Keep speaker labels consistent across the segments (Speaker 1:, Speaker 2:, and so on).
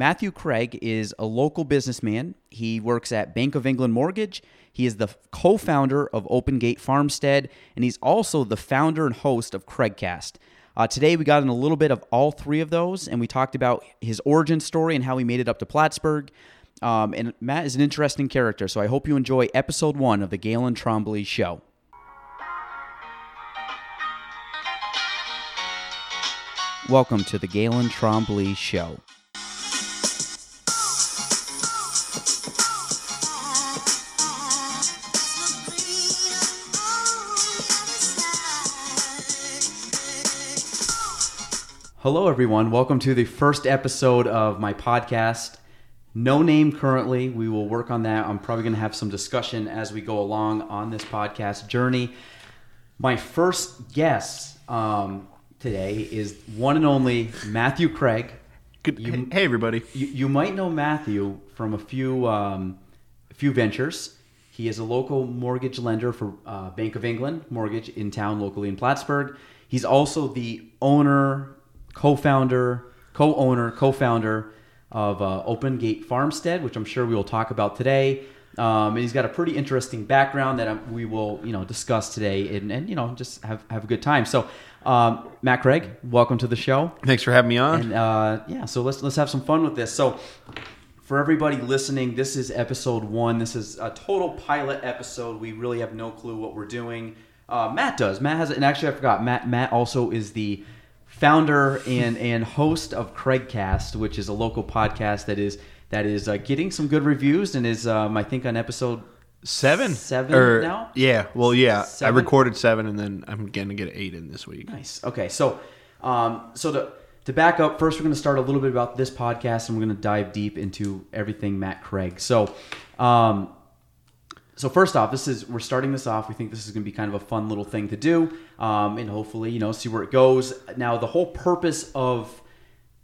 Speaker 1: Matthew Craig is a local businessman. He works at Bank of England Mortgage. He is the co founder of Open Gate Farmstead, and he's also the founder and host of Craigcast. Uh, today, we got in a little bit of all three of those, and we talked about his origin story and how he made it up to Plattsburgh. Um, and Matt is an interesting character, so I hope you enjoy episode one of the Gaelan Trombley Show. Welcome to the Gaelan Trombley Show. Hello, everyone. Welcome to the first episode of my podcast. No name currently. We will work on that. I'm probably going to have some discussion as we go along on this podcast journey. My first guest um, today is one and only Matthew Craig.
Speaker 2: Good.
Speaker 1: You-
Speaker 2: hey, everybody.
Speaker 1: You, you might know Matthew from a few um, a few ventures. He is a local mortgage lender for uh, Bank of England Mortgage in town locally in Plattsburgh. He's also the owner, co-founder, co-owner, co-founder of uh, Open Gate Farmstead, which I'm sure we will talk about today. Um, and he's got a pretty interesting background that um, we will, you know, discuss today, and, and you know, just have have a good time. So, um, Matt Craig, welcome to the show.
Speaker 2: Thanks for having me on.
Speaker 1: And uh, yeah, so let's let's have some fun with this. So, for everybody listening, this is episode one. This is a total pilot episode. We really have no clue what we're doing. Uh, Matt does. Matt has, and actually I forgot. Matt Matt also is the founder and and host of Craigcast, which is a local podcast that is that is uh, getting some good reviews and is um, I think on episode
Speaker 2: seven.
Speaker 1: seven
Speaker 2: Or-
Speaker 1: now?
Speaker 2: Yeah. Well, yeah.
Speaker 1: Seven?
Speaker 2: I recorded seven, and then I'm gonna get eight in this week.
Speaker 1: Nice. Okay, so um, so to to back up, first we're going to start a little bit about this podcast, and we're going to dive deep into everything Matt Craig. So, um, so first off, this is we're starting this off. We think this is going to be kind of a fun little thing to do, um, and hopefully, you know, see where it goes. Now, the whole purpose of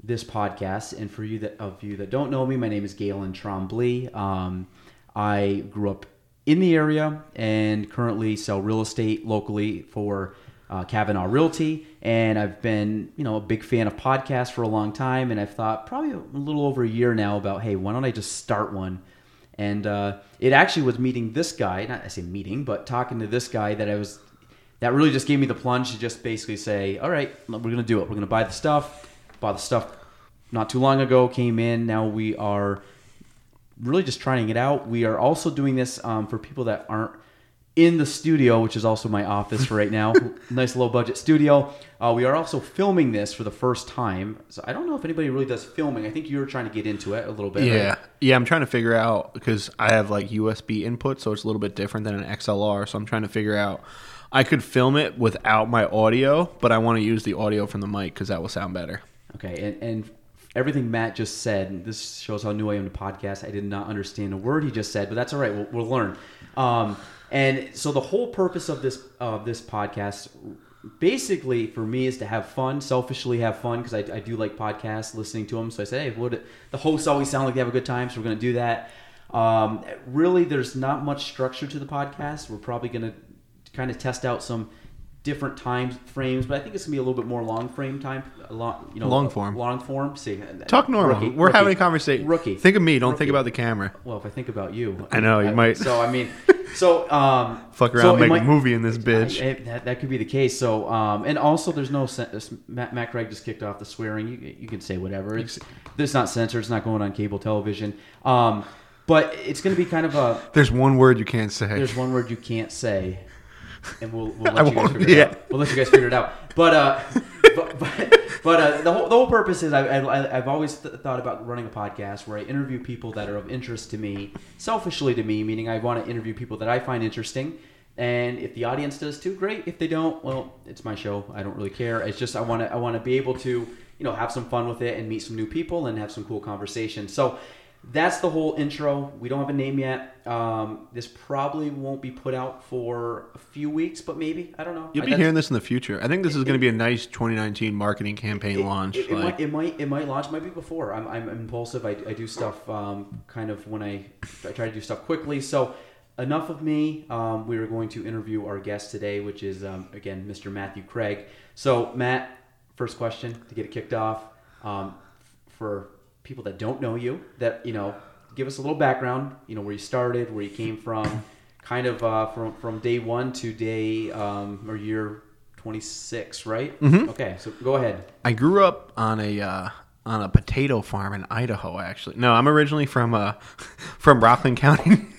Speaker 1: this podcast, and for you that of you that don't know me, my name is Gaelan Trombley. Um, I grew up in the area and currently sell real estate locally for uh, Kavanaugh Realty. And I've been, you know, a big fan of podcasts for a long time. And I've thought probably a little over a year now about, hey, why don't I just start one? And uh, it actually was meeting this guy, not I say meeting, but talking to this guy that I was, that really just gave me the plunge to just basically say, all right, we're to do it. We're to buy the stuff. Bought the stuff not too long ago, came in. Now we are really just trying it out. We are also doing this um, for people that aren't in the studio, which is also my office for right now. nice low budget studio. Uh, we are also filming this for the first time. So I don't know if anybody really does filming. I think you were trying to get into it a little bit.
Speaker 2: Yeah.
Speaker 1: right?
Speaker 2: Yeah. I'm trying to figure out because I have like USB input, so it's a little bit different than an XLR. So I'm trying to figure out. I could film it without my audio, but I want to use the audio from the mic because that will sound better.
Speaker 1: Okay, and, and everything Matt just said, and this shows how new I am to podcast. I did not understand a word he just said, but that's all right. We'll, we'll learn. Um, and so the whole purpose of this of this podcast, basically for me, is to have fun. Selfishly, have fun because I, I do like podcasts, listening to them. So I said, hey, what the hosts always sound like they have a good time, so we're going to do that. Um, really, there's not much structure to the podcast. We're probably going to kind of test out some different time frames, but I think it's gonna be a little bit more long frame time, long, you know,
Speaker 2: Long form.
Speaker 1: long form. See,
Speaker 2: Talk normal.
Speaker 1: Rookie,
Speaker 2: We're
Speaker 1: rookie,
Speaker 2: having a conversation.
Speaker 1: Rookie.
Speaker 2: Think of me. Don't
Speaker 1: Rookie.
Speaker 2: think about the camera.
Speaker 1: Well, if I think about you,
Speaker 2: I know, you might-
Speaker 1: So I mean, so um,
Speaker 2: Fuck
Speaker 1: so
Speaker 2: around,
Speaker 1: it
Speaker 2: make
Speaker 1: might-
Speaker 2: a movie in this bitch.
Speaker 1: I- I- that, that could be the case. So, um, and also, there's no Matt, Matt Craig just kicked off the swearing. You, you can say whatever. It's it's not censored. It's not going on cable television. Um, but it's going to be kind of a.
Speaker 2: There's one word you can't say.
Speaker 1: There's one word you can't say, and we'll, we'll let you guys figure it out. We'll let you guys figure it out. But uh, but but, but uh, the whole the whole purpose is I, I I've always th- thought about running a podcast where I interview people that are of interest to me, selfishly to me, meaning I want to interview people that I find interesting. And if the audience does too, great. If they don't, well, it's my show. I don't really care. It's just I want to I want to be able to you know have some fun with it and meet some new people and have some cool conversations. So that's the whole intro. We don't have a name yet. Um, this probably won't be put out for a few weeks, but maybe I don't know.
Speaker 2: You'll
Speaker 1: I-
Speaker 2: be hearing this in the future. I think this is going to be a nice 2019 marketing campaign launch.
Speaker 1: It, it
Speaker 2: like,
Speaker 1: might, it might it might launch. Might be before. I'm, I'm impulsive. I, I do stuff um, kind of when I I try to do stuff quickly. So enough of me. Um, we are going to interview our guest today, which is um, again Mr. Matthew Craig. So Matt, first question to get it kicked off. Um, for people that don't know you, that you know, give us a little background. You know where you started, where you came from, kind of uh, from from day one to day um, or year. 26, right? Mm-hmm. Okay, so go ahead.
Speaker 2: I grew up on a uh, on a potato farm in Idaho. Actually, no, I'm originally from uh, from Rockland County.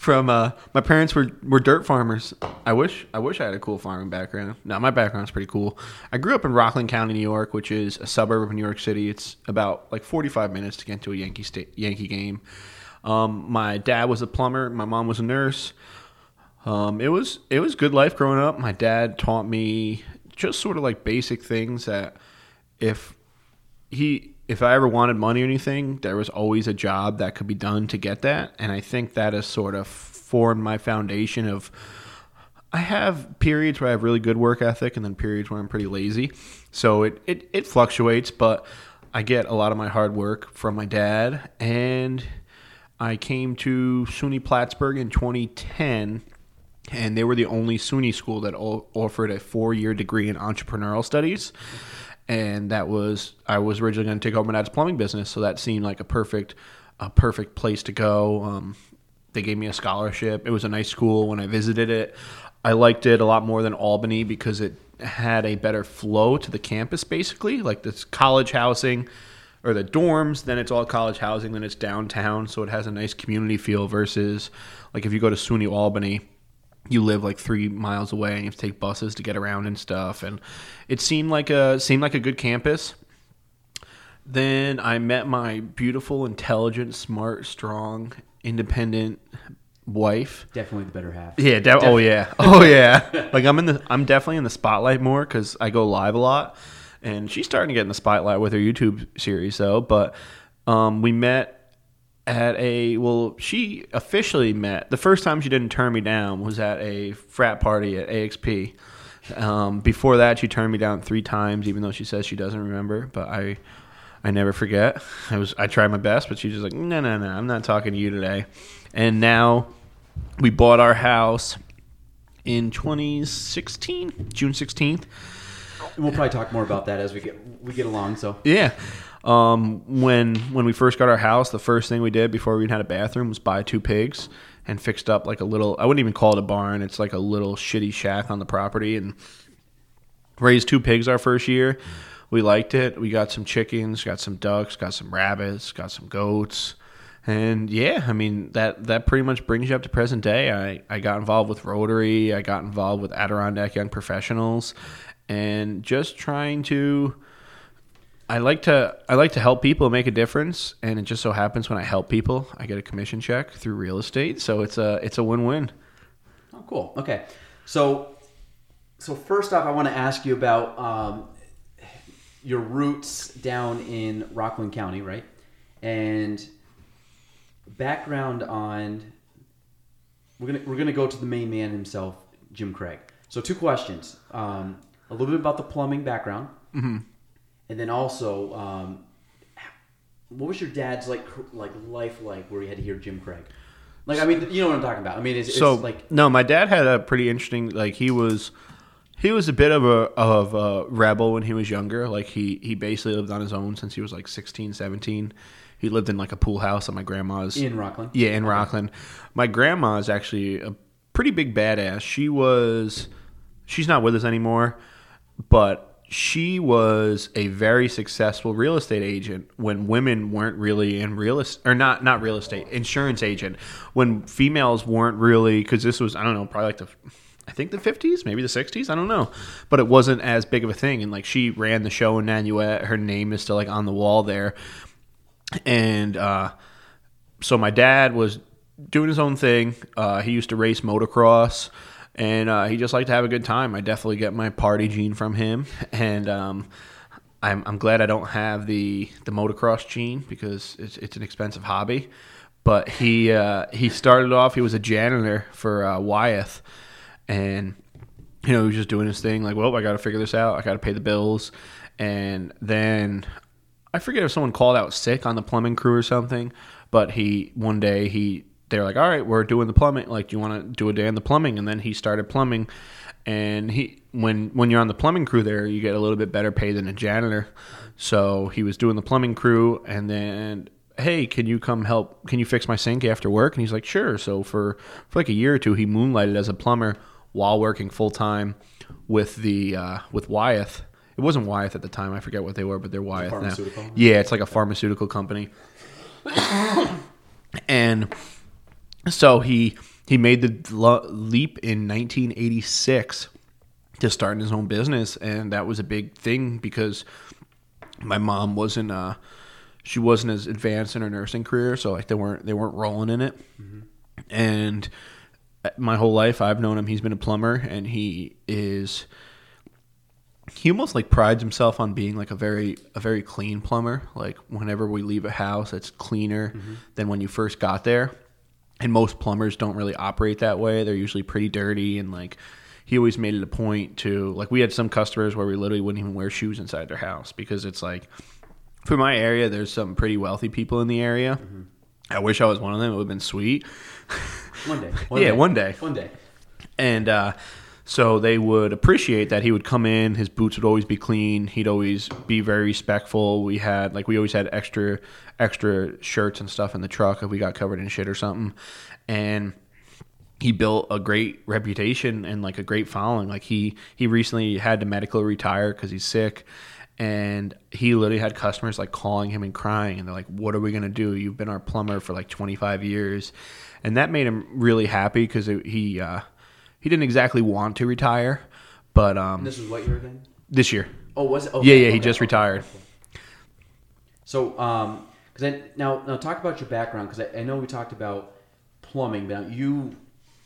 Speaker 2: from uh, my parents were, were dirt farmers. I wish I wish I had a cool farming background. No, my background's pretty cool. I grew up in Rockland County, New York, which is a suburb of New York City. It's about like 45 minutes to get to a Yankee Yankee game. Um, my dad was a plumber. My mom was a nurse. Um, it was it was good life growing up. My dad taught me just sort of like basic things that if he if I ever wanted money or anything, there was always a job that could be done to get that. And I think that has sort of formed my foundation of I have periods where I have really good work ethic and then periods where I'm pretty lazy. So it, it, it fluctuates, but I get a lot of my hard work from my dad. And I came to SUNY Plattsburgh in 2010 and they were the only SUNY school that offered a four-year degree in entrepreneurial studies. And that was I was originally going to take over my dad's plumbing business, so that seemed like a perfect, a perfect place to go. Um, they gave me a scholarship. It was a nice school when I visited it. I liked it a lot more than Albany because it had a better flow to the campus, basically, like this college housing or the dorms, then it's all college housing, then it's downtown, so it has a nice community feel versus like if you go to SUNY Albany, you live like three miles away and you have to take buses to get around and stuff. And it seemed like a seemed like a good campus. Then I met my beautiful, intelligent, smart, strong, independent wife.
Speaker 1: Definitely the better half.
Speaker 2: Yeah. De- oh yeah. Oh yeah. like I'm in the. I'm definitely in the spotlight more because I go live a lot, and she's starting to get in the spotlight with her YouTube series though. But um, we met at a well, she officially met the first time she didn't turn me down was at a frat party at AXP. Um, before that, she turned me down three times, even though she says she doesn't remember. But I, I never forget. I was I tried my best, but she's just like, no, no, no, I'm not talking to you today. And now we bought our house in 2016, June 16th.
Speaker 1: We'll probably talk more about that as we get we get along. So
Speaker 2: Yeah. Um, when when we first got our house, the first thing we did before we even had a bathroom was buy two pigs and fixed up like a little. I wouldn't even call it a barn. It's like a little shitty shack on the property and raised two pigs our first year. We liked it. We got some chickens, got some ducks, got some rabbits, got some goats. And yeah, I mean that that pretty much brings you up to present day. I, I got involved with Rotary, I got involved with Adirondack Young Professionals and just trying to I like to I like to help people make a difference, and it just so happens when I help people, I get a commission check through real estate. So it's a it's a win win.
Speaker 1: Oh, cool. Okay. So, so first off, I want to ask you about um, your roots down in Rockland County, right? And background on we're gonna we're gonna go to the main man himself, Jim Craig. So, two questions: um, a little bit about the plumbing background, and then also, um, what was your dad's like like life like where he had to hear Jim Craig? Like, I mean, you know what I'm talking about. I mean, it's,
Speaker 2: So
Speaker 1: it's like
Speaker 2: no, my dad had a pretty interesting like he was he was a bit of a of a rebel when he was younger. Like he he basically lived on his own since he was like 16, 17. He lived in like a pool house at my grandma's.
Speaker 1: in Rockland.
Speaker 2: Yeah, in Rockland. My grandma is actually a pretty big badass. She was, she's not with us anymore, but she was a very successful real estate agent when women weren't really in real estate, or not not real estate, insurance agent. When females weren't really, because this was I don't know, probably like the. I think the 50s, maybe the 60s, I don't know. But it wasn't as big of a thing. And like she ran the show in Nanuet. Her name is still like on the wall there and uh, so my dad was doing his own thing. Uh, he used to race motocross, and uh, he just liked to have a good time. I definitely get my party gene from him, and um, I'm I'm glad I don't have the the motocross gene because it's it's an expensive hobby. But he uh, he started off. He was a janitor for uh, Wyeth, and you know he was just doing his thing. Like, well, I got to figure this out. I got to pay the bills, and then I forget if someone called out sick on the plumbing crew or something. But he one day he they're like, all right, we're doing the plumbing. Like, do you want to do a day on the plumbing? And then he started plumbing, and he when when you're on the plumbing crew there, you get a little bit better pay than a janitor. So he was doing the plumbing crew, and then hey, can you come help? Can you fix my sink after work? And he's like, sure. So for for like a year or two, he moonlighted as a plumber while working full time with the uh, with Wyeth. It wasn't Wyeth at the time. I forget what they were, but they're Wyeth now. Yeah, it's like a pharmaceutical company. and so he he made the leap in 1986 to start his own business, and that was a big thing because my mom wasn't uh she wasn't as advanced in her nursing career, so like they weren't they weren't rolling in it, and uh, my whole life I've known him. He's been a plumber, and he is he almost like prides himself on being like a very a very clean plumber. Like whenever we leave a house, it's cleaner than when you first got there. And most plumbers don't really operate that way. They're usually pretty dirty and like he always made it a point to like we had some customers where we literally wouldn't even wear shoes inside their house because it's like for my area there's some pretty wealthy people in the area. I wish I was one of them. It would have been sweet.
Speaker 1: One day.
Speaker 2: Yeah, one day.
Speaker 1: One day.
Speaker 2: And uh, so they would appreciate that he would come in. His boots would always be clean. He'd always be very respectful. We had like we always had extra extra shirts and stuff in the truck if we got covered in shit or something. And he built a great reputation and like a great following. Like he he recently had to medically retire because he's sick. And he literally had customers like calling him and crying, and they're like, "What are we gonna do? You've been our plumber for like 25 years," and that made him really happy because he uh, he didn't exactly want to retire, but um,
Speaker 1: This was what year again?
Speaker 2: this year,
Speaker 1: Oh, was it?
Speaker 2: yeah,
Speaker 1: Okay,
Speaker 2: yeah, he
Speaker 1: okay,
Speaker 2: just
Speaker 1: okay,
Speaker 2: retired.
Speaker 1: So, um, because I now now talk about your background because I, I know we talked about plumbing, but you,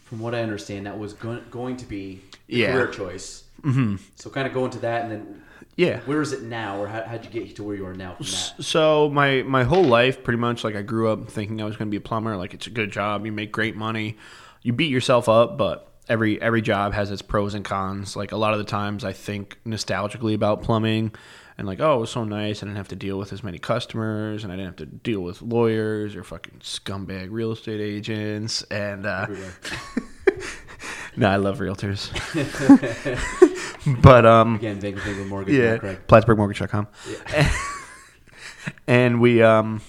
Speaker 1: from what I understand, that was go- going to be your
Speaker 2: Yeah.
Speaker 1: career choice. Mm-hmm. So, kind of go into that, and then
Speaker 2: Yeah.
Speaker 1: where is it now, or how, how'd you get to where you are now from that?
Speaker 2: So my my whole life, pretty much, like I grew up thinking I was going to be a plumber. Like it's a good job, you make great money, you beat yourself up, but every every job has its pros and cons. Like a lot of the times, I think nostalgically about plumbing, and like oh, it was so nice. I didn't have to deal with as many customers, and I didn't have to deal with lawyers or fucking scumbag real estate agents. And uh, no, I love realtors, but um,
Speaker 1: Again, Vegas Vegas Mortgage,
Speaker 2: yeah,
Speaker 1: yeah. correct.
Speaker 2: PlattsburghMortgage.com. and we um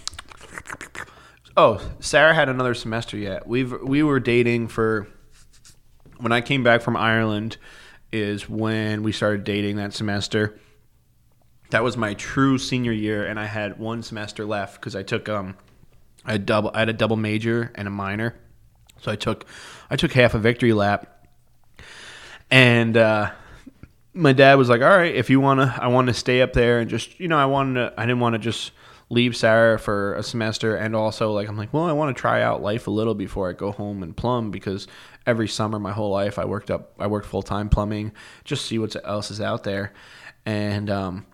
Speaker 2: oh sarah had another semester yet we've we were dating for when i came back from ireland is when we started dating that semester. That was my true senior year and i had one semester left because i took um i double i had a double major and a minor. So i took i took half a victory lap. And uh my dad was like, "All right, if you want to, I want to stay up there and just, you know, I wanted to, I didn't want to just leave Sarah for a semester, and also like I'm like, well, I want to try out life a little before I go home and plumb because every summer my whole life I worked up, I worked full time plumbing, just see what else is out there, and um,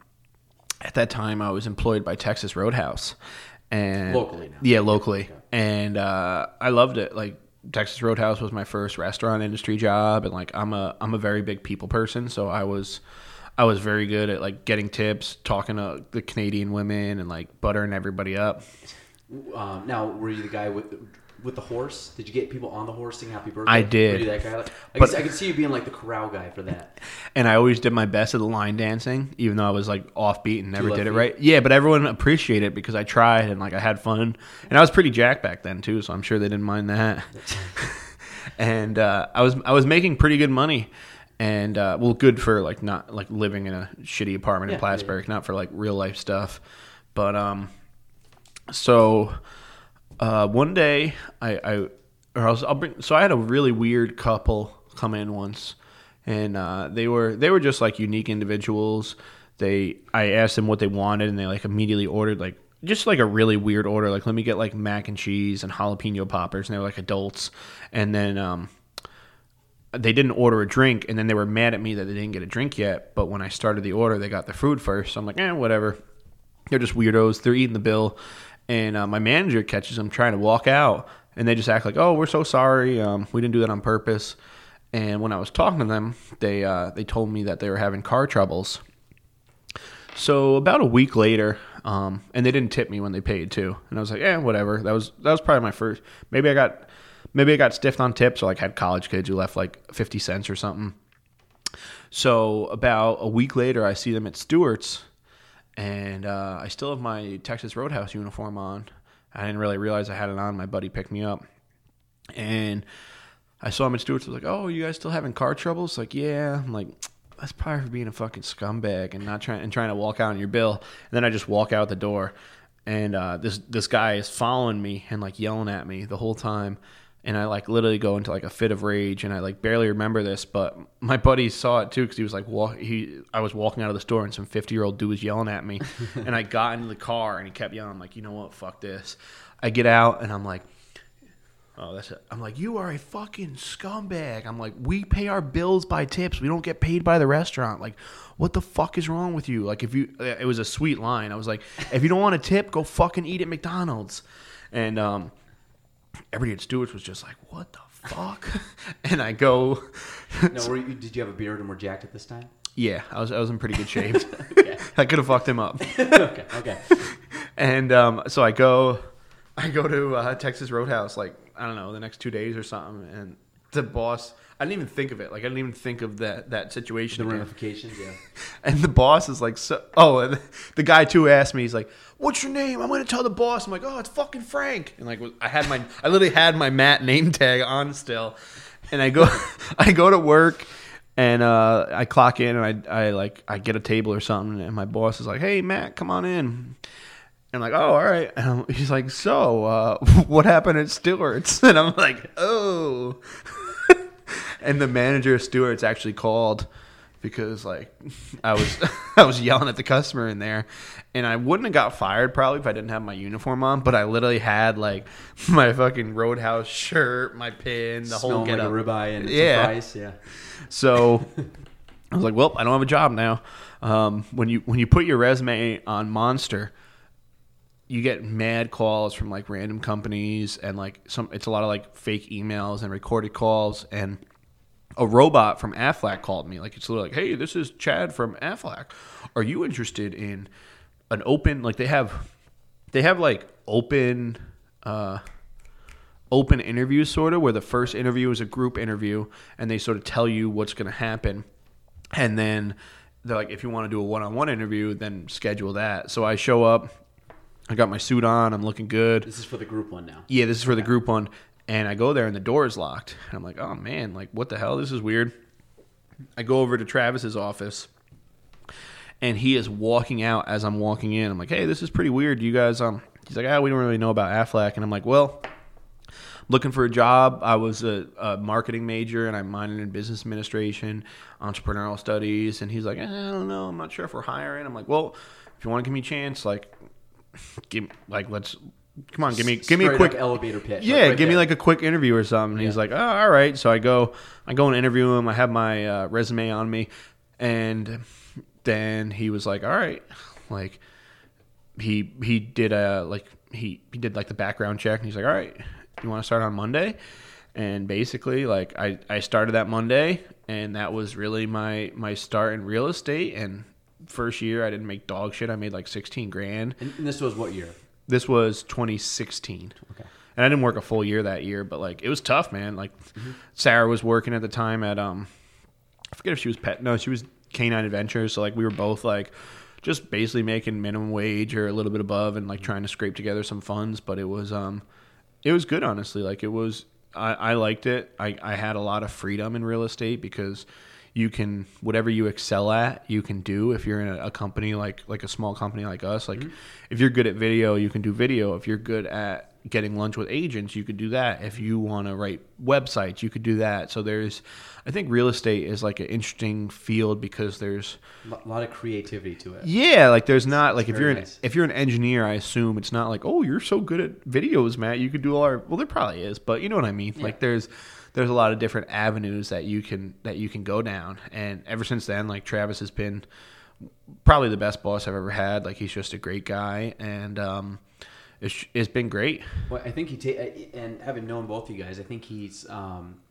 Speaker 2: at that time I was employed by Texas Roadhouse, and
Speaker 1: Locally now.
Speaker 2: yeah, locally, and uh, I loved it. Like Texas Roadhouse was my first restaurant industry job, and like I'm a I'm a very big people person, so I was I was very good at like getting tips, talking to the Canadian women, and like buttering everybody up.
Speaker 1: Um, now, were you the guy with with the horse? Did you get people on the horse singing "Happy Birthday"?
Speaker 2: I did.
Speaker 1: That guy? Like, I,
Speaker 2: But-
Speaker 1: guess I could see you being like the corral guy for that.
Speaker 2: And I always did my best at the line dancing, even though I was like offbeat and never did it right. Yeah, but everyone appreciated it because I tried and like I had fun, and I was pretty jacked back then too, so I'm sure they didn't mind that. and uh, I was I was making pretty good money, and uh, well, good for like not like living in a shitty apartment
Speaker 1: Yeah,
Speaker 2: in
Speaker 1: yeah, yeah.
Speaker 2: Plattsburgh, not for like real life stuff. But um, so uh, one day I, I or I was, I'll bring. So I had a really weird couple come in once, and uh, they were they were just like unique individuals. They I asked them what they wanted, and they like immediately ordered like just like a really weird order. Like let me get like mac and cheese and jalapeno poppers, and they were like adults. And then um, they didn't order a drink, and then they were mad at me that they didn't get a drink yet. But when I started the order, they got the food first. So I'm like, eh, whatever. They're just weirdos. They're eating the bill, and uh, my manager catches them trying to walk out, and they just act like, "Oh, we're so sorry. Um, we didn't do that on purpose." And when I was talking to them, they uh, they told me that they were having car troubles. So about a week later, um, and they didn't tip me when they paid too, and I was like, "Yeah, whatever." That was that was probably my first. Maybe I got maybe I got stiffed on tips, or like had college kids who left like fifty cents or something. So about a week later, I see them at Stewart's, and uh, I still have my Texas Roadhouse uniform on. I didn't really realize I had it on. My buddy picked me up, and I saw him at Stewart's. I was like, "Oh, you guys still having car troubles?" Like, yeah. I'm like, that's probably for being a fucking scumbag and not trying and trying to walk out on your bill. And then I just walk out the door, and uh, this this guy is following me and like yelling at me the whole time. And I like literally go into like a fit of rage, and I like barely remember this, but my buddy saw it too because he was like, walk. He, I was walking out of the store, and some fifty year old dude was yelling at me, and I got into the car, and he kept yelling, I'm like, you know what, fuck this. I get out, and I'm like, Oh, that's it. I'm like, you are a fucking scumbag. I'm like, we pay our bills by tips. We don't get paid by the restaurant. Like, what the fuck is wrong with you? Like, if you, it was a sweet line. I was like, if you don't want a tip, go fucking eat at McDonald's. And um, everybody at Stewart's was just like, what the fuck? and I go,
Speaker 1: No, were you, did you have a beard and were jacked at this time?
Speaker 2: yeah, I was, I was in pretty good shape.
Speaker 1: Okay.
Speaker 2: I could have fucked him up.
Speaker 1: okay. Okay.
Speaker 2: And um, so I go, I go to uh, Texas Roadhouse like I don't know the next two days or something, and the boss. I didn't even think of it. Like I didn't even think of that that situation.
Speaker 1: The ramifications. Yeah.
Speaker 2: And the boss is like, so, oh, and the guy too asked me. He's like, "What's your name?" I'm gonna tell the boss. I'm like, "Oh, it's fucking Frank." And like, I had my, I literally had my Matt name tag on still, and I go, I go to work, and uh, I clock in, and I, I like, I get a table or something, and my boss is like, "Hey, Matt, come on in." And I'm like, oh, all right. And I'm- he's like, so, uh, what happened at Stewart's? And I'm like, oh. and the manager of Stewart's actually called because like I was I was yelling at the customer in there, and I wouldn't have got fired probably if I didn't have my uniform on. But I literally had like my fucking Roadhouse shirt, my pin, the whole
Speaker 1: Smelling
Speaker 2: get
Speaker 1: like a ribeye and
Speaker 2: Yeah.
Speaker 1: surprise. Yeah.
Speaker 2: So I was like, well, I don't have a job now. Um, when you when you put your resume on Monster, you get mad calls from like random companies and like some. It's a lot of like fake emails and recorded calls and. A robot from Aflac called me. Like it's literally like, "Hey, this is Chad from Aflac. Are you interested in an open like they have they have like open uh open interviews sort of where the first interview is a group interview and they sort of tell you what's going to happen and then they're like if you want to do a one-on-one interview then schedule that so i show up i got my suit on i'm looking good
Speaker 1: This is for the group one now.
Speaker 2: yeah this is for the group one and i go there and the door is locked and i'm like oh man like what the hell this is weird i go over to travis's office and he is walking out as i'm walking in i'm like hey this is pretty weird you guys um he's like ah we don't really know about aflac and i'm like well looking for a job. I was a, a marketing major and I minored in business administration, entrepreneurial studies. And he's like, eh, I don't know. I'm not sure if we're hiring. I'm like, well, if you want to give me a chance, like, give like let's come on, give me give me a quick
Speaker 1: elevator pitch.
Speaker 2: yeah,
Speaker 1: right
Speaker 2: give me
Speaker 1: there.
Speaker 2: like a quick interview or something. And He's like, oh, all right. So I go, I go and interview him. I have my uh, resume on me, and then he was like, all right, like he he did a like he he did like the background check, and he's like, all right, you want to start on Monday? And basically, like I I started that Monday, and that was really my my start in real estate. And first year, I didn't make dog shit. I made like sixteen grand.
Speaker 1: And this was what year?
Speaker 2: This was 2016.
Speaker 1: Okay.
Speaker 2: And I didn't work a full year that year, but like it was tough, man. Like Sarah was working at the time at um I forget if she was pet no, she was Canine Adventures, so like we were both like just basically making minimum wage or a little bit above and like trying to scrape together some funds, but it was um it was good honestly. Like it was I, I liked it. I, I had a lot of freedom in real estate because you can whatever you excel at you can do if you're in a, a company like like a small company like us. Like mm-hmm. if you're good at video you can do video. If you're good at getting lunch with agents you could do that. If you want to write websites you could do that. So there's i think real estate is like an interesting field because there's
Speaker 1: A lot of creativity to it.
Speaker 2: yeah like there's not like if you're an if you're an engineer i assume it's not like oh you're so good at videos matt. You could do all our well there probably is but you know what i mean? Like there's there's a lot of different avenues that you can that you can go down. And ever since then, like Travis has been probably the best boss I've ever had. Like he's just a great guy, and um, it's it's been great.
Speaker 1: Well, I think he ta- and having known both of you guys, I think he's um,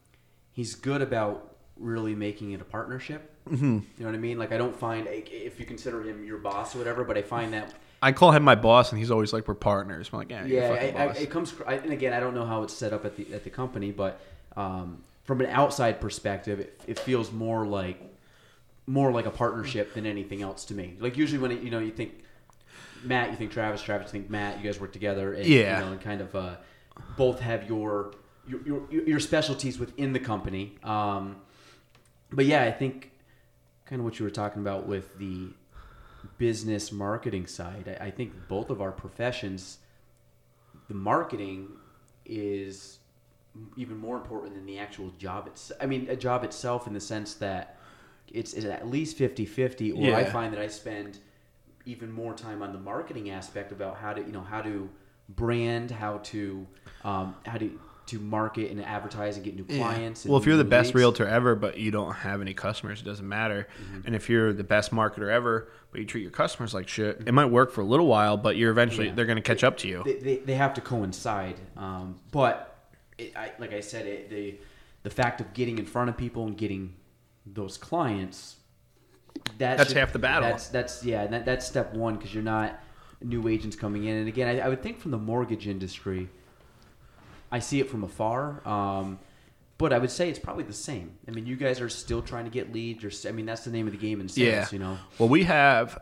Speaker 1: he's good about really making it a partnership. Mm-hmm. You know what I mean? Like I don't find if you consider him your boss or whatever, but I find that
Speaker 2: I call him my boss, and he's always like, "We're partners." I'm like, "Yeah,
Speaker 1: yeah." I, I, it comes, I, and again, I don't know how it's set up at the at the company, but um, from an outside perspective, it, it feels more like more like a partnership than anything else to me. Like usually when it, you know you think Matt, you think Travis, Travis, you think Matt, you guys work together, and,
Speaker 2: Yeah.
Speaker 1: you know, and kind of uh, both have your your, your your specialties within the company. Um, but yeah, I think kind of what you were talking about with the business marketing side. I, I think both of our professions, the marketing is even more important than the actual job itself. I mean, a job itself in the sense that it's, it's at least 50-50 or I find that I spend even more time on the marketing aspect about how to, you know, how to brand, how to um, how to to market and advertise and get new clients.
Speaker 2: Well,
Speaker 1: and
Speaker 2: if you're the
Speaker 1: new
Speaker 2: best
Speaker 1: leads.
Speaker 2: realtor ever, but you don't have any customers, it doesn't matter.
Speaker 1: Mm-hmm.
Speaker 2: And if you're the best marketer ever, but you treat your customers like shit, it might work for a little while, but you're eventually
Speaker 1: Yeah.
Speaker 2: they're going to catch up to you.
Speaker 1: they, they, they have to coincide. Um, but it, I, like I said, it, the the fact of getting in front of people and getting those clients that
Speaker 2: That's
Speaker 1: should-
Speaker 2: half the battle.
Speaker 1: That's that's yeah, that, that's step one because you're not new agents coming in. And again, I, I would think from the mortgage industry, I see it from afar. Um, but I would say it's probably the same. I mean, you guys are still trying to get leads. Or I mean, that's the name of the game in sales.
Speaker 2: yeah.
Speaker 1: You know.
Speaker 2: Well, we have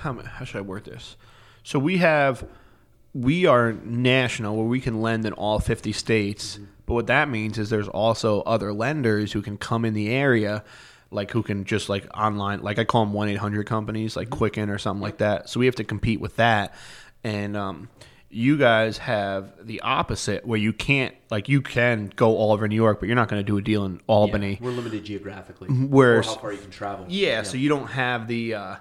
Speaker 2: how how should I word this? So we have we are national where we can lend in all 50 states. But what that means is there's also other lenders who can come in the area like who can just like online like I call them 1-800 companies like Quicken or something like that. So we have to compete with that. And um you guys have the opposite where you can't like you can go all over New York, but you're not going to do a deal in Albany.
Speaker 1: Yeah, we're limited geographically.
Speaker 2: Whereas-
Speaker 1: or how far you can travel.
Speaker 2: Yeah, so you don't have the uh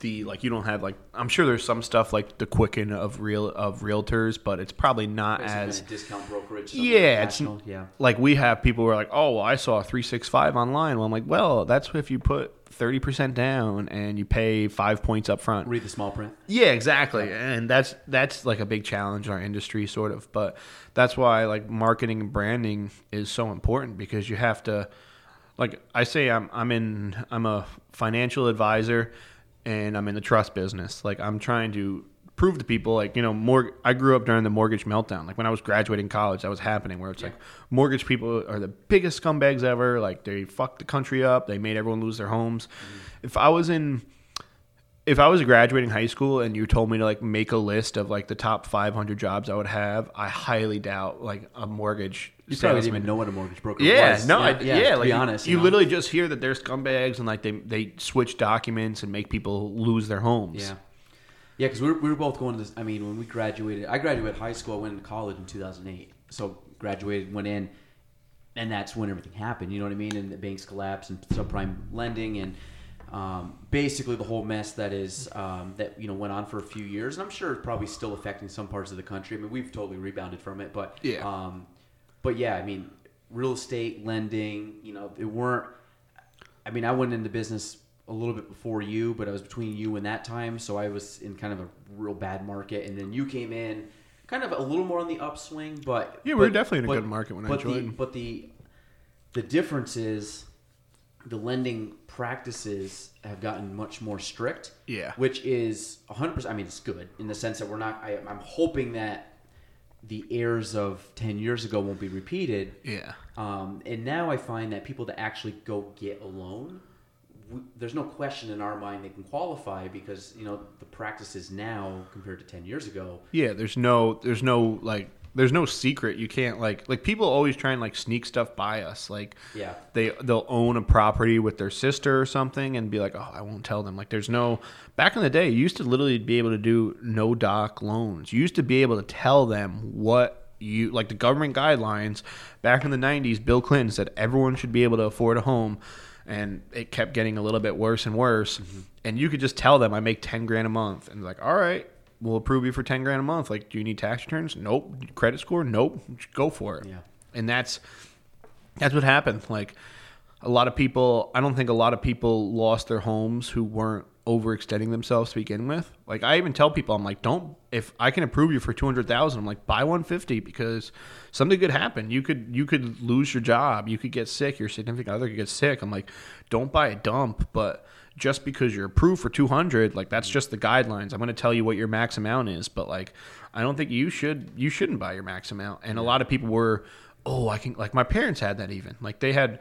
Speaker 2: the like you don't have like I'm sure there's some stuff like the Quicken of real of realtors, but it's probably not as
Speaker 1: discount brokerage.
Speaker 2: yeah, it's
Speaker 1: yeah.
Speaker 2: like we have people who are like, oh, well, I saw three six five online. Well, I'm like, well, that's if you put thirty percent down and you pay five points up front.
Speaker 1: Read the small print.
Speaker 2: Yeah, exactly. And that's that's like a big challenge in our industry sort of. But that's why like marketing and branding is so important because you have to like I say I'm I'm in I'm a financial advisor and I'm in the trust business. Like I'm trying to prove to people like, you know, more I grew up during the mortgage meltdown. Like when I was graduating college, that was happening where it's like mortgage people are the biggest scumbags ever. Like they fucked the country up. They made everyone lose their homes. Mm-hmm. If I was in if I was graduating high school and you told me to like make a list of like the top 500 jobs I would have, I highly doubt like a mortgage
Speaker 1: You probably didn't even know what a mortgage broker is.
Speaker 2: Yeah,
Speaker 1: was.
Speaker 2: no, I, yeah,
Speaker 1: to
Speaker 2: like
Speaker 1: be
Speaker 2: you-
Speaker 1: honest,
Speaker 2: you,
Speaker 1: know?
Speaker 2: literally just hear that they're scumbags and like they they switch documents and make people lose their homes.
Speaker 1: Yeah. Yeah, because we were, we were both going to this. I mean, when we graduated, I graduated high school. I went into college in 2008. So graduated, went in, and that's when everything happened. You know what I mean? And the banks collapsed and subprime lending and um, basically the whole mess that is um, that you know went on for a few years. And I'm sure it's probably still affecting some parts of the country. I mean, we've totally rebounded from it, but
Speaker 2: Yeah.
Speaker 1: Um, but yeah, I mean, real estate lending. You know, it weren't. I mean, I went into business a little bit before you, but I was between you and that time, so I was in kind of a real bad market, and then you came in, kind of a little more on the upswing, but
Speaker 2: Yeah, we were
Speaker 1: but-
Speaker 2: definitely in a
Speaker 1: but-
Speaker 2: good market when I
Speaker 1: but The,
Speaker 2: joined.
Speaker 1: but the the difference is the lending practices have gotten much more strict.
Speaker 2: Yeah.
Speaker 1: which is 100. percent I mean, it's good in the sense that we're not. I, I'm hoping that the errors of 10 years ago won't be repeated.
Speaker 2: Yeah.
Speaker 1: Um, and now I find that people that actually go get a loan, w there's no question in our mind they can qualify because you know the practices now compared to ten years ago.
Speaker 2: Yeah, there's no there's no like there's no secret. You can't like like people always try and like sneak stuff by us. Like
Speaker 1: Yeah.
Speaker 2: they they'll own a property with their sister or something and be like, "Oh, I won't tell them." Like there's no back in the day, you used to literally be able to do no doc loans. You used to be able to tell them what you like the government guidelines back in the 90s bill clinton said everyone should be able to afford a home and it kept getting a little bit worse and worse mm-hmm. and you could just tell them i make 10 grand a month and like all right we'll approve you for ten grand a month. Like, do you need tax returns? Nope. Credit score? Nope. Go for it.
Speaker 1: Yeah.
Speaker 2: And that's that's what happened. Like a lot of people, I don't think a lot of people lost their homes who weren't overextending themselves to begin with. Like I even tell people, I'm like, don't if I can approve you for two hundred thousand, I'm like, buy one fifty because something could happen. You could you could lose your job, you could get sick, your significant other could get sick. I'm like, don't buy a dump, but just because you're approved for 200 like that's just the guidelines. I'm going to tell you what your max amount is but like i don't think you should you shouldn't buy your max amount. And a lot of people were oh i can like my parents had that even. Like they had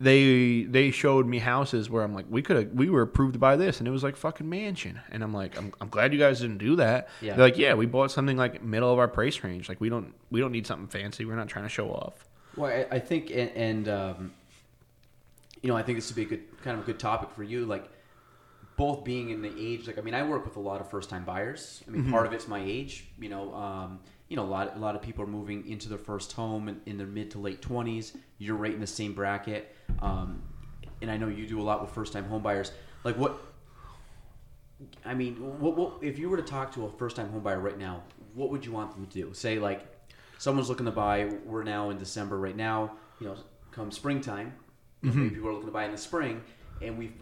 Speaker 2: they they showed me houses where i'm like we could have we were approved to buy this and it was like fucking mansion. And i'm like i'm, I'm glad you guys didn't do that.
Speaker 1: Yeah.
Speaker 2: they're like yeah we bought something like middle of our price range. Like we don't we don't need something fancy. We're not trying to show off.
Speaker 1: Well, I, I think, and, and um, you know, I think this would be a good kind of a good topic for you. Like, both being in the age, like, I mean, I work with a lot of first time buyers. I mean, part of it's my age. You know, um, you know, a lot, a lot of people are moving into their first home in, in their mid to late twenties. You're right in the same bracket, um, and I know you do a lot with first time home buyers. Like, what? I mean, what, what if you were to talk to a first time home buyer right now? What would you want them to do? Say like, someone's looking to buy. We're now in December right now. You know, come springtime, know, mm-hmm. maybe people are looking to buy in the spring, and we've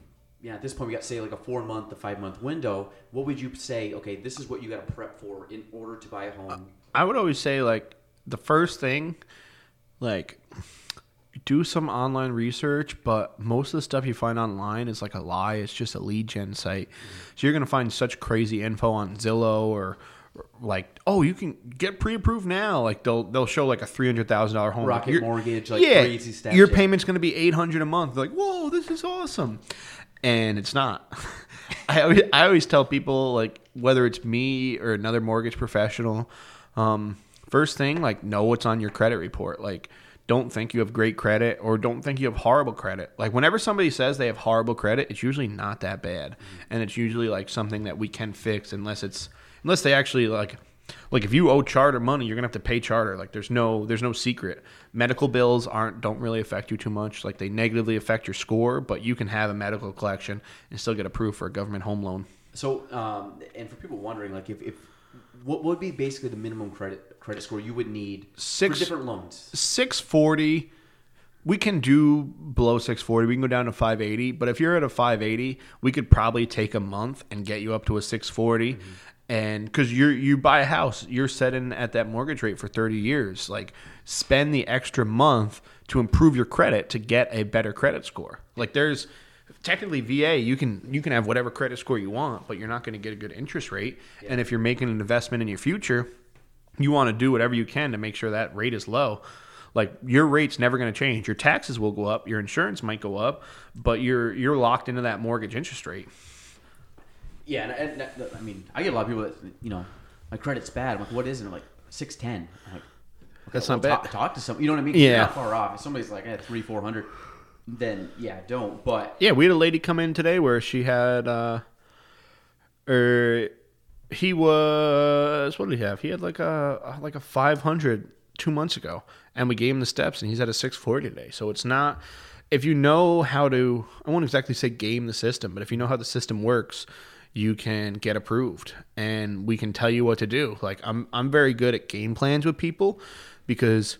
Speaker 1: yeah, at this point we got say like a four month to five month window. What would you say? Okay, this is what you got to prep for in order to buy a home.
Speaker 2: I would always say like the first thing, like do some online research, but most of the stuff you find online is like a lie. It's just a lead gen site. Mm-hmm. So you're gonna find such crazy info on Zillow or like, oh, you can get pre-approved now. Like they'll they'll show like a three hundred thousand dollar home.
Speaker 1: Rocket mortgage, like
Speaker 2: yeah,
Speaker 1: crazy stuff.
Speaker 2: your
Speaker 1: yeah.
Speaker 2: payment's gonna be eight hundred a month. Like, whoa, this is awesome, and it's not. I always, I always tell people like whether it's me or another mortgage professional, um, first thing like know what's on your credit report. Like, don't think you have great credit or don't think you have horrible credit. Like, whenever somebody says they have horrible credit, it's usually not that bad, and it's usually like something that we can fix unless it's unless they actually like like if you owe charter money you're gonna have to pay charter. Like there's no there's no secret. Medical bills aren't don't really affect you too much. Like they negatively affect your score but you can have a medical collection and still get approved for a government home loan.
Speaker 1: So, um, and for people wondering, like, if, if what would be basically the minimum credit credit score you would need
Speaker 2: Six-
Speaker 1: for different loans?
Speaker 2: 640 we can do below 640 we can go down to 580 but if you're at a 580 we could probably take a month and get you up to a 640 and because you're you buy a house you're setting at that mortgage rate for 30 years like spend the extra month to improve your credit to get a better credit score like there's technically va you can you can have whatever credit score you want but you're not going to get a good interest rate and if you're making an investment in your future you want to do whatever you can to make sure that rate is low. Like your rate's never going to change. Your taxes will go up, your insurance might go up, but you're you're locked into that mortgage interest rate.
Speaker 1: Yeah, and, and, that- I mean, I get a lot of people that you know, my credit's bad. I'm like, what is it? I'm like six ten. Like, okay,
Speaker 2: That's
Speaker 1: well,
Speaker 2: not bad.
Speaker 1: Talk, talk to some. You know what I mean?
Speaker 2: Yeah.
Speaker 1: not far off. If somebody's like, eh, three, four hundred, then yeah, don't. But
Speaker 2: Yeah, we had a lady come in today where she had uh or he was what did he have? He had like a like a 500 2 months ago and we gave him the steps and he's at a 640 today. So it's not if you know how to I won't exactly say game the system, but if you know how the system works, you can get approved and we can tell you what to do. Like I'm I'm very good at game plans with people because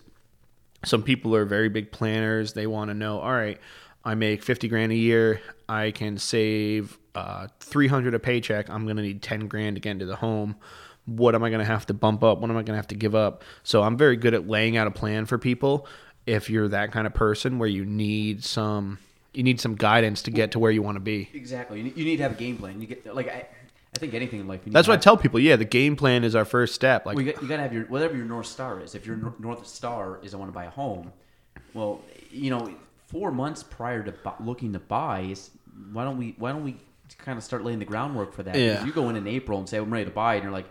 Speaker 2: some people are very big planners. They want to know, all right, I make 50 grand a year. I can save uh, 300 a paycheck. I'm going to need 10 grand to get into the home. What am I going to have to bump up? What am I going to have to give up? So I'm very good at laying out a plan for people. If you're that kind of person where you need some, you need some guidance to get to where you want to be.
Speaker 1: exactly, you need, you need to have a game plan. You get like I, I think anything in life.
Speaker 2: That's what I tell people. Yeah, the game plan is our first step. Like,
Speaker 1: Well, you got, you got to have your whatever your north star is. If your north star is I want to buy a home, well, you know, four months prior to bu- looking to buy, is why don't we why don't we kind of start laying the groundwork for that?
Speaker 2: Yeah.
Speaker 1: you go in in April and say I'm ready to buy, and you're like,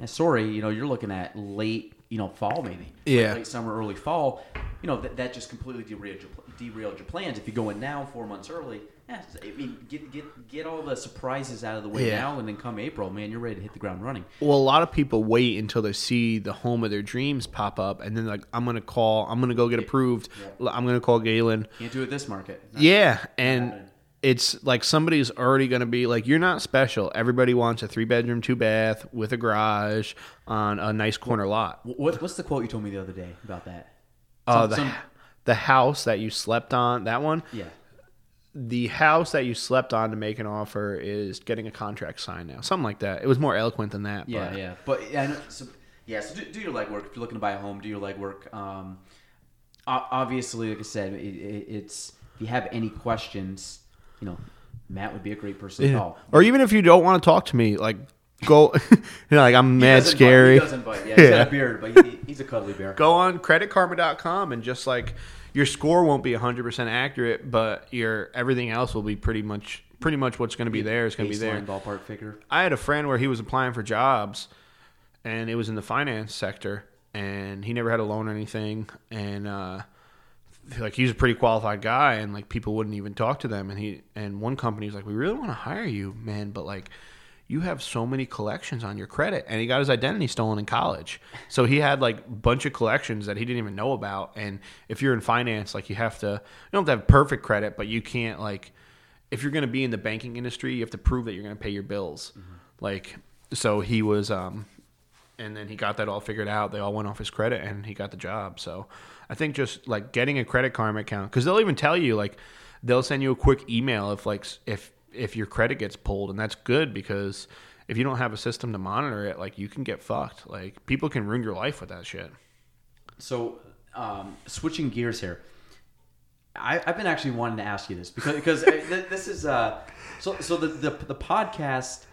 Speaker 1: eh, sorry, you know, you're looking at late, you know, fall maybe,
Speaker 2: Yeah.
Speaker 1: late summer, early fall. You know, that, that just completely derailed your, derailed your plans. If you go in now, four months early, yeah, I mean, get get get all the surprises out of the way
Speaker 2: Yeah.
Speaker 1: now, and then come April, man, you're ready to hit the ground running.
Speaker 2: Well, a lot of people wait until they see the home of their dreams pop up, and then like, I'm gonna call, I'm gonna go get approved. I'm gonna call Gaelan.
Speaker 1: Can't do it this market. Not-
Speaker 2: Yeah, and. It's like somebody's already going to be like, you're not special. Everybody wants a three bedroom, two bath with a garage on a nice corner lot.
Speaker 1: What, what's the quote you told me the other day about that?
Speaker 2: Uh, the,
Speaker 1: some-
Speaker 2: the house that you slept on, that one,
Speaker 1: yeah.
Speaker 2: the house that you slept on to make an offer is getting a contract signed now. Something like that. It was more eloquent than that.
Speaker 1: Yeah,
Speaker 2: but
Speaker 1: yeah, but yeah, so, yeah. So do, do your legwork if you're looking to buy a home. Do your legwork. Um, obviously, like I said, it, it, it's if you have any questions, you know, Matt would be a great person to call.
Speaker 2: Or even if you don't want to talk to me, like go, you know, like I'm mad
Speaker 1: doesn't bite-
Speaker 2: scary.
Speaker 1: He doesn't bite. Yeah, he's
Speaker 2: Yeah.
Speaker 1: got a beard, but he, he's a cuddly bear.
Speaker 2: Go on creditkarma.com and just like your score won't be 100% accurate, but your everything else will be pretty much pretty much what's going to be there is going to be there.
Speaker 1: Ballpark figure.
Speaker 2: I had a friend where he was applying for jobs, and it was in the finance sector, and he never had a loan or anything, and uh, like he's a pretty qualified guy, and like people wouldn't even talk to them, and he and one company was like, "We really want to hire you, man, but like." You have so many collections on your credit, and he got his identity stolen in college. So he had like a bunch of collections that he didn't even know about. And if you're in finance, like you have to, you don't have to have perfect credit, but you can't like if you're going to be in the banking industry, you have to prove that you're going to pay your bills. Like, so he was, um, and then he got that all figured out. They all went off his credit, and he got the job. So I think just like getting a credit karma account, because they'll even tell you like they'll send you a quick email if like if if your credit gets pulled, and that's good because if you don't have a system to monitor it, like you can get fucked. Like people can ruin your life with that shit.
Speaker 1: So, um, switching gears here, I, I've been actually wanting to ask you this because because uh, this is uh, so so the, the the podcast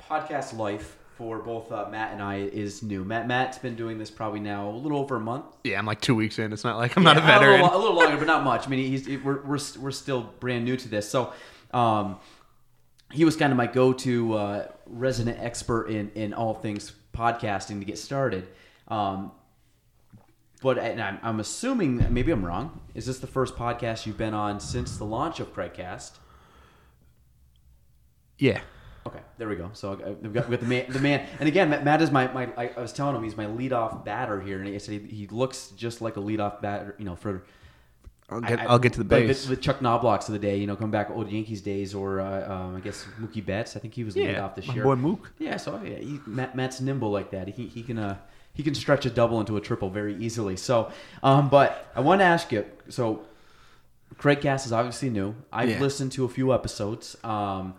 Speaker 1: podcast life for both uh, Matt and I is new. Matt Matt's been doing this probably now a little over a month.
Speaker 2: Yeah, I'm like two weeks in. It's not like I'm not a
Speaker 1: Yeah,
Speaker 2: veteran.
Speaker 1: little, a little longer, but not much. I mean, he's we're we're, we're still brand new to this, so. Um, he was kind of my go-to uh, resident expert in, in all things podcasting to get started. Um, but and I'm, I'm assuming maybe I'm wrong. Is this the first podcast you've been on since the launch of Craigcast?
Speaker 2: yeah.
Speaker 1: Okay, there we go. So I- I've got, we've got the man, the man, and again, Matt, is my, my. I, I was telling him he's my leadoff batter here, and he said he, he looks just like a leadoff batter. You know, for
Speaker 2: I'll get,
Speaker 1: I-
Speaker 2: I, will get to the
Speaker 1: like
Speaker 2: base.
Speaker 1: The, the Chuck Knoblauchs of the day, you know, come back old Yankees days, or uh, um, I guess Mookie Betts. I think he was lead
Speaker 2: yeah,
Speaker 1: off this
Speaker 2: my
Speaker 1: year.
Speaker 2: boy Mook.
Speaker 1: Yeah, so yeah, he, Matt, Matt's nimble like that. He, he can uh, he can stretch a double into a triple very easily. So, um, but I want to ask you. So, Craigcast is obviously new. I've
Speaker 2: Yeah.
Speaker 1: listened to a few episodes. Um,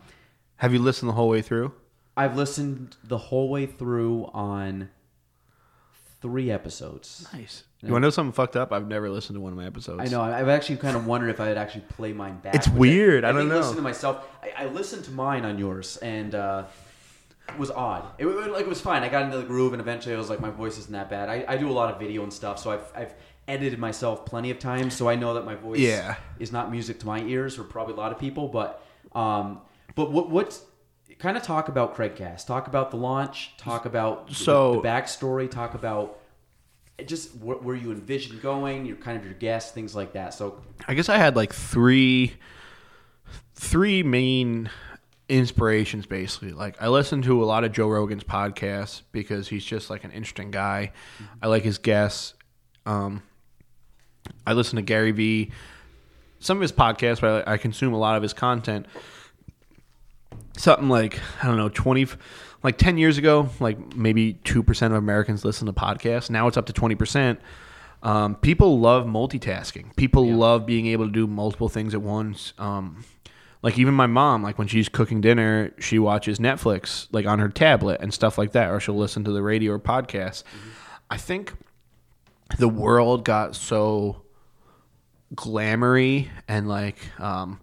Speaker 2: Have you listened the whole way through?
Speaker 1: I've listened the whole way through on three episodes.
Speaker 2: Nice. You want to know something fucked up? I've never listened to one of my episodes.
Speaker 1: I know. I- I've actually kind of wondered if I'd actually play mine back.
Speaker 2: It's weird. I don't know.
Speaker 1: Listen to myself. I, I listened to mine on yours, and uh, it was odd. It, wa- like it was fine. I got into the groove, and eventually I was like, my voice isn't that bad. I, I do a lot of video and stuff, so I've I've edited myself plenty of times, so I know that my voice
Speaker 2: Yeah.
Speaker 1: is not music to my ears, or probably a lot of people. But um, but what what's kind of talk about Craigcast? Talk about the launch. Talk about the-
Speaker 2: So-
Speaker 1: the backstory. Talk about just where, where you envision going, your kind of your guests, things like that. So
Speaker 2: I guess I had like three, three main inspirations basically. Like I listen to a lot of Joe Rogan's podcasts because he's just like an interesting guy. I like his guests. Um, I listen to Gary Vee, some of his podcasts, but I, I consume a lot of his content. Something like I don't know, twenty, like ten years ago, like maybe two percent of Americans listen to podcasts. Now it's up to twenty percent. Um, people love multitasking. People love being able to do multiple things at once. Um, like even my mom, like when she's cooking dinner, she watches Netflix like on her tablet and stuff like that, or she'll listen to the radio or podcast. I think the world got so glamoury and like um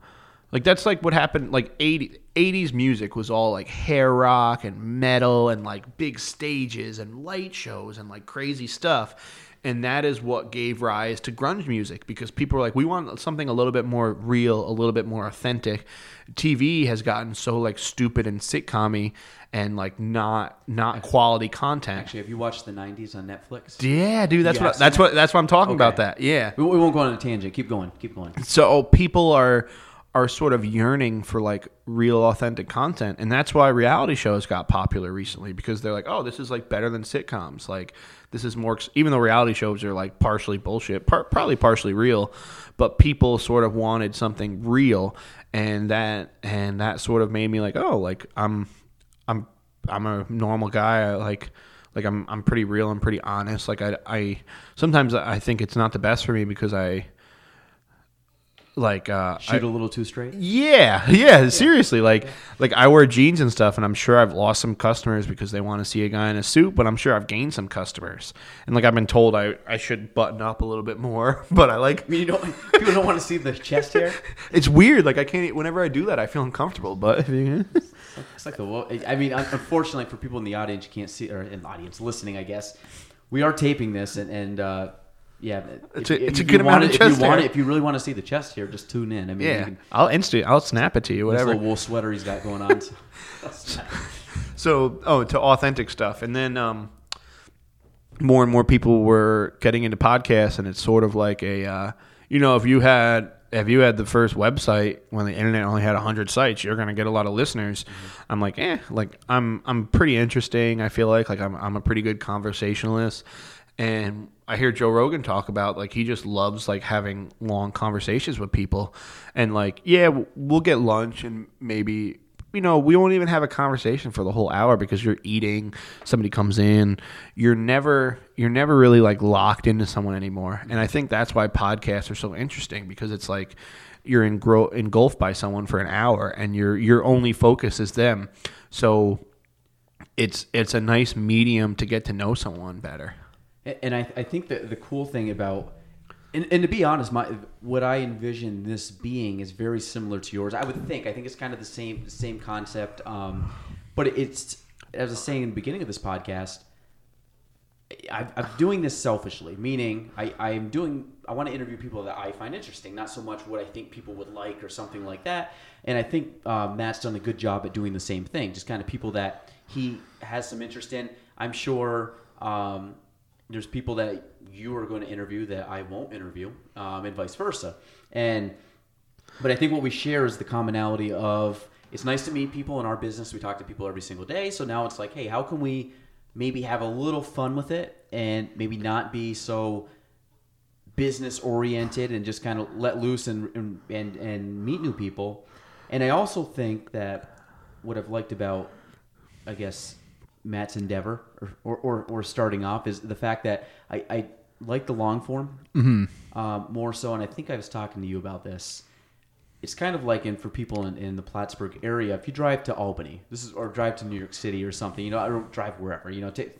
Speaker 2: like that's like what happened like 80, 80s music was all like hair rock and metal and like big stages and light shows and like crazy stuff and that is what gave rise to grunge music because people were like we want something a little bit more real a little bit more authentic tv has gotten so like stupid and sitcom and like not not quality content
Speaker 1: actually, have you watched the '90s on Netflix?
Speaker 2: yeah dude that's what that's what that's what i'm talking
Speaker 1: Okay.
Speaker 2: about that yeah
Speaker 1: We, we won't go on a tangent. Keep going. Keep going.
Speaker 2: so people are are sort of yearning for like real authentic content and that's why reality shows got popular recently because they're like oh this is like better than sitcoms. Like this is more even though reality shows are like partially bullshit par- probably partially real but people sort of wanted something real and that and that sort of made me like oh like i'm i'm i'm a normal guy. I like like i'm i'm pretty real i'm pretty honest. Like i i sometimes i think it's not the best for me because i like uh
Speaker 1: Shoot
Speaker 2: I-
Speaker 1: a little too straight.
Speaker 2: yeah, yeah, seriously. Like like I wear jeans and stuff and I'm sure I've lost some customers because they want to see a guy in a suit, but I'm sure I've gained some customers. And like I've been told I, I should button up a little bit more, but I like
Speaker 1: I mean, you don't people don't want to see the chest hair.
Speaker 2: it's weird. Like I can't whenever I do that I feel uncomfortable, but
Speaker 1: It's like the wo- I mean, unfortunately for people in the audience, you can't see or in the audience listening, I guess. We are taping this, and and uh, yeah,
Speaker 2: It's
Speaker 1: if-
Speaker 2: a- it's
Speaker 1: if
Speaker 2: a good amount of
Speaker 1: it-
Speaker 2: chest
Speaker 1: If you want it, if you really want to see the chest here, just tune in. I mean,
Speaker 2: yeah.
Speaker 1: can,
Speaker 2: I'll instant I'll snap it to you, whatever.
Speaker 1: little wool sweater he's got going on. so-
Speaker 2: oh, to authentic stuff, and then um, more and more people were getting into podcasts, and it's sort of like a, uh, you know, if you had if you had the first website when the internet only had hundred sites, you're gonna get a lot of listeners. I'm like, eh, like I'm I'm pretty interesting. I feel like like I'm I'm a pretty good conversationalist, and I hear Joe Rogan talk about like he just loves like having long conversations with people, and like yeah, we'll get lunch and maybe you know, we won't even have a conversation for the whole hour because you're eating, somebody comes in, you're never you're never really like locked into someone anymore. And I think that's why podcasts are so interesting because it's like you're engro- engulfed by someone for an hour and your your only focus is them. So it's it's a nice medium to get to know someone better.
Speaker 1: And I, I think that the cool thing about, and, and to be honest, my what I envision this being is very similar to yours. I would think. I think it's kind of the same same concept. Um, but it's as I was saying in the beginning of this podcast, I, I'm doing this selfishly, meaning I, I'm doing. I want to interview people that I find interesting, not so much what I think people would like or something like that. And I think uh, Matt's done a good job at doing the same thing, just kind of people that he has some interest in. I'm sure um, there's people that you are going to interview that I won't interview, um, and vice versa. And but I think what we share is the commonality of it's nice to meet people in our business. We talk to people every single day. So now it's like, hey, how can we maybe have a little fun with it and maybe not be so business oriented and just kind of let loose and, and and and meet new people. And I also think that what I've liked about, I guess, Matt's endeavor or or, or, starting off is the fact that I, I like the long form um, more so. And I think I was talking to you about this. It's kind of like in for people in, in the Plattsburgh area. If you drive to Albany, this is or drive to New York City or something, you know, or drive wherever, you know, take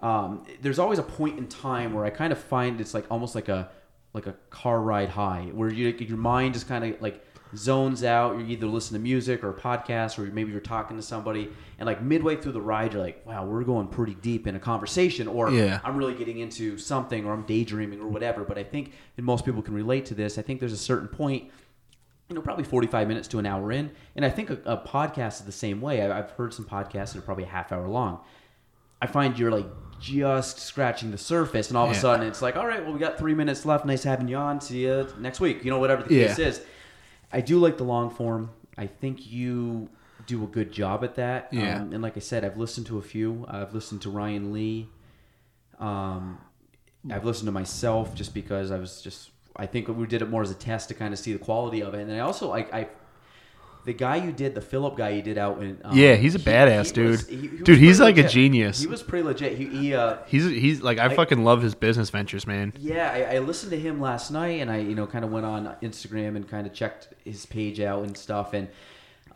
Speaker 1: um, there's always a point in time where I kind of find it's like almost like a like a car ride high, where you, your mind just kind of like zones out. You're either listen to music or a podcast, or maybe you're talking to somebody, and like midway through the ride, you're like, "Wow, we're going pretty deep in a conversation," or
Speaker 2: Yeah.
Speaker 1: "I'm really getting into something," or "I'm daydreaming," or whatever. But I think, and most people can relate to this. I think there's a certain point you know, probably 45 minutes to an hour in. And I think a, a podcast is the same way. I, I've heard some podcasts that are probably a half hour long. I find you're like just scratching the surface, and all of a sudden it's like, all right, well, we got three minutes left. Nice having you on. See you next week. You know, whatever the
Speaker 2: Yeah.
Speaker 1: case is. I do like the long form. I think you do a good job at that.
Speaker 2: Yeah.
Speaker 1: Um, and like I said, I've listened to a few. I've listened to Ryan Lee. Um, I've listened to myself just because I was just. I think we did it more as a test to kind of see the quality of it, and then I also like I. The guy you did, the Philip guy you did out in. Um,
Speaker 2: Yeah, he's a
Speaker 1: he-
Speaker 2: badass,
Speaker 1: he
Speaker 2: dude.
Speaker 1: was- he-
Speaker 2: Dude, he's like a genius.
Speaker 1: He was pretty legit. He, he uh,
Speaker 2: He's he's like I
Speaker 1: I-
Speaker 2: fucking love his business ventures, man.
Speaker 1: yeah, I, I listened to him last night, and I, you know, kind of went on Instagram and kind of checked his page out and stuff, and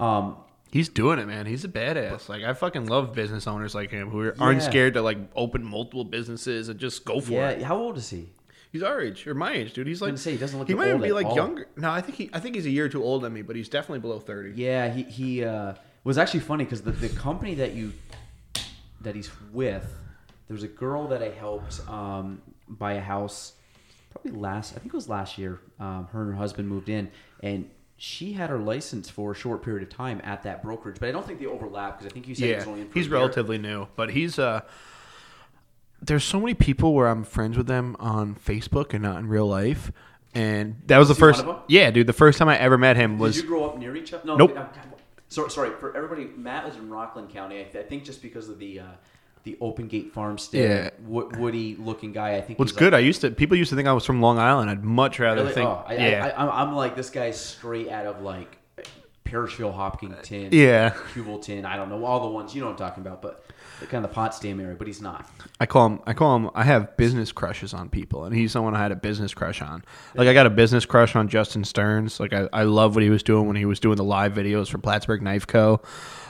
Speaker 1: um,
Speaker 2: He's doing it, man. He's a badass. Like I fucking love business owners like him who aren't
Speaker 1: Yeah.
Speaker 2: scared to like open multiple businesses and just go for
Speaker 1: yeah,
Speaker 2: it.
Speaker 1: Yeah, how old is he?
Speaker 2: He's our age or my age, dude. He's like
Speaker 1: say, he doesn't look
Speaker 2: he might
Speaker 1: old
Speaker 2: be like
Speaker 1: all.
Speaker 2: younger. No, I think he I think he's a year or two older than me, but he's definitely below thirty.
Speaker 1: Yeah, he he uh, was actually funny because the, the company that you that he's with, there's a girl that I helped um, buy a house, probably last I think it was last year. Um, her and her husband moved in, and she had her license for a short period of time at that brokerage, but I don't think they overlap because I think you said
Speaker 2: Yeah,
Speaker 1: was only in for
Speaker 2: he's relatively new, but he's uh. There's so many people where I'm friends with them on Facebook and not in real life, and that was the
Speaker 1: first. he of them?
Speaker 2: Yeah, dude. The first time I ever met him was
Speaker 1: Did you grow up near each other? No.
Speaker 2: Nope.
Speaker 1: God, Sorry, sorry for everybody. Matt was in Rockland County. I, th- I think just because of the uh, the open gate farmstead,
Speaker 2: Yeah.
Speaker 1: wo- woody looking guy. I think
Speaker 2: What's
Speaker 1: he's
Speaker 2: good?
Speaker 1: Like,
Speaker 2: I used to. People used to think I was from Long Island. I'd much rather
Speaker 1: really?
Speaker 2: think.
Speaker 1: oh, I,
Speaker 2: yeah,
Speaker 1: I, I, I'm like this guy's straight out of like Parishville, Hopkinton,
Speaker 2: Yeah.
Speaker 1: Hubleton. I don't know all the ones you know what I'm talking about, but the kind of the pot Potsdam area. But he's not.
Speaker 2: I call him. I call him. I have business crushes on people, and he's someone I had a business crush on. Like I got a business crush on Justin Stearns. Like I, I love what he was doing when he was doing the live videos for Plattsburgh Knife Co.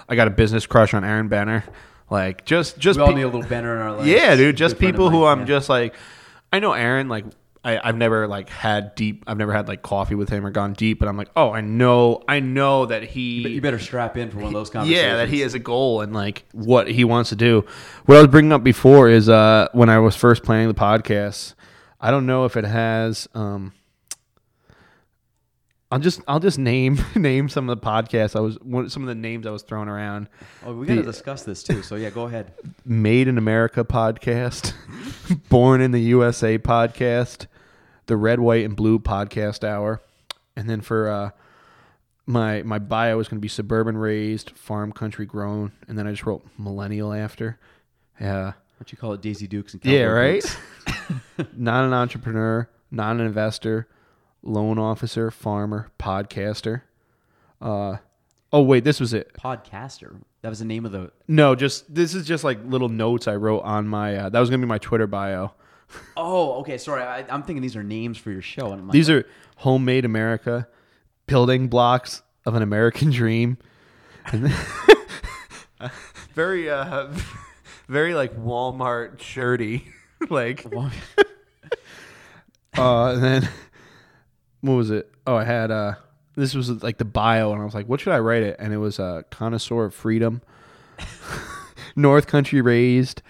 Speaker 2: I got a business crush on Aaron Banner. Like just just
Speaker 1: We all
Speaker 2: pe-
Speaker 1: need a little Banner in our lives.
Speaker 2: yeah, dude. Just people who
Speaker 1: mine,
Speaker 2: I'm
Speaker 1: yeah.
Speaker 2: just like. I know Aaron. Like I, I've never like had deep. I've never had like coffee with him or gone deep. But I'm like, oh, I know. I know that he.
Speaker 1: But you better strap in for one of those conversations.
Speaker 2: Yeah, that he has a goal and like what he wants to do. What I was bringing up before is uh, when I was first planning the podcast. I don't know if it has. Um, I'll just I'll just name name some of the podcasts I was some of the names I was throwing around.
Speaker 1: Oh, we got to discuss this too. So yeah, go ahead.
Speaker 2: Made in America podcast, Born in the USA podcast, the Red, White, and Blue podcast hour, and then for uh, my my bio is going to be suburban raised, farm country grown, and then I just wrote millennial after. Yeah,
Speaker 1: What you call it, Daisy Dukes and
Speaker 2: yeah, right. not an entrepreneur, not an investor, loan officer, farmer, podcaster. Uh, oh wait, this was it.
Speaker 1: Podcaster. That was the name of the.
Speaker 2: No, just this is just like little notes I wrote on my. Uh, that was gonna be my Twitter bio.
Speaker 1: Oh, okay. Sorry, I, I'm thinking these are names for your show, and I'm like,
Speaker 2: These are homemade America, building blocks of an American dream, and then- very, uh, very like Walmart shirty, like.
Speaker 1: Well,
Speaker 2: Uh, and then what was it? Oh, I had uh, this was like the bio, and I was like, what should I write it? And it was a uh, connoisseur of freedom, North Country raised,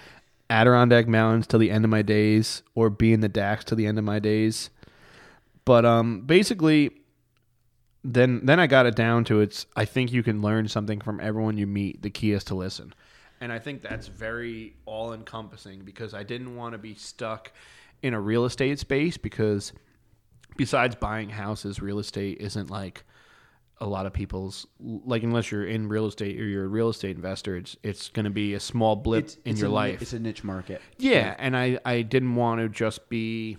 Speaker 2: Adirondack Mountains till the end of my days, or being the Dax till the end of my days. But um, basically, then then I got it down to it's. I think you can learn something from everyone you meet. The key is to listen, and I think that's very all encompassing because I didn't want to be stuck in a real estate space because besides buying houses, real estate isn't like a lot of people's like unless you're in real estate or you're a real estate investor, it's it's going to be a small blip
Speaker 1: it's,
Speaker 2: in
Speaker 1: it's
Speaker 2: your
Speaker 1: a,
Speaker 2: life.
Speaker 1: It's a niche market.
Speaker 2: Yeah, and I I didn't want to just be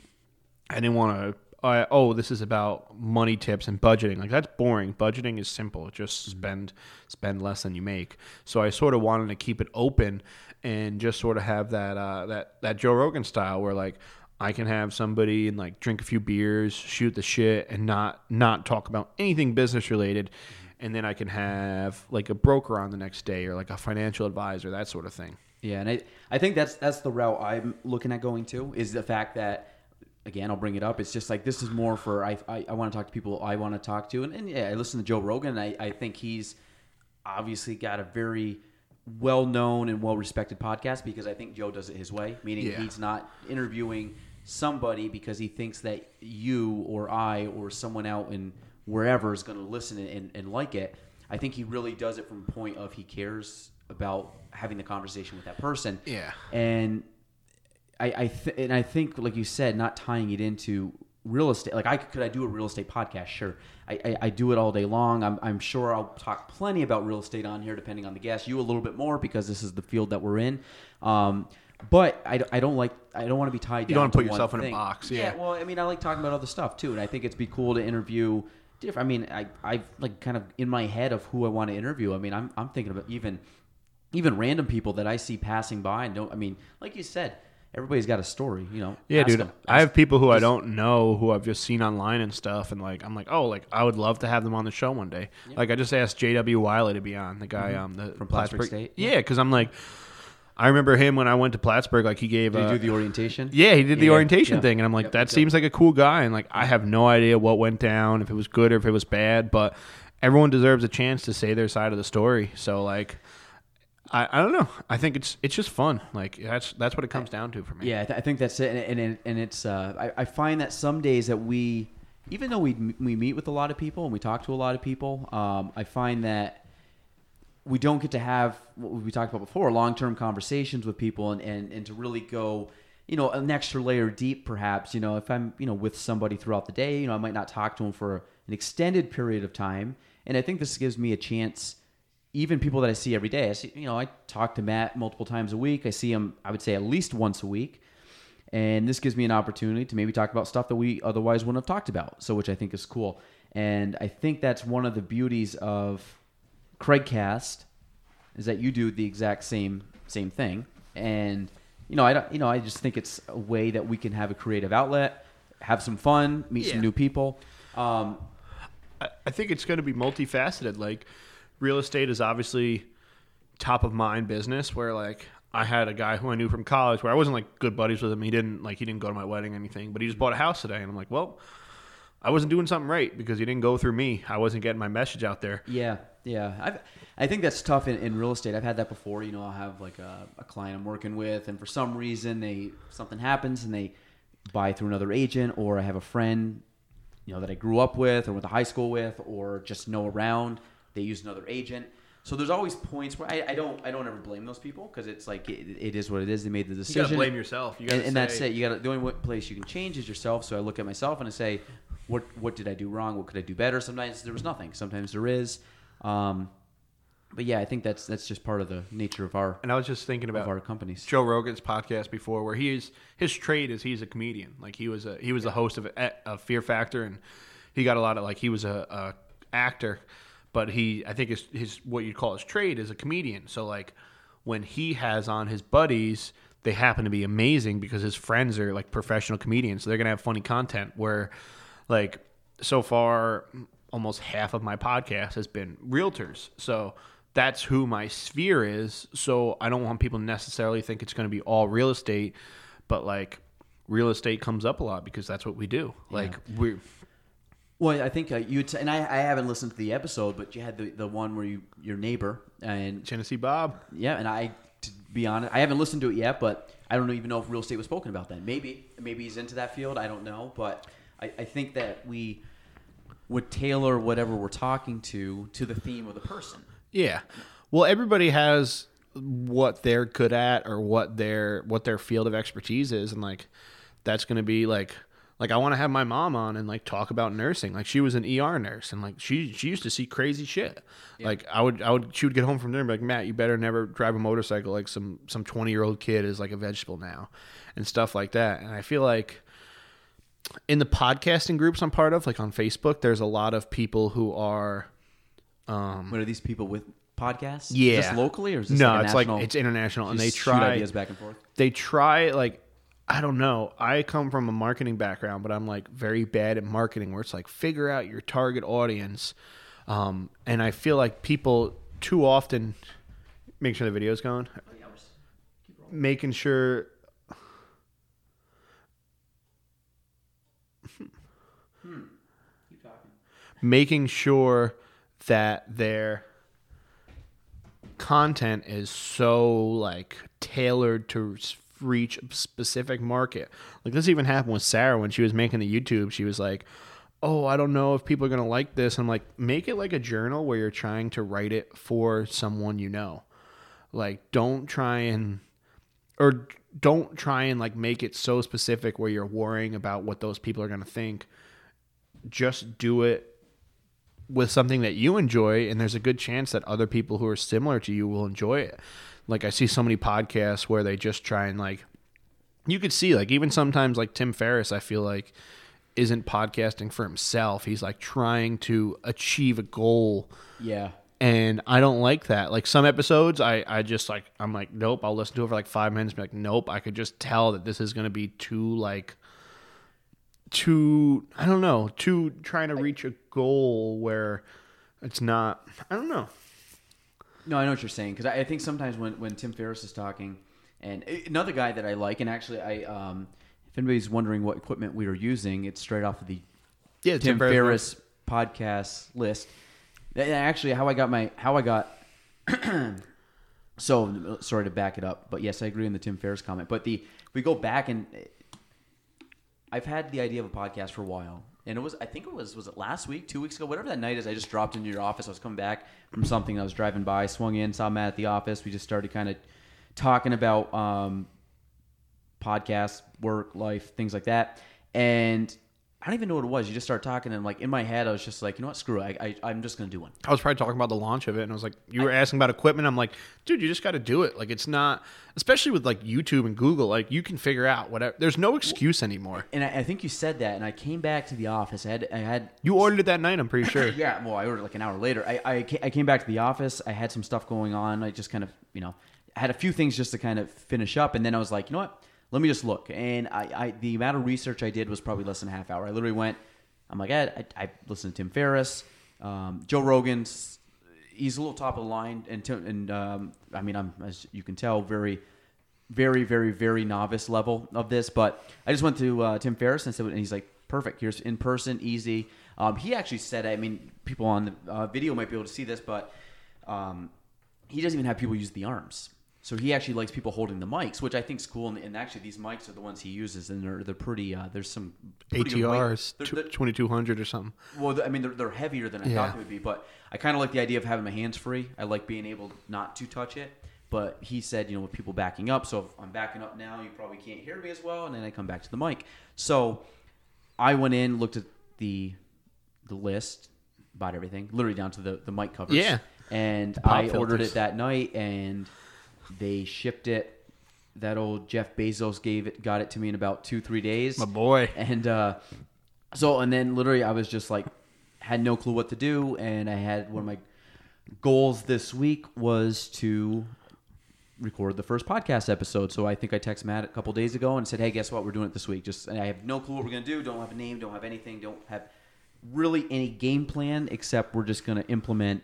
Speaker 2: I didn't want to uh, oh this is about money tips and budgeting. Like that's boring. Budgeting is simple. Just spend spend less than you make. So i sort of wanted to keep it open and just sort of have that uh, that that joe rogan style where like i can have somebody and like drink a few beers shoot the shit and not not talk about anything business related mm-hmm. and then i can have like a broker on the next day or like a financial advisor that sort of thing
Speaker 1: Yeah, and I I think that's that's the route I'm looking at going to is the fact that again I'll bring it up. It's just like this is more for I I, I want to talk to people I want to talk to, and, and yeah, I listen to Joe Rogan. And I I think he's obviously got a very well known and well respected podcast because I think Joe does it his way, meaning
Speaker 2: Yeah.
Speaker 1: he's not interviewing somebody because he thinks that you or I or someone out in wherever is going to listen and, and like it. I think he really does it from a point of he cares about having the conversation with that person.
Speaker 2: Yeah.
Speaker 1: And I, I th- and I think, like you said, not tying it into real estate. Like, I could, could I do a real estate podcast? Sure. I, I, I do it all day long. I'm, I'm sure I'll talk plenty about real estate on here, depending on the guest. You a little bit more because this is the field that we're in. Um, but I, I don't like I don't want to be tied.
Speaker 2: You don't wanna put
Speaker 1: to one
Speaker 2: yourself in a box, yeah.
Speaker 1: Well, I mean, I like talking about other stuff too, and I think it'd be cool to interview. Different. I mean, I I like kind of in my head of who I want to interview. I mean, I'm I'm thinking about even even random people that I see passing by and don't. I mean, like you said, everybody's got a story. You know.
Speaker 2: Yeah, dude.
Speaker 1: them.
Speaker 2: I have people who I don't know who I've just seen online and stuff, and like I'm like, oh, like I would love to have them on the show one day. Like I just asked J.W. Wiley to be on the guy um the
Speaker 1: Mm-hmm. From Plattsburgh State?
Speaker 2: Yeah, because I'm like, I remember him when I went to Plattsburgh. Like he gave.
Speaker 1: Did
Speaker 2: uh,
Speaker 1: you do the orientation?
Speaker 2: yeah, he did the
Speaker 1: Yeah,
Speaker 2: orientation
Speaker 1: yeah.
Speaker 2: thing, and I'm like,
Speaker 1: Yep,
Speaker 2: that
Speaker 1: yep.
Speaker 2: seems like a cool guy, and like I have no idea what went down, if it was good or if it was bad, but everyone deserves a chance to say their side of the story. So like. I, I don't know. I think it's it's just fun. Like that's that's what it comes down to for me.
Speaker 1: Yeah, I, th- I think that's it, and and, and it's uh, I, I find that some days that we, even though we we meet with a lot of people and we talk to a lot of people, um, I find that we don't get to have what we talked about before long term conversations with people and, and and to really go you know an extra layer deep perhaps. You know if i'm you know with somebody throughout the day you know i might not talk to them for an extended period of time. And i think this gives me a chance even people that i see every day i see you know i talk to matt multiple times a week. I see him i would say at least once a week. And this gives me an opportunity to maybe talk about stuff that we otherwise wouldn't have talked about so which i think is cool. And i think that's one of the beauties of craigcast is that you do the exact same same thing and you know, I don't, you know, I just think it's a way that we can have a creative outlet, have some fun, meet
Speaker 2: Yeah.
Speaker 1: some new people. Um,
Speaker 2: I, I think it's going to be multifaceted. Like real estate is obviously top of mind business. Where like I had a guy who I knew from college, where I wasn't like good buddies with him. He didn't like he didn't go to my wedding or anything, but he just bought a house today, and I'm like, well, I wasn't doing something right because he didn't go through me. I wasn't getting my message out there.
Speaker 1: yeah, yeah. I've, I think that's tough in, in real estate. I've had that before. You know, I'll have like a, a client I'm working with, and for some reason they something happens and they buy through another agent, or I have a friend, you know, that I grew up with or went to high school with, or just know around. They use another agent. So there's always points where I, I don't I don't ever blame those people because it's like it, it is what it is. They made the
Speaker 2: You
Speaker 1: decision.
Speaker 2: gotta blame yourself. You gotta
Speaker 1: and, and that's it. You got to the only place you can change is yourself. So I look at myself and I say, what what did I do wrong? What could I do better? Sometimes there was nothing. Sometimes there is. Um, but yeah, I think that's that's just part of the nature of our
Speaker 2: And I was just thinking about
Speaker 1: our companies.
Speaker 2: Joe Rogan's podcast before, where he is his trade is he's a comedian. Like he was a he was the host of, of Fear Factor, and he got a lot of like he was a, a actor, but he I think his his what you'd call his trade is a comedian. So like when he has on his buddies, they happen to be amazing because his friends are like professional comedians, so they're gonna have funny content. Where like so far, almost half of my podcast has been realtors. So that's who my sphere is. So I don't want people to necessarily think it's going to be all real estate, but like real estate comes up a lot because that's what we do. Like we
Speaker 1: Well, I think uh, you t- and I, I haven't listened to the episode, but you had the, the one where you your neighbor and
Speaker 2: Tennessee Bob.
Speaker 1: yeah, and I to be honest, I haven't listened to it yet, but I don't even know if real estate was spoken about then. Maybe maybe he's into that field. I don't know, but I, I think that we would tailor whatever we're talking to to the theme of the person.
Speaker 2: Yeah. Well, everybody has what they're good at or what their what their field of expertise is and like that's going to be like like I want to have my mom on and like talk about nursing. Like she was an ER nurse and like she she used to see crazy shit. Like I would I would she would get home from dinner and be like Matt, you better never drive a motorcycle like some some 20-year-old kid is like a vegetable now and stuff like that. And I feel like in the podcasting groups I'm part of, like on Facebook, there's a lot of people who are um
Speaker 1: What are these people with podcasts?
Speaker 2: yeah.
Speaker 1: just locally or is this
Speaker 2: no?
Speaker 1: like a
Speaker 2: it's
Speaker 1: national-
Speaker 2: like it's international, and they try
Speaker 1: ideas back and forth.
Speaker 2: They try like I don't know. I come from a marketing background, but I'm like very bad at marketing. Where it's like figure out your target audience, um, and I feel like people too often make sure the video's going, making sure.
Speaker 1: Keep talking.
Speaker 2: Making sure that their content is so like tailored to reach a specific market. Like this even happened with Sarah when she was making the YouTube. She was like, "Oh, I don't know if people are to like this." I'm like, "Make it like a journal where you're trying to write it for someone you know." Like don't try and or don't try and like make it so specific where you're worrying about what those people are to think just do it with something that you enjoy and there's a good chance that other people who are similar to you will enjoy it like i see so many podcasts where they just try and like you could see like even sometimes like tim ferriss i feel like isn't podcasting for himself he's like trying to achieve a goal
Speaker 1: Yeah.
Speaker 2: and I don't like that. Like some episodes, I, I just like I'm like nope. I'll listen to it for like five minutes. And be like nope. I could just tell that this is going to be too like too I don't know to trying to reach a goal where it's not. I don't know.
Speaker 1: No, I know what you're saying because I, I think sometimes when, when Tim Ferriss is talking, and uh, another guy that I like, and actually I, um, if anybody's wondering what equipment we are using, it's straight off of the
Speaker 2: Yeah,
Speaker 1: Tim, Ferriss podcast list. And Actually, how I got my how I got. so sorry to back it up, but yes, I agree in the Tim Ferriss comment. But the we go back and I've had the idea of a podcast for a while, and it was I think it was was it last week, two weeks ago, whatever that night is. I just dropped into your office. I was coming back from something. I was driving by, swung in, saw Matt at the office. We just started kind of talking about um, podcasts, work, life, things like that. And I don't even know what it was. You just start talking, and like in my head, I was just like, you know what, screw it. I, I, I'm just gonna do one.
Speaker 2: I was probably talking about the launch of it, and I was like, you were asking about equipment. I'm like, dude, you just got to do it. Like, it's not, especially with like YouTube and Google, like you can figure out whatever. There's no excuse anymore.
Speaker 1: And I, I think you said that, and I came back to the office. I had, I had
Speaker 2: You ordered it that night, I'm pretty sure.
Speaker 1: yeah, well, I ordered like an hour later. I, I, I came back to the office. I had some stuff going on. I just kind of, you know, I had a few things just to kind of finish up. And then I was like, you know what? Let me just look. And I, I the amount of research I did was probably less than a half hour. I literally went, I'm like, I, I, I listened to Tim Ferriss, um, Joe Rogan's. He's a little top of the line. And, and um, I mean, I'm, as you can tell, very, very, very, very novice level of this. But I just went to uh, Tim Ferriss and said, and he's like, perfect. Here's in person, easy. Um, he actually said, I mean, people on the uh, video might be able to see this, but um, he doesn't even have people use the arms. So he actually likes people holding the mics, which I think is cool. And, and actually, these mics are the ones he uses, and they're they're pretty. Uh, there's some pretty
Speaker 2: ATRs,
Speaker 1: they're-
Speaker 2: tw-
Speaker 1: they're-
Speaker 2: 2200 or something.
Speaker 1: well, I mean, they're, they're heavier than I
Speaker 2: Yeah.
Speaker 1: thought they would be, but I kind of like the idea of having my hands free. I like being able not to touch it. But he said, you know, with people backing up, so if I'm backing up now, you probably can't hear me as well, and then I come back to the mic. So I went in, looked at the the list, bought everything, literally down to the the mic covers.
Speaker 2: Yeah.
Speaker 1: and
Speaker 2: pop
Speaker 1: I ordered it that night, and they shipped it. That old Jeff Bezos gave it, got it to me in about two three days.
Speaker 2: My boy.
Speaker 1: And uh, so, and then literally, I was just like, had no clue what to do, and I had one of my goals this week was to record the first podcast episode. So I think I texted Matt a couple days ago and said, "Hey, guess what? We're doing it this week. Just and I have no clue what we're gonna do. Don't have a name. Don't have anything. Don't have really any game plan except we're just gonna implement."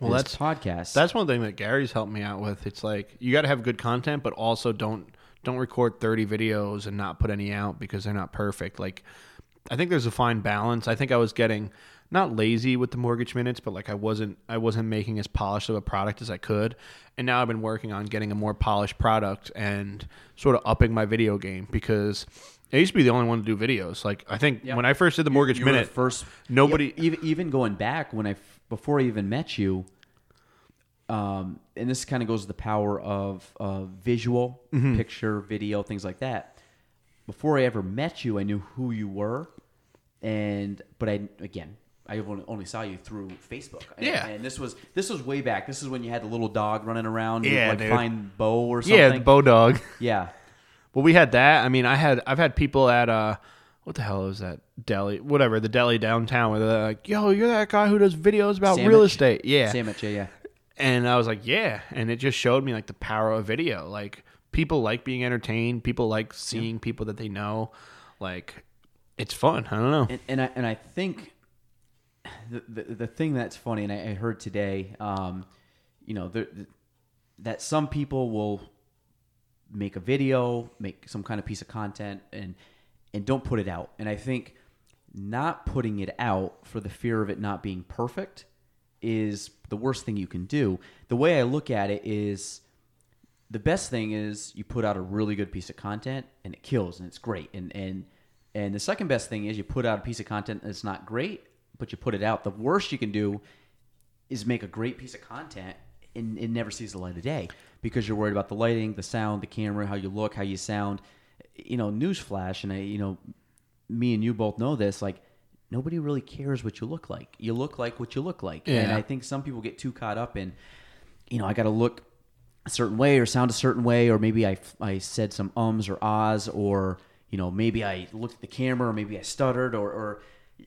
Speaker 2: Well, that's-
Speaker 1: podcast.
Speaker 2: That's one thing that Gary's helped me out with. It's like you got to have good content, but also don't don't record 30 videos and not put any out because they're not perfect. Like I think there's a fine balance. I think I was getting not lazy with the mortgage minutes, but like I wasn't I wasn't making as polished of a product as I could. And now I've been working on getting a more polished product and sort of upping my video game because I used to be the only one to do videos. Like I think
Speaker 1: Yeah.
Speaker 2: when I first did the mortgage
Speaker 1: You the
Speaker 2: minute,
Speaker 1: first
Speaker 2: nobody-
Speaker 1: Yeah, even even going back when I before I even met you um and this kind of goes to the power of uh visual
Speaker 2: Mm-hmm.
Speaker 1: picture video things like that before I ever met you I knew who you were and but I again I only saw you through Facebook. And,
Speaker 2: Yeah.
Speaker 1: and this was this was way back. This is when you had the little dog running around.
Speaker 2: Yeah,
Speaker 1: like
Speaker 2: dude.
Speaker 1: find Bo or something.
Speaker 2: yeah, the bow dog.
Speaker 1: yeah,
Speaker 2: Well, we had that. I mean, I had I've had people at uh, what the hell is that deli? Whatever the deli downtown where they're like, "Yo, you're that guy who does videos about real estate." Yeah,
Speaker 1: Sandwich. Yeah, yeah.
Speaker 2: and I was like, "Yeah," and it just showed me like the power of video. Like people like being entertained. People like seeing people that they know. Like it's fun. I don't know.
Speaker 1: and, and I and I think the, the the thing that's funny, and I, I heard today, um, you know, the, the, that some people will make a video, make some kind of piece of content, and and don't put it out. And I think not putting it out for the fear of it not being perfect is the worst thing you can do. The way I look at it is the best thing is you put out a really good piece of content and it kills and it's great. And and and the second best thing is you put out a piece of content that's not great, but you put it out. The worst you can do is make a great piece of content and it never sees the light of day because you're worried about the lighting, the sound, the camera, how you look, how you sound. You know, newsflash, and I, you know, me and you both know this. Like, nobody really cares what you look like. You look like what you look like, and I think some people get too caught up in, you know, I got to look a certain way or sound a certain way, or maybe I I said some ums or ahs, or you know, maybe I looked at the camera, or maybe I stuttered, or or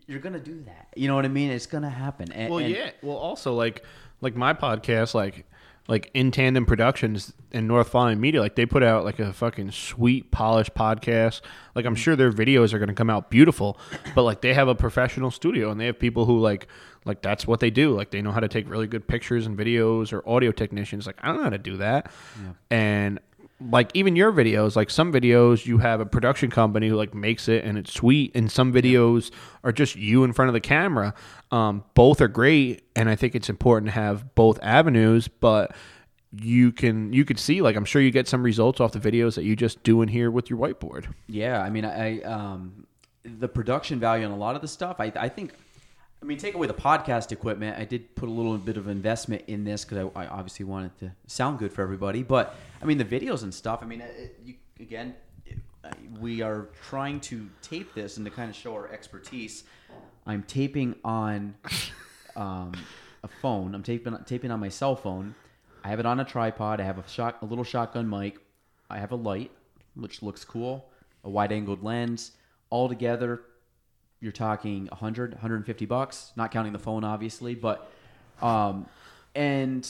Speaker 1: you're gonna do that. You know what I mean? It's gonna happen. And,
Speaker 2: Well,
Speaker 1: and-
Speaker 2: yeah. Well, also like like my podcast, like like in tandem productions and North Fallen Media, like they put out like a fucking sweet polished podcast. Like I'm mm-hmm. sure their videos are going to come out beautiful, but like they have a professional studio and they have people who like like that's what they do. Like they know how to take really good pictures and videos or audio technicians. Like I don't know how to do that. And like even your videos, like some videos you have a production company who like makes it and it's sweet, and some videos are just you in front of the camera. Um, both are great, and I think it's important to have both avenues, but you can you could see like I'm sure you get some results off the videos that you just do in here with your whiteboard.
Speaker 1: Yeah, I mean, I um, the production value on a lot of the stuff. I, I think, I mean, take away the podcast equipment. I did put a little bit of investment in this because I, I obviously wanted it to sound good for everybody. But I mean, the videos and stuff. I mean, it, you, again, we are trying to tape this and to kind of show our expertise. I'm taping on um, a phone. I'm taping taping on my cell phone. I have it on a tripod. I have a shot, a little shotgun mic. I have a light, which looks cool. A wide angled lens. All together, you're talking 100, 150 bucks. Not counting the phone, obviously, but um, and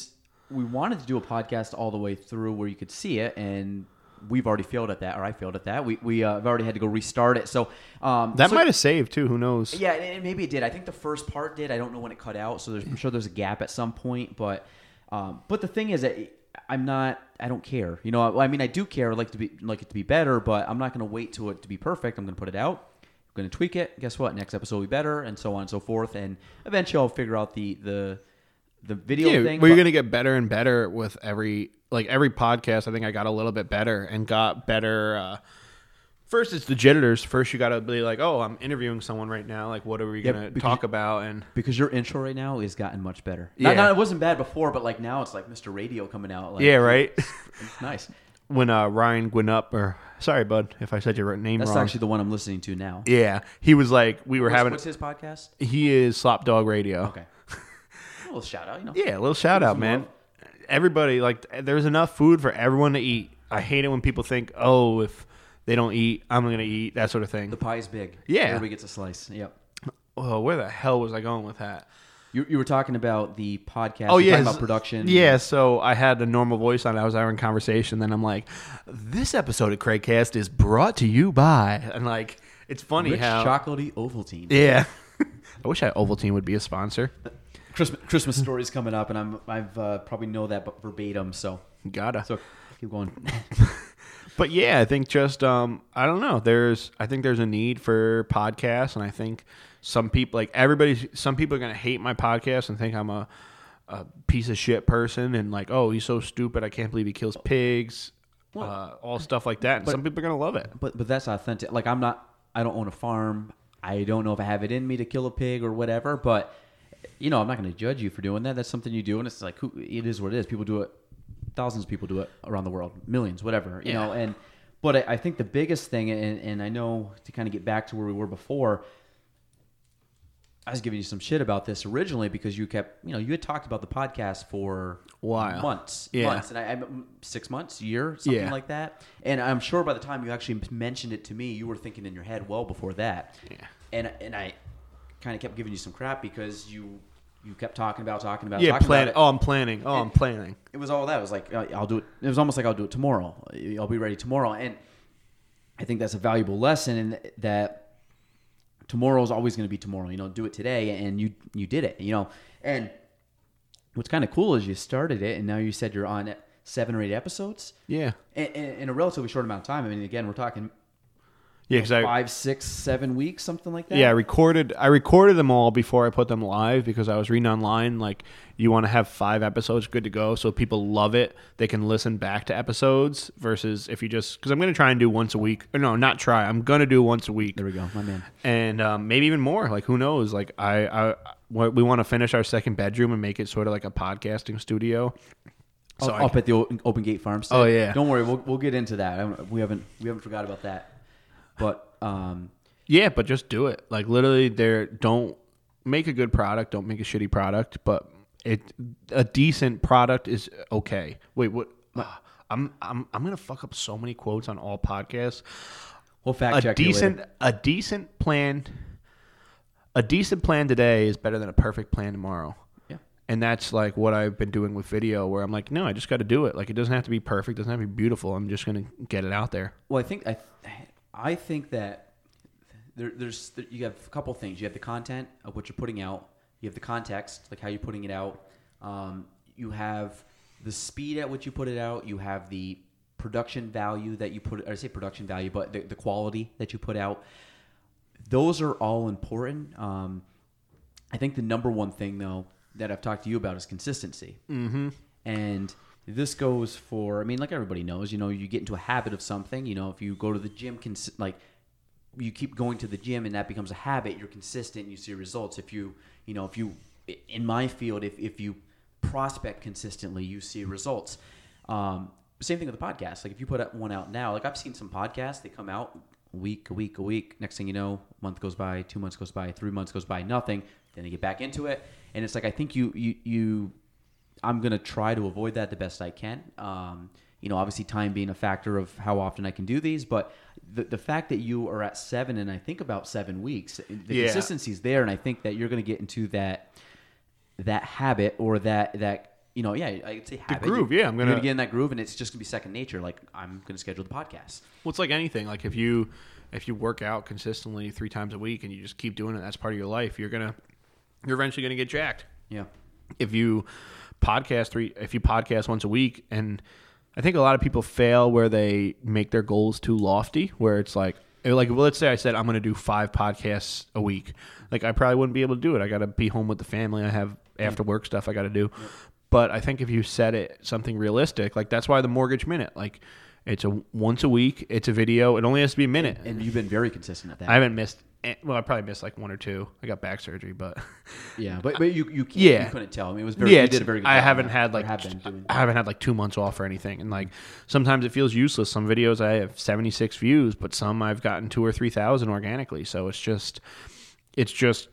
Speaker 1: we wanted to do a podcast all the way through where you could see it and we've already failed at that, or I failed at that. We we uh, have already had to go restart it. So um,
Speaker 2: That
Speaker 1: so-
Speaker 2: might have saved too. Who knows?
Speaker 1: yeah, and maybe it did. I think the first part did. I don't know when it cut out, so there's, I'm sure there's a gap at some point. But um, but the thing is that I'm not. I don't care. You know, I mean, I do care. I like to be like it to be better, but I'm not going to wait to it to be perfect. I'm going to put it out. Going to tweak it. Guess what? Next episode will be better, and so on and so forth. And eventually, I'll figure out the the the video
Speaker 2: Yeah,
Speaker 1: thing.
Speaker 2: we're
Speaker 1: but-
Speaker 2: gonna get better and better with every like every podcast. I think I got a little bit better and got better. Uh, first, it's the jitters. First, you got to be like, oh, I'm interviewing someone right now. Like, what are we
Speaker 1: Yeah,
Speaker 2: gonna talk about? And
Speaker 1: because your intro right now is gotten much better.
Speaker 2: Yeah.
Speaker 1: Not, not, it wasn't bad before, but like now it's like Mr. Radio coming out. Like,
Speaker 2: yeah, right.
Speaker 1: It's nice.
Speaker 2: when uh, Ryan Gwinup, or sorry, bud, if I said your name
Speaker 1: That's
Speaker 2: wrong.
Speaker 1: actually the one I'm listening to now.
Speaker 2: yeah, he was like, we were
Speaker 1: What's,
Speaker 2: having.
Speaker 1: what's his podcast?
Speaker 2: he is Slop Dog Radio.
Speaker 1: Okay. a little shout out, you know.
Speaker 2: Yeah, a little shout out,
Speaker 1: some
Speaker 2: man.
Speaker 1: love.
Speaker 2: Everybody, like, there's enough food for everyone to eat. I hate it when people think, oh, if they don't eat, I'm gonna eat that sort of thing.
Speaker 1: The pie is big.
Speaker 2: Yeah.
Speaker 1: Everybody gets a slice. Yep.
Speaker 2: oh, where the hell was I going with that?
Speaker 1: You, you were talking about the podcast.
Speaker 2: Oh yeah,
Speaker 1: talking about production.
Speaker 2: Yeah, so I had a normal voice on. I was having conversation. Then I'm like, this episode of Craigcast is brought to you by, and like, it's funny
Speaker 1: Rich
Speaker 2: how.
Speaker 1: chocolatey Ovaltine.
Speaker 2: yeah, I wish I Ovaltine would be a sponsor.
Speaker 1: Christmas Christmas stories coming up, and I'm I've uh, probably know that verbatim. So
Speaker 2: Gotta.
Speaker 1: so keep going.
Speaker 2: But yeah, I think just um, I don't know. There's I think there's a need for podcasts, and I think some people like everybody. Some people are gonna hate my podcast and think I'm a a piece of shit person, and like, oh, he's so stupid. I can't believe he kills pigs. uh, all stuff like that. And some people are gonna love it.
Speaker 1: But but that's authentic. Like I'm not. I don't own a farm. I don't know if I have it in me to kill a pig or whatever. But you know, I'm not going to judge you for doing that. That's something you do, and it's like who, it is what it is. People do it. Thousands of people do it around the world, millions, whatever. You
Speaker 2: Yeah.
Speaker 1: know, and but I, I think the biggest thing, and, and I know to kind of get back to where we were before. I was giving you some shit about this originally because you kept, you know, you had talked about the podcast for
Speaker 2: While.
Speaker 1: months,
Speaker 2: Yeah.
Speaker 1: months, and I, I six months, year, something
Speaker 2: Yeah.
Speaker 1: like that. And I'm sure by the time you actually mentioned it to me, you were thinking in your head well before that.
Speaker 2: Yeah.
Speaker 1: And and I kind of kept giving you some crap because you you kept talking about talking about
Speaker 2: Yeah,
Speaker 1: talking
Speaker 2: planning.
Speaker 1: about it.
Speaker 2: Oh, I'm planning. Oh, I'm planning.
Speaker 1: It was all that. It was like uh, I'll do it. It was almost like I'll do it tomorrow. I'll be ready tomorrow. And I think that's a valuable lesson in that tomorrow is always going to be tomorrow. You know, do it today, and you you did it. You know, and what's kind of cool is you started it, and now you said you're on seven or eight episodes
Speaker 2: Yeah.
Speaker 1: in, in, in a relatively short amount of time. I mean, again, we're talking
Speaker 2: Yeah, because I
Speaker 1: five, six, seven weeks, something like that.
Speaker 2: yeah I recorded I recorded them all before I put them live because I was reading online like you want to have five episodes good to go so people love it they can listen back to episodes versus if you just because I'm gonna try and do once a week or no not try I'm gonna do once a week
Speaker 1: There we go, my man.
Speaker 2: and um, maybe even more. Like who knows? Like I, I what- we want to finish our second bedroom and make it sort of like a podcasting studio. So
Speaker 1: up,
Speaker 2: I-
Speaker 1: up at the Open Gate Farmstead.
Speaker 2: Oh, yeah.
Speaker 1: Don't worry, we'll, we'll get into that. We haven't we haven't forgot about that. But um,
Speaker 2: yeah, but just do it. Like literally, there. Don't make a good product. Don't make a shitty product. But it a decent product is okay. Wait, what? ah, I'm I'm I'm gonna fuck up so many quotes on all podcasts.
Speaker 1: we'll fact
Speaker 2: a
Speaker 1: check
Speaker 2: decent a decent plan. A decent plan today is better than a perfect plan tomorrow.
Speaker 1: Yeah.
Speaker 2: And that's like what I've been doing with video, where I'm like, no, I just got to do it. Like it doesn't have to be perfect, doesn't have to be beautiful. I'm just gonna get it out there.
Speaker 1: Well, I think I, I think that there, there's you have a couple things. You have the content of what you're putting out. You have the context, like how you're putting it out. Um, you have the speed at which you put it out. You have the production value that you put. Or I say production value, but the, the quality that you put out. Those are all important. Um, I think the number one thing though that I've talked to you about is consistency. Mm-hmm. And this goes for, I mean, like everybody knows, you know, you get into a habit of something. You know, if you go to the gym, cons- like you keep going to the gym and that becomes a habit, you're consistent, you see results. If you, you know, if you, in my field, if, if you prospect consistently, you see results. Um, same thing with the podcast. Like if you put one out now, like I've seen some podcasts, they come out week, a week, a week. Next thing you know, month goes by, two months goes by, three months goes by, nothing. Then they get back into it, and it's like I think you you you. I'm gonna try to avoid that the best I can. Um, you know, obviously time being a factor of how often I can do these, but the, the fact that you are at seven and I think about seven weeks, the
Speaker 2: Yeah.
Speaker 1: consistency is there, and I think that you're going to get into that that habit or that that you know, yeah, I'd say habit.
Speaker 2: groove, yeah, I'm gonna-
Speaker 1: gonna get in that groove, and it's just gonna be second nature. Like I'm gonna schedule the podcast.
Speaker 2: Well, it's like anything. Like if you if you work out consistently three times a week and you just keep doing it, that's part of your life. You're gonna you're eventually gonna get jacked.
Speaker 1: Yeah,
Speaker 2: If you podcast three, if you podcast once a week, and I think a lot of people fail where they make their goals too lofty, where it's like. Eh, like well, let's say I said I'm going to do five podcasts a week. Like I probably wouldn't be able to do it. I got to be home with the family. I have after work stuff I got to do. But I think if you set it something realistic, like that's why the mortgage minute, like it's a once a week, it's a video. It only has to be a minute.
Speaker 1: and you've been very consistent at that.
Speaker 2: I haven't missed. Well, I probably missed like one or two. I got back surgery, but
Speaker 1: yeah, but but you you,
Speaker 2: Yeah.
Speaker 1: you couldn't tell. I mean, it was very.
Speaker 2: yeah,
Speaker 1: you did a very good.
Speaker 2: I haven't had like
Speaker 1: have.
Speaker 2: I haven't had like two months off or anything, and like sometimes it feels useless. Some videos I have seventy six views, but some I've gotten two or three thousand organically. So it's just, it's just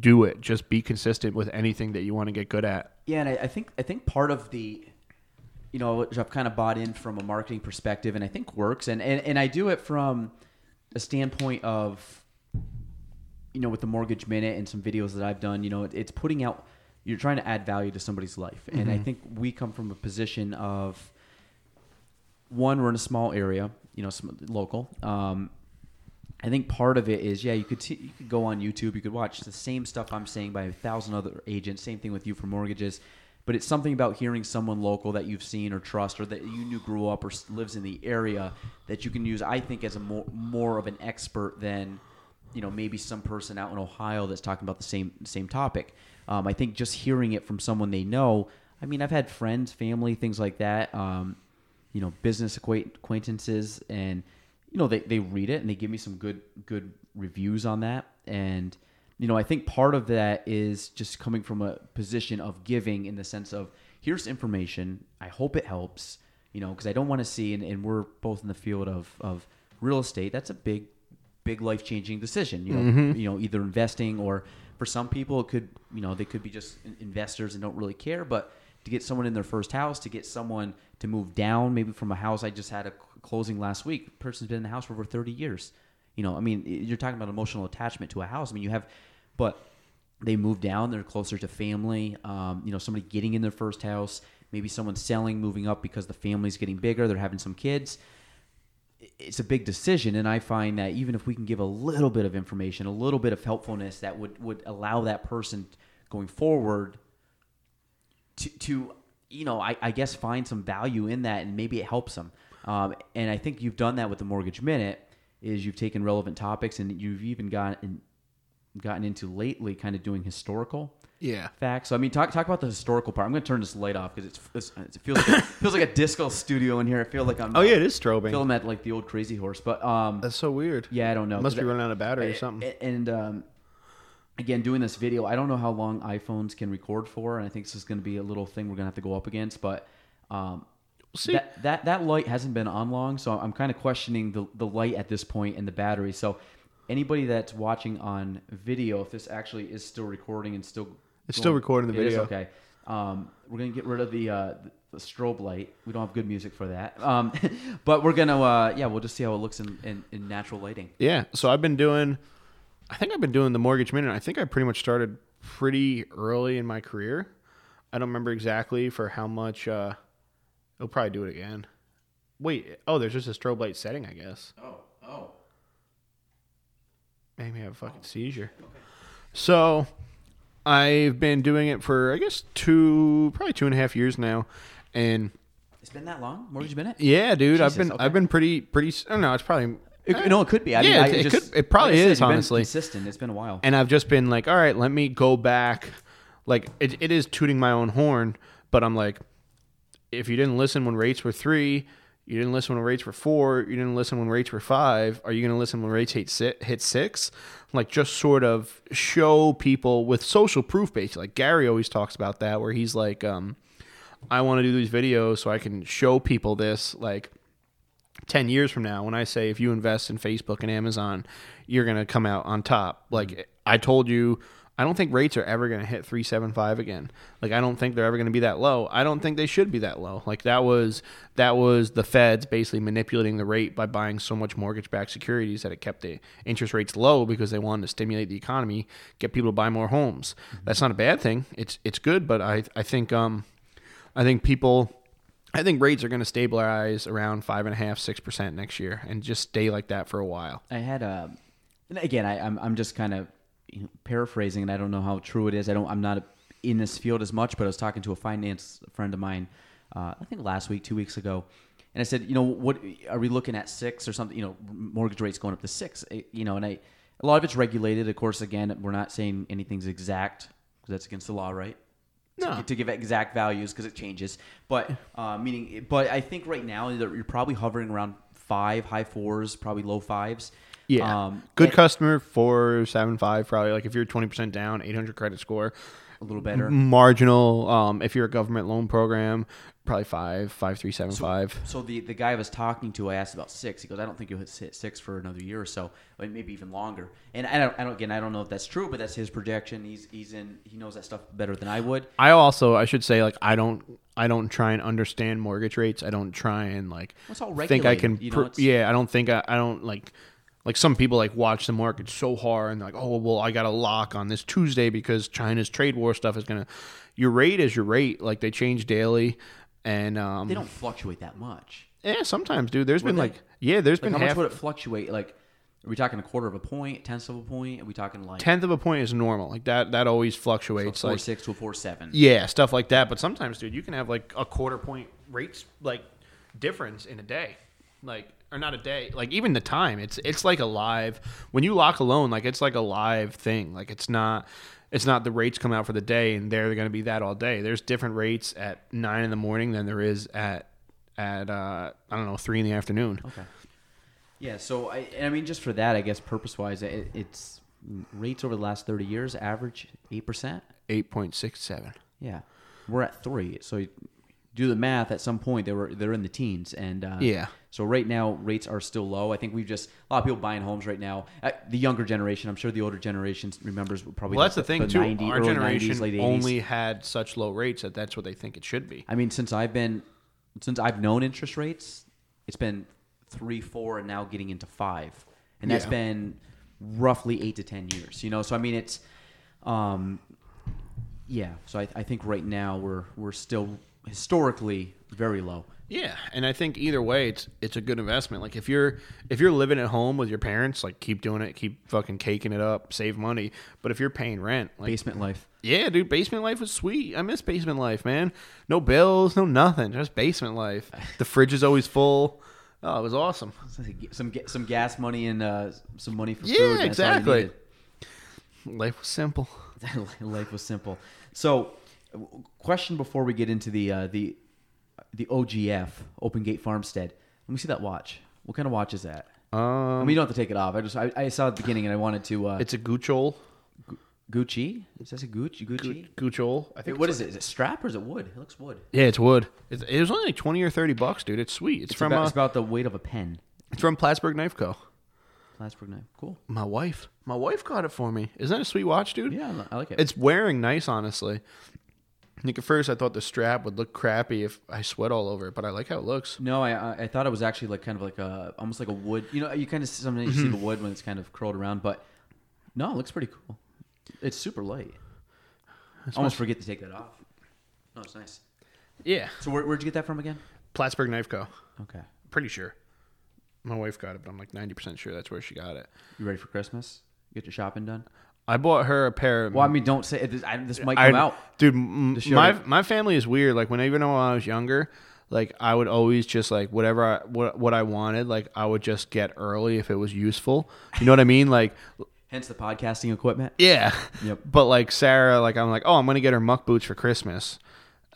Speaker 2: do it. Just be consistent with anything that you want to get good at.
Speaker 1: Yeah, and I, I think I think part of the, you know, which I've kind of bought in from a marketing perspective, and I think works, and and, and I do it from a standpoint of, you know, with the mortgage minute and some videos that I've done. You know, it, it's putting out. You're trying to add value to somebody's life, and I think we come from a position of. One, we're in a small area, you know, some, local. Um, I think part of it is yeah, you could t- you could go on YouTube, you could watch the same stuff I'm saying by a thousand other agents. Same thing with you for mortgages, but it's something about hearing someone local that you've seen or trust or that you knew grew up or lives in the area that you can use. I think as a more more of an expert than you know maybe some person out in Ohio that's talking about the same same topic. Um, I think just hearing it from someone they know. I mean, I've had friends, family, things like that. Um, you know, business acquaintances, and you know they, they read it and they give me some good good reviews on that. And you know, I think part of that is just coming from a position of giving in the sense of here's information. I hope it helps. You know, because I don't want to see, and, and we're both in the field of of real estate. That's a big big life changing decision. You know, you know, either investing or for some people it could, you know, they could be just investors and don't really care. But to get someone in their first house, to get someone to move down, maybe from a house I just had a closing last week. Person's been in the house for over thirty years. You know, I mean, you're talking about emotional attachment to a house. I mean, you have, but they move down they're closer to family um, you know somebody getting in their first house maybe someone selling moving up because the family's getting bigger they're having some kids it's a big decision and i find that even if we can give a little bit of information a little bit of helpfulness that would would allow that person going forward to, to you know I, I guess find some value in that and maybe it helps them. Um, and i think you've done that with the mortgage minute is you've taken relevant topics and you've even gotten gotten into lately kind of doing historical
Speaker 2: Yeah.
Speaker 1: facts. So I mean, talk talk about the historical part. I'm going to turn this light off because it's, it's it feels like it feels like a disco studio in here. I feel like I'm
Speaker 2: Oh yeah, it is
Speaker 1: I feel
Speaker 2: strobing.
Speaker 1: I'm at like the old Crazy Horse, but um,
Speaker 2: That's so weird.
Speaker 1: yeah, I don't know.
Speaker 2: Must be running out of battery or something.
Speaker 1: And um, again, doing this video, I don't know how long iPhones can record for, and I think this is going to be a little thing we're going to have to go up against. But um,
Speaker 2: see.
Speaker 1: that, that that light hasn't been on long, so I'm kind of questioning the the light at this point and the battery. So anybody that's watching on video, if this actually is still recording and still
Speaker 2: It's still recording the
Speaker 1: It is?
Speaker 2: video.
Speaker 1: okay. Um, we're gonna get rid of the, uh, the strobe light. We don't have good music for that. Um, but we're gonna uh, yeah, we'll just see how it looks in, in, in natural lighting.
Speaker 2: Yeah. So I've been doing. I think I've been doing the mortgage minute. I think I pretty much started pretty early in my career. I don't remember exactly for how much. Uh, I'll probably do it again. Wait. Oh, there's just a strobe light setting, I guess.
Speaker 1: Oh, oh.
Speaker 2: Made me have a fucking seizure. So I've been doing it for I guess two, probably two and a half years now, and
Speaker 1: It's been that long? Mortgage minute?
Speaker 2: yeah, dude, I've been
Speaker 1: okay.
Speaker 2: I've been pretty pretty. I don't oh, know. It's probably
Speaker 1: It, no, it could be. I
Speaker 2: Yeah,
Speaker 1: mean, I
Speaker 2: it- it
Speaker 1: just,
Speaker 2: could- it probably
Speaker 1: like said,
Speaker 2: is,
Speaker 1: been
Speaker 2: honestly.
Speaker 1: consistent. It's been a while.
Speaker 2: and I've just been like, all right, let me go back. Like it, it is tooting my own horn, but I'm like, if you didn't listen when rates were three, you didn't listen when rates were four, you didn't listen when rates were five. Are you going to listen when rates hit si- hit six? Like just sort of show people with social proof based. Like Gary always talks about that, where he's like, um, I want to do these videos so I can show people this like 10 years from now when I say if you invest in Facebook and Amazon, you're going to come out on top. Like I told you, I don't think rates are ever going to hit 375 again. Like I don't think they're ever going to be that low. I don't think they should be that low. Like that was that was the Feds basically manipulating the rate by buying so much mortgage-backed securities that it kept the interest rates low because they wanted to stimulate the economy, get people to buy more homes. That's not a bad thing. It's it's good, but I I think um I think people I think rates are going to stabilize around five and a half, six percent next year, and just stay like that for a while.
Speaker 1: I had a, and again, I, I'm I'm just kind of you know, paraphrasing, and I don't know how true it is. I don't, I'm not in this field as much, but I was talking to a finance friend of mine, uh, I think last week, two weeks ago, and I said, you know, what are we looking at six or something? You know, mortgage rates going up to six. eh, You know, and I, a lot of it's regulated. Of course, again, we're not saying anything's exact because that's against the law, right? to,
Speaker 2: No.
Speaker 1: to give exact values because it changes. But uh, meaning, but I think right now you're probably hovering around five, high fours, probably low fives.
Speaker 2: Yeah,
Speaker 1: um,
Speaker 2: good
Speaker 1: and
Speaker 2: customer four seven five probably. Like if you're twenty percent down, eight hundred credit score,
Speaker 1: a little better.
Speaker 2: marginal. Um, if you're a government loan program, probably five five three seven five.
Speaker 1: So the the guy I was talking to, I asked about six. He goes, I don't think you'll hit six for another year or so, or maybe even longer. And I don't, I don't again, I don't know if that's true, but that's his projection. He's he's in, he knows that stuff better than I would.
Speaker 2: I also I should say like I don't I don't try and understand mortgage rates. I don't try and like
Speaker 1: Well,
Speaker 2: think I can.
Speaker 1: you know,
Speaker 2: pr- yeah, I don't think I, I don't like like some people like watch the market so hard and like oh well I got a lock on this Tuesday because China's trade war stuff is gonna. Your rate is your rate. Like they change daily, and um,
Speaker 1: They don't fluctuate that much.
Speaker 2: Yeah, sometimes, dude. There's been
Speaker 1: they?
Speaker 2: like yeah, there's
Speaker 1: Like
Speaker 2: been
Speaker 1: how
Speaker 2: half
Speaker 1: much would it fluctuate? Like, are we talking a quarter of a point, tenths of a point? Are we talking like
Speaker 2: tenth of a point is normal. Like that that always fluctuates.
Speaker 1: four
Speaker 2: like
Speaker 1: six to a four seven?
Speaker 2: Yeah, stuff like that. But sometimes, dude, you can have like a quarter point rates like difference in a day, like or not a day, like even the time. It's it's like a live when you lock a loan, like it's like a live thing. Like it's not it's not the rates come out for the day and they're going to be that all day. There's different rates at nine in the morning than there is at at uh, I don't know three in the afternoon.
Speaker 1: Okay. Yeah, so I, I mean, just for that, I guess purpose wise, it, it's rates over the last thirty years average eight percent.
Speaker 2: Eight point six seven.
Speaker 1: Yeah, we're at three. So do the math. At some point, they were they're in the teens, and uh,
Speaker 2: Yeah.
Speaker 1: So right now, rates are still low. I think we've just a lot of people buying homes right now. Uh, the younger generation, I'm sure the older generation remembers probably.
Speaker 2: Well, that's the thing too.
Speaker 1: 90,
Speaker 2: Our generation
Speaker 1: 90s, late 80s.
Speaker 2: only had such low rates that that's what they think it should be.
Speaker 1: I mean, since I've been, since I've known interest rates, it's been three, four, and now getting into five, and that's
Speaker 2: Yeah.
Speaker 1: been roughly eight to ten years. You know, so I mean, it's, um, yeah. So I, I think right now we're we're still historically very low.
Speaker 2: Yeah, and I think either way, it's it's a good investment. Like if you're if you're living at home with your parents, like keep doing it, keep fucking caking it up, save money. But if you're paying rent, like
Speaker 1: Basement life.
Speaker 2: yeah, dude, basement life was sweet. I miss basement life, man. No bills, no nothing, just basement life. The fridge is always full. Oh, it was awesome.
Speaker 1: Some some gas money and uh, some money for
Speaker 2: Yeah,
Speaker 1: food. You
Speaker 2: exactly. Life was simple.
Speaker 1: Life was simple. So, question before we get into the uh, the the OGF Open Gate Farmstead. Let me see that watch. What kind of watch is that? I
Speaker 2: Um,
Speaker 1: mean, you don't have to take it off. I just I, I saw at the beginning and I wanted to. Uh,
Speaker 2: it's a Gucciol.
Speaker 1: Gucci. Is that a Gucci? Gucci.
Speaker 2: Gucciol. I think.
Speaker 1: What
Speaker 2: it's
Speaker 1: is it? Is it strap or is it wood? It looks wood.
Speaker 2: Yeah, it's wood. It's, it was only like twenty or thirty bucks, dude. It's sweet. It's,
Speaker 1: It's,
Speaker 2: from
Speaker 1: about,
Speaker 2: uh,
Speaker 1: it's about the weight of a pen.
Speaker 2: it's from Plattsburgh Knife Co.
Speaker 1: Plattsburgh knife. Cool.
Speaker 2: My wife. My wife got it for me. Isn't that a sweet watch, dude?
Speaker 1: Yeah, I like it.
Speaker 2: It's wearing nice, honestly. Like at first, I thought the strap would look crappy if I sweat all over it, but I like how it looks.
Speaker 1: No, I I I thought it was actually like kind of like a almost like a wood. You know, you kind of sometimes you see the mm-hmm. wood when it's kind of curled around, but no, it looks pretty cool. It's super light. Almost forget to take that off. No, it's nice.
Speaker 2: Yeah,
Speaker 1: So where, where'd you get that from again?
Speaker 2: Plattsburgh Knife Co.
Speaker 1: Okay.
Speaker 2: Pretty sure. My wife got it, but I'm like 90% sure that's where she got it.
Speaker 1: You ready for Christmas? Get your shopping done.
Speaker 2: I bought her a pair of.
Speaker 1: Well, I mean, don't say this. I, this might
Speaker 2: I-
Speaker 1: come out.
Speaker 2: dude. m-
Speaker 1: This year.
Speaker 2: My my family is weird. Like when even when I was younger, like I would always just like whatever I what what I wanted, like I would just get early if it was useful. You know what I mean? Like
Speaker 1: Hence the podcasting equipment.
Speaker 2: Yeah.
Speaker 1: Yep.
Speaker 2: But like Sarah, like I'm like, oh, I'm gonna get her muck boots for Christmas,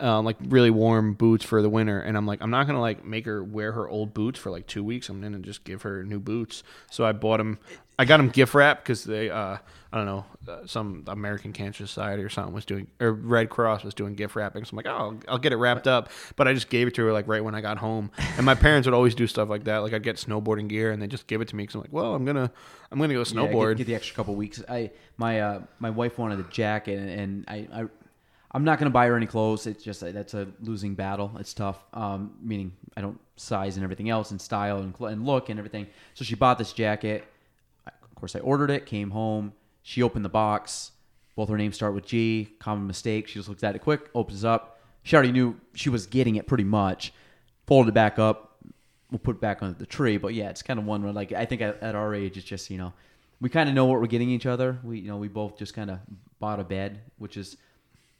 Speaker 2: um, like really warm boots for the winter, and I'm like, I'm not gonna like make her wear her old boots for like two weeks. I'm gonna just give her new boots. So I bought them. I got them gift wrap because they, uh, I don't know, uh, some American Cancer Society or something was doing, or Red Cross was doing gift wrapping. So I'm like, oh, I'll, I'll get it wrapped up. But I just gave it to her like right when I got home. And my parents would always do stuff like that. Like I'd get snowboarding gear and they just give it to me because I'm like, well, I'm gonna, I'm gonna go
Speaker 1: Yeah,
Speaker 2: snowboard.
Speaker 1: get, get the extra couple weeks. I my uh, my wife wanted a jacket, and, and I, I I'm not going to buy her any clothes. It's just that's a losing battle. It's tough. Um, meaning I don't size and everything else, and style and, cl- and look and everything. So she bought this jacket. Of course, I ordered it. Came home. She opened the box. Both her names start with G. Common mistake. She just looks at it quick. Opens up. She already knew she was getting it pretty much. Folded it back up we'll put it back on the tree. But yeah, it's kind of one where like I think at, at our age, it's just you know we kind of know what we're getting each other. We you know we both just kind of bought a bed, which is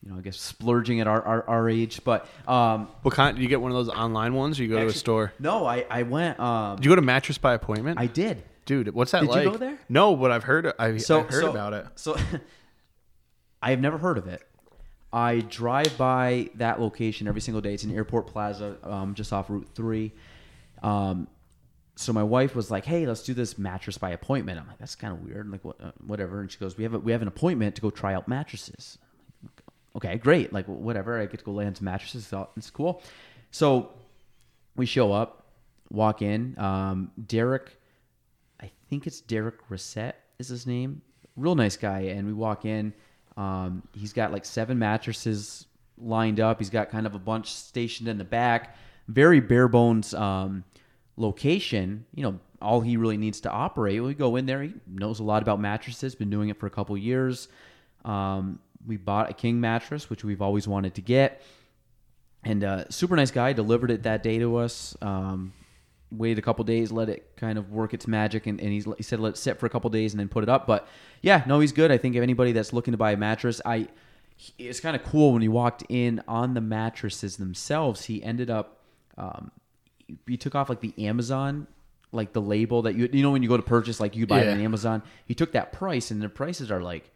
Speaker 1: you know I guess splurging at our our, our age. But um,
Speaker 2: what kind? Do you get one of those online ones or you go to a store?
Speaker 1: No, I I went. Um,
Speaker 2: Did you go to Mattress by Appointment?
Speaker 1: I did.
Speaker 2: Dude, what's that
Speaker 1: Did you go there?
Speaker 2: No, but I've heard, I,
Speaker 1: So
Speaker 2: I've heard
Speaker 1: so-
Speaker 2: about it.
Speaker 1: So I have never heard of it. I drive by that location every single day. It's in Airport Plaza, um, just off Route Three. Um, so my wife was like, "Hey, let's do this mattress by appointment." I'm like, "That's kind of weird." I'm like, what, uh, whatever. And she goes, "We have a, we have an appointment to go try out mattresses." I'm like, okay, great. Like whatever. I get to go lay on some mattresses. It's cool. So we show up, walk in. Um, Derek, think it's Derek Reset is his name. Real nice guy. And we walk in. Um, he's got like seven mattresses lined up. He's got kind of a bunch stationed in the back. Very bare bones um, location. You know, all he really needs to operate. We go in there. He knows a lot about mattresses. Been doing it for a couple years. Um, we bought a king mattress, which we've always wanted to get and uh, super nice guy delivered it that day to us um, waited a couple days let it kind of work its magic and, and he's, he said let it sit for a couple days and then put it up. But yeah no he's good. I think if anybody that's looking to buy a mattress i it's kind of cool when he walked in on the mattresses themselves he ended up um, he took off like the amazon like the label that you you know when you go to purchase like you buy it on amazon he took that price and the prices are like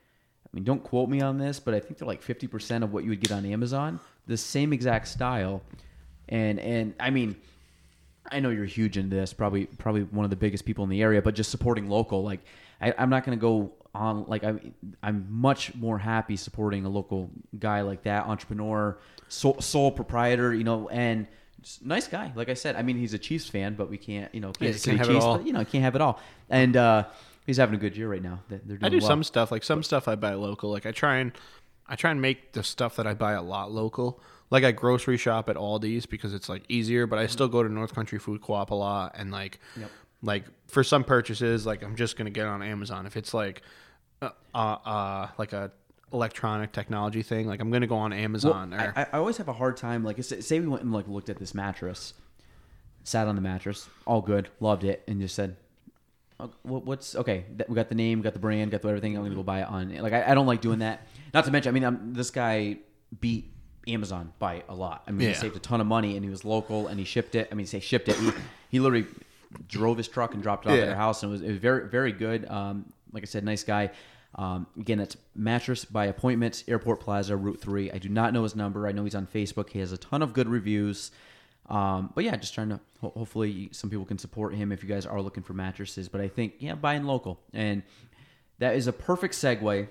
Speaker 1: I mean, don't quote me on this, but I think they're like fifty percent of what you would get on Amazon. The same exact style, and and I mean, I know you're huge into this, probably probably one of the biggest people in the area, but just supporting local. Like, I, I'm not going to go on. Like, I'm I'm much more happy supporting a local guy like that, entrepreneur, sole, sole proprietor, you know, and. Nice guy, like I said. I mean, he's a Chiefs fan, but we can't, you know,
Speaker 2: Yeah,
Speaker 1: Kansas
Speaker 2: can't have it
Speaker 1: Chiefs,
Speaker 2: all.
Speaker 1: but, you know, can't have it all. And uh, he's having a good year right now. They're doing
Speaker 2: I do
Speaker 1: well.
Speaker 2: some stuff like some stuff I buy local. Like I try and I try and make the stuff that I buy a lot local. Like I grocery shop at Aldi's because it's like easier, but I still go to North Country Food Co-op a lot and like
Speaker 1: Yep.
Speaker 2: like for some purchases like I'm just going to get it on Amazon. If it's like uh, uh, uh like a electronic technology thing, like I'm going to go on
Speaker 1: Well,
Speaker 2: Amazon or
Speaker 1: I, I always have a hard time. Like, say say we went and like looked at this mattress, sat on the mattress, all good, loved it, and just said, "Oh, "What's okay?" We got the name, got the brand, got the everything. I'm gonna go buy it on. Like, I, I don't like doing that. Not to mention, I mean, I'm, this guy beat Amazon by a lot. I mean, he
Speaker 2: Yeah.
Speaker 1: saved a ton of money, and he was local, and he shipped it. I mean, say shipped it. He, he literally drove his truck and dropped it off at
Speaker 2: Yeah.
Speaker 1: their house, and it was, it was very very good. Um, like I said, nice guy. Um, again, that's mattress by appointment, Airport Plaza, Route Three. I do not know his number. I know he's on Facebook. He has a ton of good reviews. Um, but yeah, just trying to ho- hopefully some people can support him if you guys are looking for mattresses. But I think yeah, buying local, and that is a perfect segue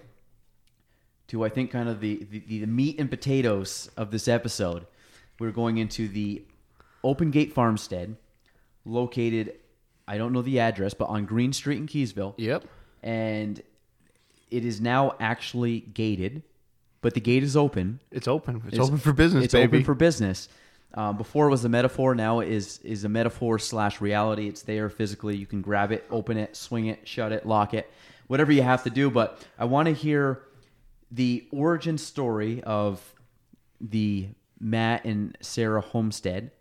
Speaker 1: to I think kind of the the, the meat and potatoes of this episode. We're going into the Open Gate Farmstead, located. I don't know the address, but on Green Street in Keeseville
Speaker 2: Yep.
Speaker 1: and it is now actually gated, but the gate is open.
Speaker 2: It's open. It's, open for business,
Speaker 1: It's
Speaker 2: baby.
Speaker 1: open for business. Um, before it was a metaphor. Now it is is a metaphor slash reality. It's there physically. You can grab it, open it, swing it, shut it, lock it, whatever you have to do. But I want to hear the origin story of the Matt and Sarah Homestead,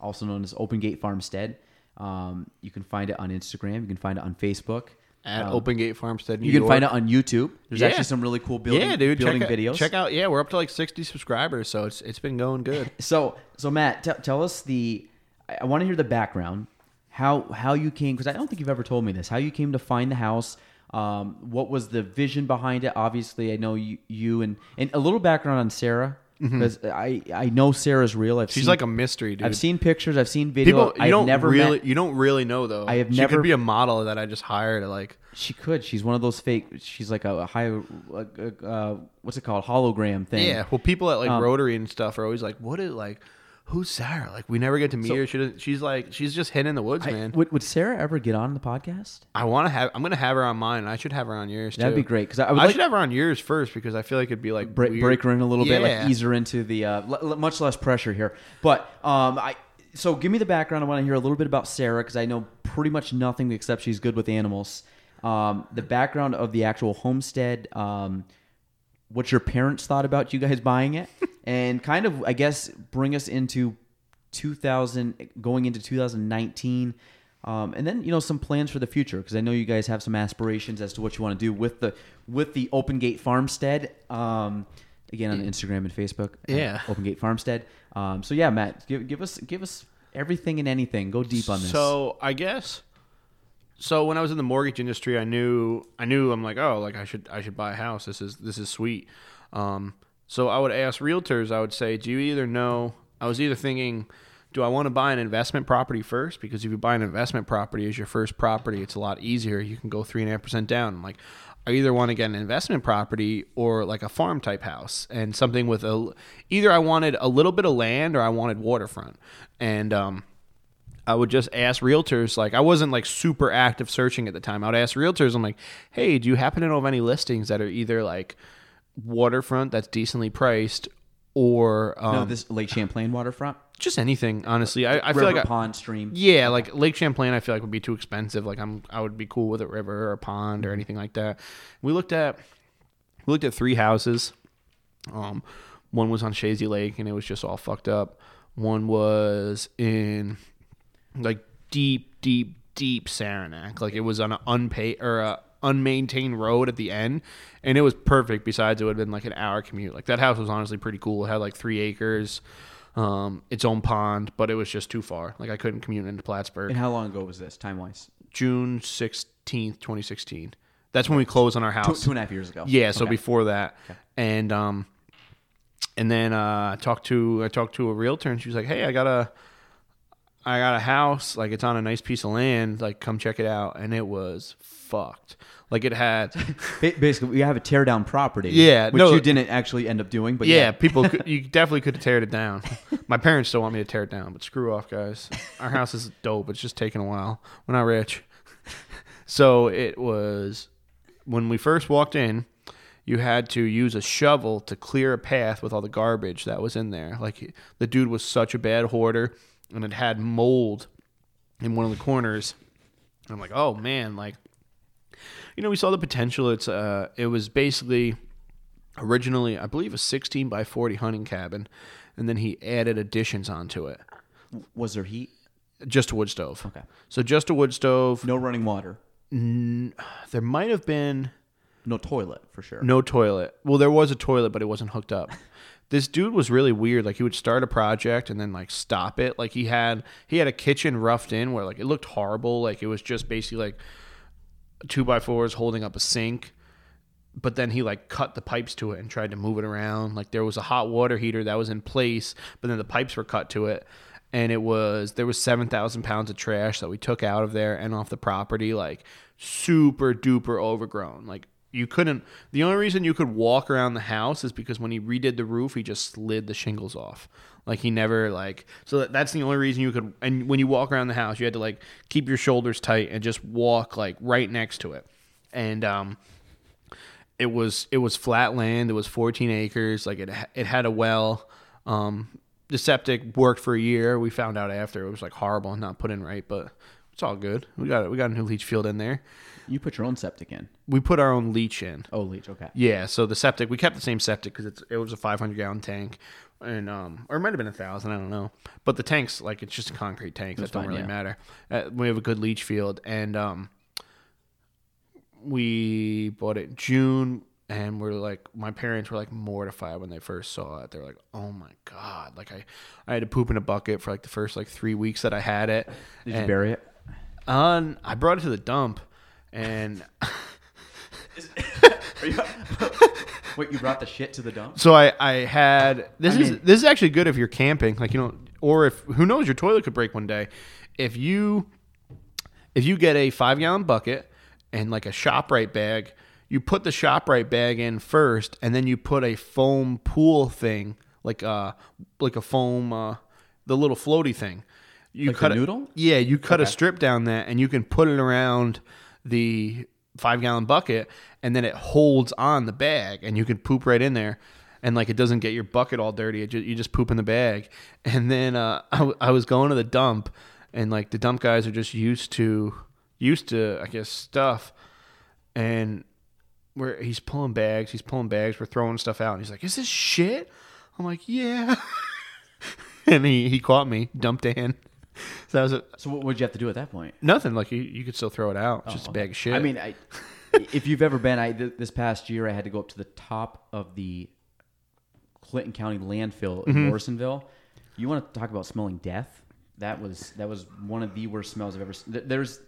Speaker 1: also known as Open Gate Farmstead. Um, you can find it on Instagram. You can find it on Facebook.
Speaker 2: at
Speaker 1: Um,
Speaker 2: Open Gate Farmstead. New
Speaker 1: you can find it on YouTube. There's
Speaker 2: Yeah.
Speaker 1: actually some really cool building,
Speaker 2: yeah, dude.
Speaker 1: building
Speaker 2: check out,
Speaker 1: videos.
Speaker 2: Check out. Yeah, we're up to like 60 subscribers, so it's it's been going good.
Speaker 1: So, so Matt, t- tell us the. I, I want to hear the background. How how you came because I don't think you've ever told me this. How you came to find the house. Um, what was the vision behind it? Obviously, I know you you and and a little background on Sarah. because I I know Sarah's real. I've
Speaker 2: She's
Speaker 1: seen,
Speaker 2: like a mystery, dude.
Speaker 1: I've seen pictures. I've seen video.
Speaker 2: People, you
Speaker 1: I've
Speaker 2: don't
Speaker 1: never
Speaker 2: really,
Speaker 1: met.
Speaker 2: you don't really know though.
Speaker 1: I have
Speaker 2: she
Speaker 1: never-
Speaker 2: could be a model that I just hired. Like,
Speaker 1: She could. She's one of those fake. She's like a, a high. Uh, uh, what's it called? Hologram thing.
Speaker 2: yeah. Well, people at like
Speaker 1: Um,
Speaker 2: Rotary and stuff are always like, "What is it like, who's Sarah?" Like, we never get to meet
Speaker 1: So-
Speaker 2: her. She doesn't, she's like, she's just hidden in the woods,
Speaker 1: I-
Speaker 2: man.
Speaker 1: would, would Sarah ever get on the podcast?
Speaker 2: I want to have. I'm gonna have her on mine. and I should have her on yours.
Speaker 1: That'd
Speaker 2: too.
Speaker 1: be great because I
Speaker 2: I,
Speaker 1: like
Speaker 2: should have her on yours first because I feel like it'd be like
Speaker 1: break,
Speaker 2: weird.
Speaker 1: break her in a little bit, like ease her into the uh, l- l- much less pressure here. But um, I so give me the background. I want to hear a little bit about Sarah because I know pretty much nothing except she's good with animals. Um, the background of the actual homestead. Um, what your parents thought about you guys buying it, and kind of I guess bring us into 2000 going into 2019. Um, and then you know some plans for the future because I know you guys have some aspirations as to what you want to do with the with the Open Gate Farmstead. Um, again on Instagram and Facebook.
Speaker 2: Yeah.
Speaker 1: Open Gate Farmstead. Um, so yeah, Matt, give, give us give us everything and anything. Go deep on this.
Speaker 2: So I guess. So when I was in the mortgage industry, I knew I knew I'm like, oh, like I should I should buy a house. This is this is sweet. Um, so I would ask realtors. I would say, do you either know? I was either thinking, do I want to buy an investment property first? Because if you buy an investment property as your first property, it's a lot easier. You can go three and a half percent down. I'm like, I either want to get an investment property or like a farm type house and something with a either I wanted a little bit of land or I wanted waterfront. And um, I would just ask realtors, like I wasn't like super active searching at the time. I would ask realtors, I'm like, hey, do you happen to know of any listings that are either like waterfront that's decently priced or um,
Speaker 1: no, this Lake Champlain waterfront,
Speaker 2: just anything, honestly. I, I
Speaker 1: river,
Speaker 2: feel like I,
Speaker 1: pond, stream.
Speaker 2: yeah, like Lake Champlain, I feel like would be too expensive. Like I'm, I would be cool with a river or a pond or anything like that. We looked at, we looked at three houses. Um, one was on Chazy Lake and it was just all fucked up. One was in like deep, deep, deep Saranac. Like it was on an unpaid or a unmaintained road at the end, and it was perfect. Besides, it would have been like an hour commute. Like that house was honestly pretty cool. It had like three acres, um, its own pond, but it was just too far. Like I couldn't commute into Plattsburgh.
Speaker 1: And how long ago was this, time wise?
Speaker 2: June sixteenth, twenty sixteen. That's when we closed on our
Speaker 1: Two,
Speaker 2: house.
Speaker 1: two and a half years ago.
Speaker 2: Yeah, so
Speaker 1: Okay.
Speaker 2: before that, and um, and then uh, I talked to I talked to a realtor, and she was like, "Hey, I got a, I got a house. Like it's on a nice piece of land. Like come check it out." And it was fucked. Like it had,
Speaker 1: Basically, we have a tear down property.
Speaker 2: Yeah,
Speaker 1: which
Speaker 2: no-
Speaker 1: you didn't actually end up doing, but
Speaker 2: yeah,
Speaker 1: yeah,
Speaker 2: people, could, you definitely could have teared it down. My parents still want me to tear it down, but screw off, guys. Our house is dope. It's just taking a while. We're not rich. So it was when we first walked in, you had to use a shovel to clear a path with all the garbage that was in there. Like the dude was such a bad hoarder and it had mold in one of the corners. And I'm like, "Oh man, like you know, we saw the potential. It's uh it was basically originally, I believe, a 16 by 40 hunting cabin, and then he added additions onto it.
Speaker 1: was there heat?
Speaker 2: Just a wood stove.
Speaker 1: Okay.
Speaker 2: So just a wood stove.
Speaker 1: No running water,
Speaker 2: There might have been
Speaker 1: no toilet for sure.
Speaker 2: no toilet. Well, there was a toilet, but it wasn't hooked up. this dude was really weird. Like he would start a project and then like stop it. Like he had he had a kitchen roughed in where like it looked horrible. Like it was just basically like two by fours holding up a sink. But then he like cut the pipes to it and tried to move it around. Like there was a hot water heater that was in place, but then the pipes were cut to it. And it was there was seven thousand pounds of trash that we took out of there and off the property, like super duper overgrown. Like you couldn't. The only reason you could walk around the house is because when he redid the roof, he just slid the shingles off. Like he never like. So that, that's the only reason you could. And when you walk around the house, you had to like keep your shoulders tight and just walk like right next to it. And um, it was it was flat land. It was 14 acres. Like it it had a well. Um, the septic worked for a year. We found out after it was like horrible and not put in right, but it's all good. We got it we got a new leach field in there.
Speaker 1: You put your own septic in.
Speaker 2: We put our own leach in.
Speaker 1: Oh, leach. Okay.
Speaker 2: Yeah, so the septic we kept the same septic because it's it was a 500 gallon tank, and um or it might have been a thousand I don't know, but the tanks like it's just a concrete tank that don't
Speaker 1: fine,
Speaker 2: really
Speaker 1: yeah.
Speaker 2: matter. Uh, we have a good leach field, and um we bought it in June. And we're like, my parents were like mortified when they first saw it. They're like, "Oh my god!" Like I, I had to poop in a bucket for like the first like three weeks that I had it.
Speaker 1: Did you bury it?
Speaker 2: Um, I brought it to the dump, and
Speaker 1: What you brought the shit to the dump?
Speaker 2: So I, I had this
Speaker 1: I
Speaker 2: is
Speaker 1: mean-
Speaker 2: this is actually good if you're camping, like you know, or if who knows your toilet could break one day. If you if you get a five gallon bucket and like a Shoprite bag, you put the Shoprite bag in first, and then you put a foam pool thing, like uh like a foam uh the little floaty thing. You
Speaker 1: Like the
Speaker 2: cut a-
Speaker 1: noodle?
Speaker 2: yeah, you cut a strip down that, and you can put it around the five gallon bucket, and then it holds on the bag, and you can poop right in there, and like it doesn't get your bucket all dirty. It ju- you just poop in the bag, and then uh, I, w- I was going to the dump, and like the dump guys are just used to used to I guess stuff, and where he's pulling bags, he's pulling bags, we're throwing stuff out, and he's like, "Is this shit?" I'm like, "Yeah," and he he caught me, dumped in. So that was a,
Speaker 1: So what would you have to do at that point?
Speaker 2: Nothing. Like you, you could still throw it out. It's just a
Speaker 1: Oh,
Speaker 2: bag of shit.
Speaker 1: I mean, I, if you've ever been, I th- this past year I had to go up to the top of the Clinton County landfill in Morrisonville. You want to talk about smelling death? That was that was one of the worst smells I've ever. s- th- There's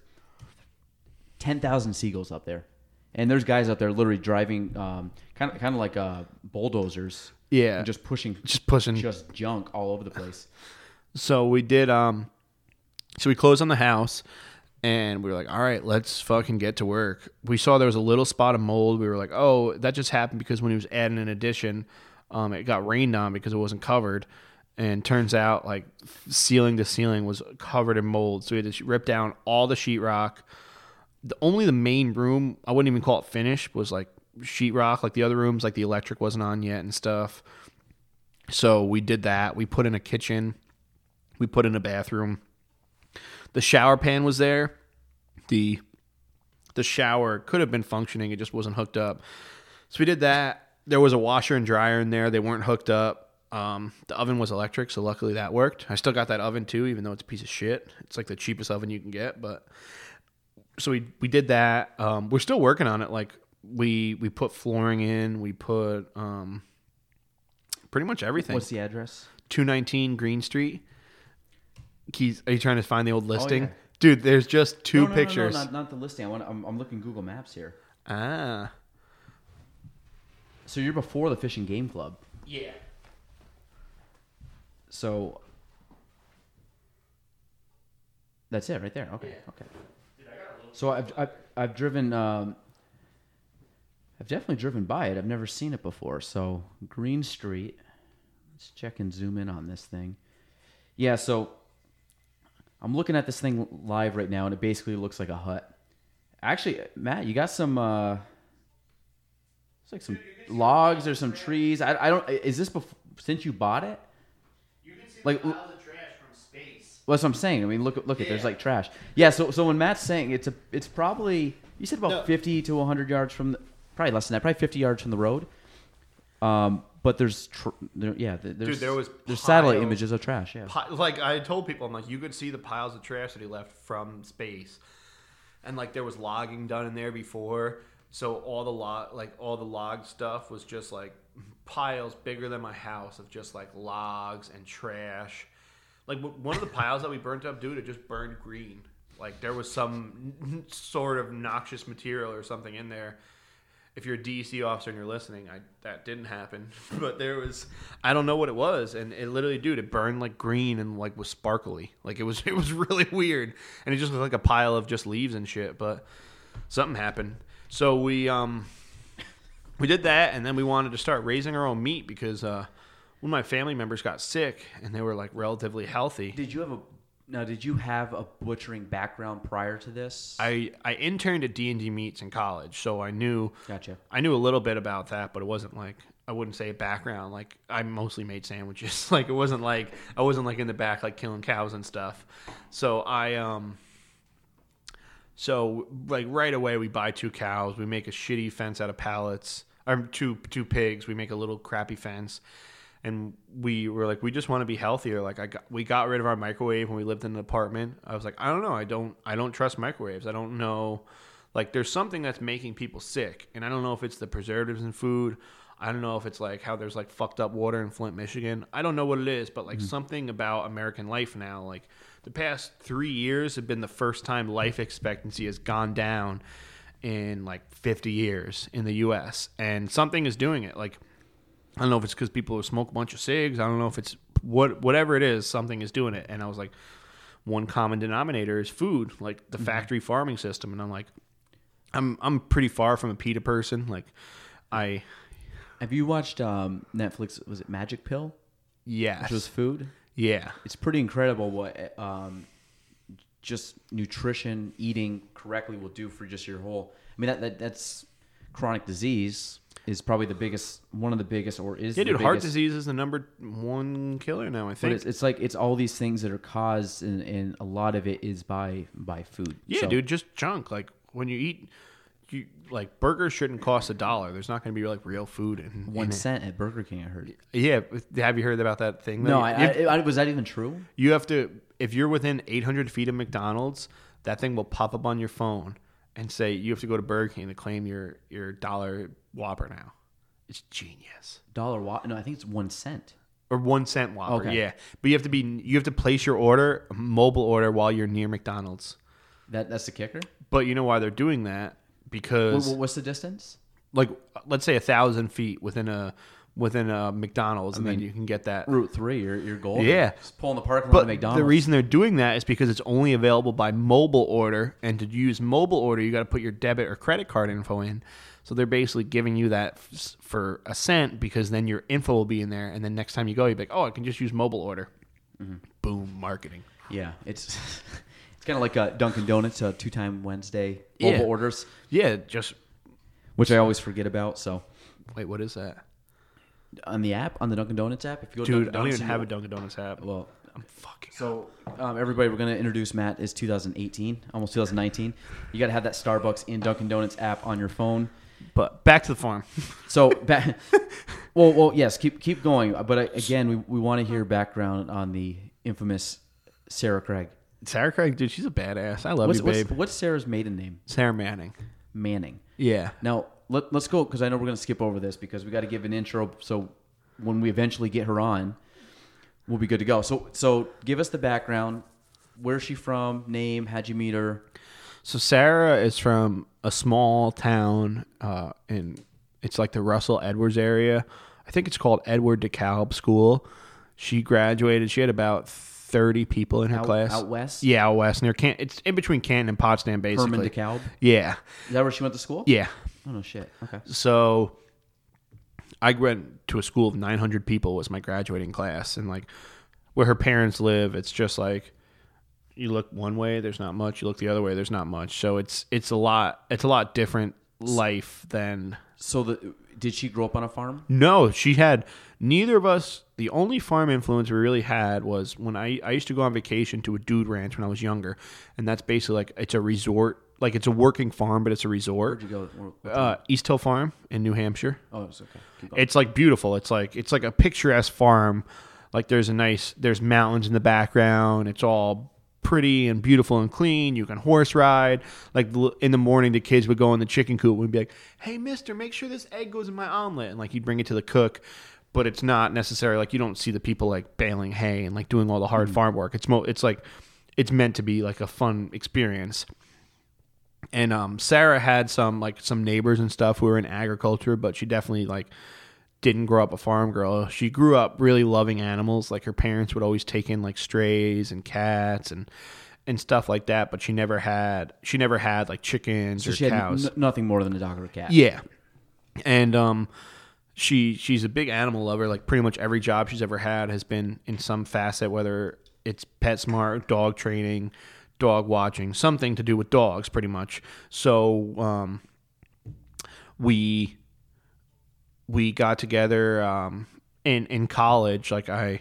Speaker 1: ten thousand seagulls up there, and there's guys out there literally driving, um, kind of kind of like uh, bulldozers.
Speaker 2: Yeah.
Speaker 1: just pushing,
Speaker 2: just pushing.
Speaker 1: just junk all over the place.
Speaker 2: So we did. Um, so we closed on the house, and we were like, "All right, let's fucking get to work." We saw there was a little spot of mold. We were like, "Oh, that just happened because when he was adding an addition, um, it got rained on because it wasn't covered." And turns out, like ceiling to ceiling was covered in mold. So we had to rip down all the sheetrock. The only the main room I wouldn't even call it finished was like sheetrock. Like the other rooms, like the electric wasn't on yet and stuff. So we did that. We put in a kitchen. We put in a bathroom. The shower pan was there. The the shower could have been functioning, it just wasn't hooked up. So we did that. There was a washer and dryer in there. They weren't hooked up. Um, the oven was electric, so luckily that worked. I still got that oven too, even though it's a piece of shit. It's like the cheapest oven you can get, but so we we did that. Um, we're still working on it. Like we we put flooring in. We put um, pretty much everything.
Speaker 1: What's the address?
Speaker 2: 219 Green Street. Keys, are you trying to find the old listing?
Speaker 1: yeah.
Speaker 2: Dude, there's just two
Speaker 1: No, no, no, no,
Speaker 2: pictures.
Speaker 1: not, not the listing. I want. I'm, I'm looking Google Maps here.
Speaker 2: ah.
Speaker 1: So you're before the Fish and Game Club.
Speaker 2: Yeah.
Speaker 1: So that's it right there. Okay. Okay. So I've, I've, I've driven, um, I've definitely driven by it. I've never seen it before. So Green Street, let's check and zoom in on this thing. Yeah. So I'm looking at this thing live right now and it basically looks like a hut. Actually, Matt, you got some, uh, it's like some logs or some trees. I, I don't, is this before, since you bought it?
Speaker 2: You can see
Speaker 1: Like,
Speaker 2: of trash from space.
Speaker 1: Well, that's what I'm saying. I mean, look, look at there's
Speaker 2: Yeah.
Speaker 1: like trash. Yeah. So, so when Matt's saying it's a, it's probably you said about
Speaker 2: No.
Speaker 1: 50 to 100 yards from, the, probably less than that, probably 50 yards from the road. Um, but there's, tr- there, yeah, th- there's,
Speaker 2: there was
Speaker 1: there's satellite
Speaker 2: piles-
Speaker 1: images of trash. Yeah.
Speaker 2: Pi- like I told people, I'm like, you could see the piles of trash that he left from space, and like there was logging done in there before, so all the log, like all the log stuff was just like piles bigger than my house of just like logs and trash. Like w- one of the piles that we burnt up, dude, it just burned green. Like there was some sort of noxious material or something in there. If you're a DEC officer and you're listening, I that didn't happen. But there was I don't know what it was, and it literally, dude, it burned like green and like was sparkly. Like it was it was really weird, and it just looked like a pile of just leaves and shit. But something happened, so we um we did that, and then we wanted to start raising our own meat because uh, one of my family members got sick, and they were like relatively healthy.
Speaker 1: Did you have a now? Did you have a butchering background prior to this?
Speaker 2: I I interned at D and D Meats in college, so I knew
Speaker 1: gotcha.
Speaker 2: I knew a little bit about that, but it wasn't like I wouldn't say a background. Like I mostly made sandwiches. Like it wasn't like I wasn't like in the back like killing cows and stuff. So I um so like right away we buy two cows, we make a shitty fence out of pallets. Or two two pigs, we make a little crappy fence. And we were like, we just want to be healthier. Like I got, we got rid of our microwave when we lived in an apartment. I was like, I don't know, I don't, I don't trust microwaves. I don't know, like there's something that's making people sick, and I don't know if it's the preservatives in food. I don't know if it's like how there's like fucked up water in Flint, Michigan. I don't know what it is, but like mm-hmm. something about American life now, like the past three years have been the first time life expectancy has gone down in like 50 years in the U.S. and something is doing it. Like I don't know if it's because people smoke a bunch of cigs. I don't know if it's what whatever it is. Something is doing it, and I was like, one common denominator is food, like the factory farming system, and I'm like, I'm I'm pretty far from a PETA person. Like I
Speaker 1: Have you watched um, Netflix? Was it Magic Pill?
Speaker 2: yes
Speaker 1: Which was food.
Speaker 2: yeah
Speaker 1: It's pretty incredible what um, just nutrition, eating correctly will do for just your whole. I mean, that, that that's chronic disease is probably the biggest, one of the biggest, or is
Speaker 2: yeah dude. Heart disease is the number one killer now. I
Speaker 1: But
Speaker 2: think
Speaker 1: it's, it's like it's all these things that are caused, and, and a lot of it is by by food.
Speaker 2: Yeah,
Speaker 1: So-
Speaker 2: dude, just junk. Like when you eat, you like burgers shouldn't cost a dollar. There's not going to be like real food in
Speaker 1: One
Speaker 2: in
Speaker 1: cent at Burger King, I heard.
Speaker 2: Yeah, have you heard about that thing?
Speaker 1: No, I, I, I, was that even true?
Speaker 2: you have to if you're within 800 feet of McDonald's, that thing will pop up on your phone and say you have to go to Burger King to claim your your dollar Whopper now. It's genius.
Speaker 1: Dollar watt? No, I think it's one cent.
Speaker 2: Or one cent Whopper,
Speaker 1: Okay.
Speaker 2: yeah. But you have to be you have to place your order, a mobile order, while you're near McDonald's.
Speaker 1: That that's the kicker.
Speaker 2: But you know why they're doing that? Because
Speaker 1: What, what's the distance?
Speaker 2: like let's say a thousand feet within a within a McDonald's, and then you can get that.
Speaker 1: Route three, you're, you're.
Speaker 2: Yeah.
Speaker 1: Just pull in the parking lot
Speaker 2: But
Speaker 1: McDonald's.
Speaker 2: the reason they're doing that is because it's only available by mobile order, and to use mobile order, you got to put your debit or credit card info in. So they're basically giving you that f- for a cent because then your info will be in there, and then next time you go, you'll be like, oh, I can just use mobile order.
Speaker 1: Mm-hmm.
Speaker 2: Boom, marketing.
Speaker 1: Yeah, it's it's kind of like a Dunkin' Donuts, a two time Wednesday
Speaker 2: Yeah.
Speaker 1: mobile orders,
Speaker 2: Yeah, just
Speaker 1: which I always forget about. So
Speaker 2: wait, what is that,
Speaker 1: on the app, on the Dunkin' Donuts app, if you go to
Speaker 2: dude?
Speaker 1: Dunkin'
Speaker 2: I don't
Speaker 1: Donuts
Speaker 2: even have a Dunkin' Donuts app.
Speaker 1: Well,
Speaker 2: I'm fucking.
Speaker 1: so um, everybody, we're gonna introduce Matt. Is 2018, almost 2019. You got to have that Starbucks in Dunkin' Donuts app on your phone.
Speaker 2: But back to the farm.
Speaker 1: So, ba- well, well, yes, keep keep going. But uh, again, we, we want to hear background on the infamous Sarah Craig.
Speaker 2: Sarah Craig, dude, she's a badass. I love
Speaker 1: What's,
Speaker 2: you,
Speaker 1: what's,
Speaker 2: babe.
Speaker 1: what's Sarah's maiden name?
Speaker 2: Sarah Manning.
Speaker 1: Manning.
Speaker 2: Yeah.
Speaker 1: Now let, let's go because I know we're going to skip over this because we got to give an intro. So when we eventually get her on, we'll be good to go. So so give us the background. Where's she from? Name? How'd you meet her?
Speaker 2: So Sarah is from a small town uh, in it's like the Russell Edwards area. I think it's called Edward DeKalb School. She graduated. She had about thirty people in her
Speaker 1: Out-
Speaker 2: class.
Speaker 1: out west?
Speaker 2: Yeah, out west. Near Can- it's in between Canton and Potsdam, basically.
Speaker 1: Hermon DeKalb.
Speaker 2: Yeah,
Speaker 1: Is that where she went to school?
Speaker 2: yeah.
Speaker 1: Oh no shit. Okay.
Speaker 2: So I went to a school of 900 people was my graduating class and like where her parents live it's just like you look one way there's not much you look the other way there's not much so it's it's a lot it's a lot different life than
Speaker 1: So the did she grow up on a farm?
Speaker 2: no she had neither of us the only farm influence we really had was when I, I used to go on vacation to a dude ranch when I was younger and that's basically like it's a resort like it's a working farm but it's a resort
Speaker 1: Where'd you go? Where-
Speaker 2: uh, East Hill Farm in New Hampshire
Speaker 1: oh, it's okay.
Speaker 2: It's like beautiful. It's like it's like a picturesque farm. Like there's a nice there's mountains in the background. It's all pretty and beautiful and clean. You can horse ride. Like in the morning, the kids would go in the chicken coop and be like, "Hey, Mister, make sure this egg goes in my omelet." And like he'd bring it to the cook. But it's not necessarily like you don't see the people like baling hay and like doing all the hard farm work. It's mo- it's like it's meant to be like a fun experience and um, Sarah had some like some neighbors and stuff who were in agriculture, but she definitely like didn't grow up a farm girl. She grew up really loving animals. Like her parents would always take in like strays and cats and and stuff like that. But she never had she never had like chickens
Speaker 1: so
Speaker 2: or cows.
Speaker 1: n- nothing more than a dog or a cat.
Speaker 2: Yeah, and um, she she's a big animal lover. Like pretty much every job she's ever had has been in some facet, whether it's PetSmart, dog training, dog watching, something to do with dogs, pretty much. So um, we we got together um, in in college. Like I,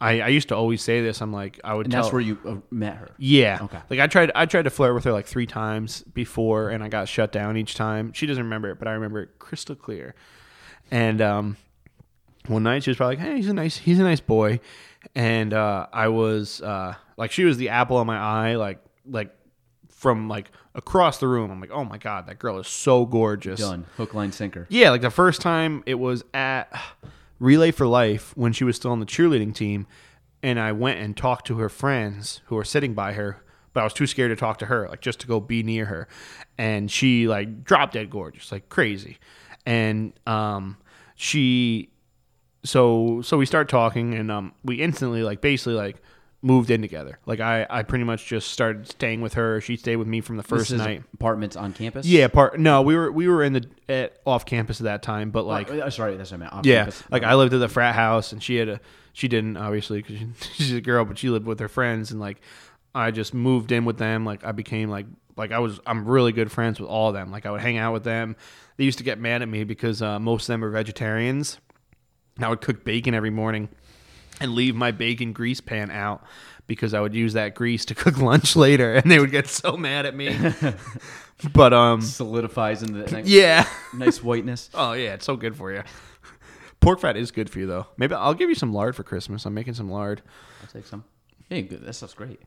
Speaker 2: I I used to always say this. I'm like I would
Speaker 1: And
Speaker 2: tell
Speaker 1: that's where you uh, met her.
Speaker 2: yeah.
Speaker 1: Okay.
Speaker 2: Like I tried I tried to flirt with her like three times before and I got shut down each time. She doesn't remember it, but I remember it crystal clear. And um one night she was probably like, Hey, he's a nice he's a nice boy. And uh I was uh like she was the apple of my eye, like like from like across the room. I'm like, oh my god, that girl is so gorgeous.
Speaker 1: Done. Hook, line, sinker.
Speaker 2: Yeah, like the first time it was at Relay for Life when she was still on the cheerleading team, and I went and talked to her friends who were sitting by her but I was too scared to talk to her, like just to go be near her. And she like dropped dead gorgeous, like crazy. And um, she, so so we start talking, and um, we instantly like basically like moved in together. Like I I pretty much just started staying with her. She stayed with me from the first night.
Speaker 1: apartments on campus.
Speaker 2: Yeah, part no, we were we were in the at, off campus at that time, but like
Speaker 1: Like, sorry, that's what I meant. Off
Speaker 2: yeah,
Speaker 1: campus.
Speaker 2: like I lived at the frat house, and she had a she didn't obviously because she, she's a girl, but she lived with her friends, and like I just moved in with them. Like I became like like I was I'm really good friends with all of them. Like I would hang out with them. They used to get mad at me because uh, most of them are vegetarians. I would cook bacon every morning and leave my bacon grease pan out because I would use that grease to cook lunch later, and they would get so mad at me. but um,
Speaker 1: solidifies into the nice,
Speaker 2: yeah.
Speaker 1: nice whiteness.
Speaker 2: Oh yeah, it's so good for you. Pork fat is good for you though. Maybe I'll give you some lard for Christmas. I'm making some lard.
Speaker 1: I'll take some. Hey, good. That stuff's great.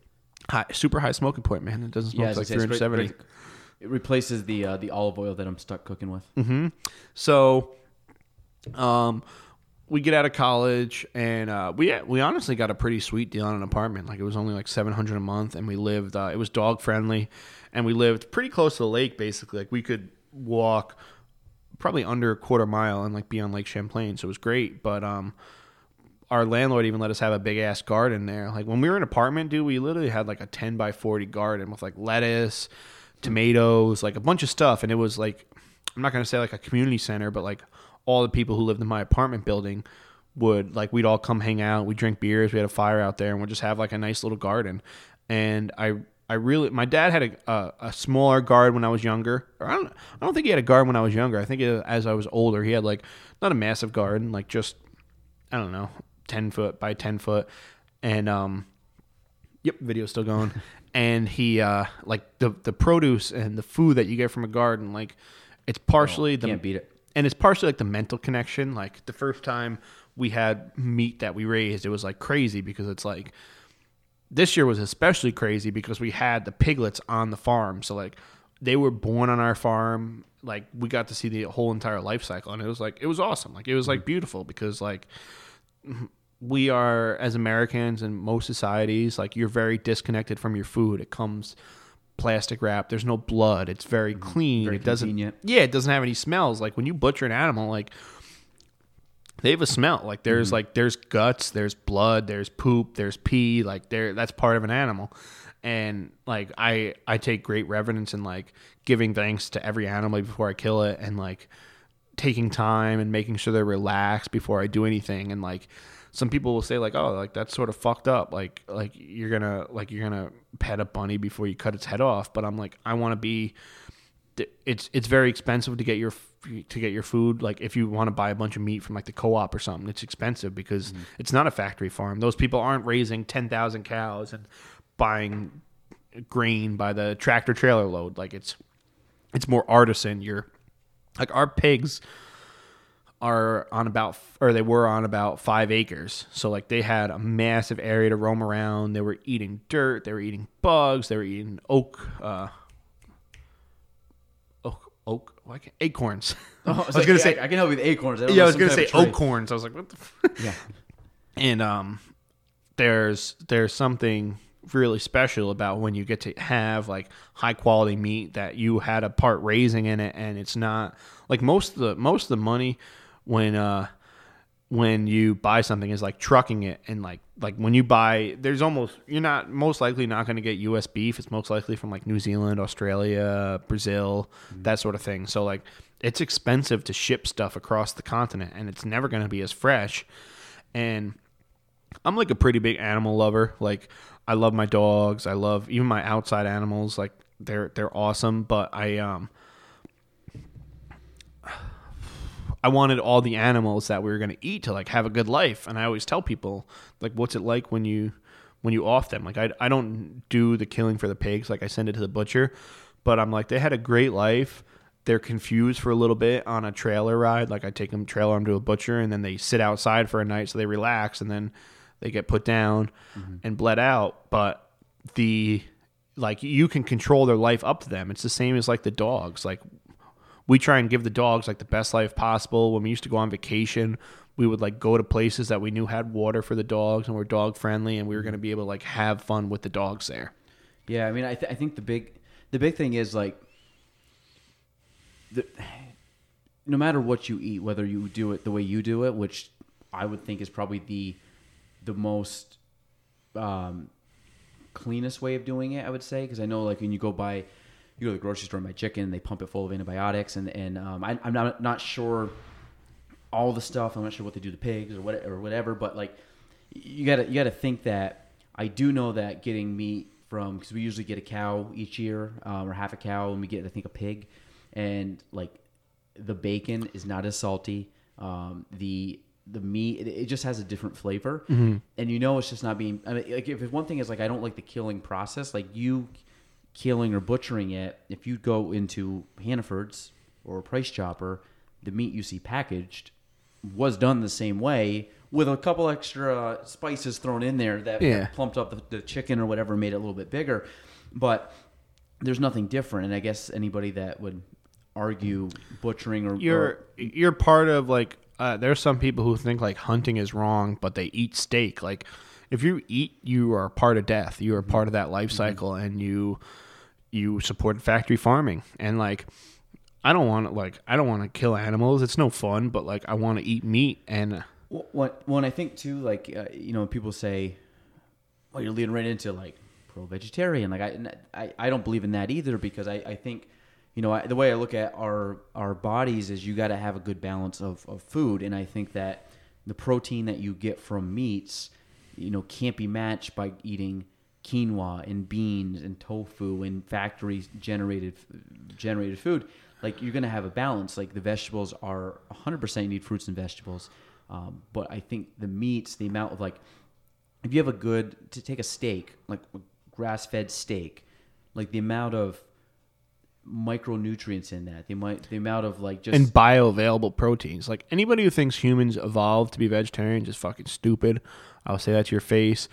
Speaker 2: High, super high smoking point, man. It doesn't smoke
Speaker 1: I
Speaker 2: like
Speaker 1: say, it's great-
Speaker 2: 370.
Speaker 1: great. It replaces the uh, the olive oil that I'm stuck cooking with.
Speaker 2: Mm-hmm. So, um, we get out of college and uh, we we honestly got a pretty sweet deal on an apartment. Like it was only like seven hundred a month, and we lived. Uh, it was dog friendly, and we lived pretty close to the lake. Basically, like we could walk probably under a quarter mile and like be on Lake Champlain. So it was great. But um, our landlord even let us have a big ass garden there. Like when we were in an apartment, dude, we literally had like a ten by forty garden with like lettuce, tomatoes, like a bunch of stuff, and it was like I'm not gonna say like a community center, but like all the people who lived in my apartment building would like we'd all come hang out, we drink beers, we had a fire out there, and we'd just have like a nice little garden. And I I really my dad had a a, a smaller garden when I was younger. Or I don't I don't think he had a garden when I was younger. I think it, as I was older, he had like not a massive garden, like just I don't know, ten foot by ten foot, and um, yep, video's still going. and he uh, like the the produce and the food that you get from a garden, like it's partially the
Speaker 1: Can't beat it.
Speaker 2: And it's partially like the mental connection. Like the first time we had meat that we raised, it was like crazy because it's like this year was especially crazy because we had the piglets on the farm. So like they were born on our farm. Like we got to see the whole entire life cycle, and it was like it was awesome. Like it was like mm-hmm. beautiful because like we are as Americans and most societies like you're very disconnected from your food. It comes plastic wrap. There's no blood. It's very mm-hmm. clean.
Speaker 1: Very
Speaker 2: it doesn't.
Speaker 1: convenient.
Speaker 2: Yeah, it doesn't have any smells. Like when you butcher an animal, like they have a smell. Like there's mm-hmm. like there's guts, there's blood, there's poop, there's pee. Like there, that's part of an animal. And like I, I take great reverence in like giving thanks to every animal before I kill it, and like taking time and making sure they're relaxed before I do anything. And like some people will say like, oh, like that's sort of fucked up. Like like you're gonna like you're gonna pet a bunny before you cut its head off. But I'm like, I want to be it's it's very expensive to get your to get your food. Like if you want to buy a bunch of meat from like the co-op or something, it's expensive because mm-hmm. it's not a factory farm. Those people aren't raising ten thousand cows and buying grain by the tractor trailer load. Like it's it's more artisan. You're like our pigs are on about or they were on about five acres. So like they had a massive area to roam around. They were eating dirt. They were eating bugs. They were eating oak uh oak oak? Why can't, acorns.
Speaker 1: Oh,
Speaker 2: i was gonna say
Speaker 1: I, I can help you with acorns. I
Speaker 2: yeah i was gonna say acorns i was like what the f-?
Speaker 1: Yeah.
Speaker 2: and um there's there's something really special about when you get to have like high quality meat that you had a part raising in it and it's not like most of the most of the money when uh when you buy something is like trucking it and like like when you buy there's almost you're not most likely not going to get US beef it's most likely from like New Zealand, Australia, Brazil, that sort of thing. So like it's expensive to ship stuff across the continent and it's never going to be as fresh. And I'm like a pretty big animal lover. Like I love my dogs. I love even my outside animals. Like they're they're awesome. But I um I wanted all the animals that we were gonna eat to like have a good life. And I always tell people like, what's it like when you when you off them? Like I I don't do the killing for the pigs. Like I send it to the butcher. But I'm like they had a great life. They're confused for a little bit on a trailer ride. Like I take them trailer them to a butcher, and then they sit outside for a night so they relax, and then they get put down mm-hmm. and bled out. But the like you can control their life up to them. It's the same as like the dogs. Like we try and give the dogs like the best life possible. When we used to go on vacation, we would like go to places that we knew had water for the dogs and were dog friendly, and we were going to be able to like have fun with the dogs there.
Speaker 1: Yeah, I mean, I, th- I think the big the big thing is like the no matter what you eat, whether you do it the way you do it, which I would think is probably the the most um, cleanest way of doing it. I would say because I know like when you go buy you go to the grocery store and buy chicken, they pump it full of antibiotics, and and um, I, I'm not not sure all the stuff. I'm not sure what they do to pigs or what or whatever, but like you gotta you gotta think that I do know that getting meat from because we usually get a cow each year um, or half a cow, and we get I think a pig, and like the bacon is not as salty. Um, the the meat it, it just has a different flavor, and you know it's just not being. I mean, like if if one thing is like I don't like the killing process, like you killing or butchering it. If you go into Hannaford's or Price Chopper, the meat you see packaged was done the same way with a couple extra spices thrown in there that,
Speaker 2: Yeah.
Speaker 1: plumped up the, the chicken or whatever, made it a little bit bigger. But there's nothing different, and I guess anybody that would argue butchering or
Speaker 2: you're
Speaker 1: or-
Speaker 2: you're part of like uh, there's some people who think like hunting is wrong but they eat steak like if you eat you are part of death you are part of that life cycle and you you support factory farming. And like i don't want to like i don't want to kill animals. It's no fun but like i want to eat meat. And
Speaker 1: what when I think too, like uh, you know, people say, "Well, you're leading right into like pro-vegetarian." Like I, I, I don't believe in that either because I, I think, you know, I, the way I look at our our bodies is you got to have a good balance of, of food, and I think that the protein that you get from meats, you know, can't be matched by eating quinoa and beans and tofu and factory generated generated food. Like you're gonna have a balance. Like the vegetables are 100% you need fruits and vegetables, um, but I think the meats, the amount of like, if you have a good to take a steak like grass fed steak, like the amount of micronutrients in that, the amount the amount of like just
Speaker 2: and bioavailable proteins. Like anybody who thinks humans evolved to be vegetarian is fucking stupid. I'll say that to your face.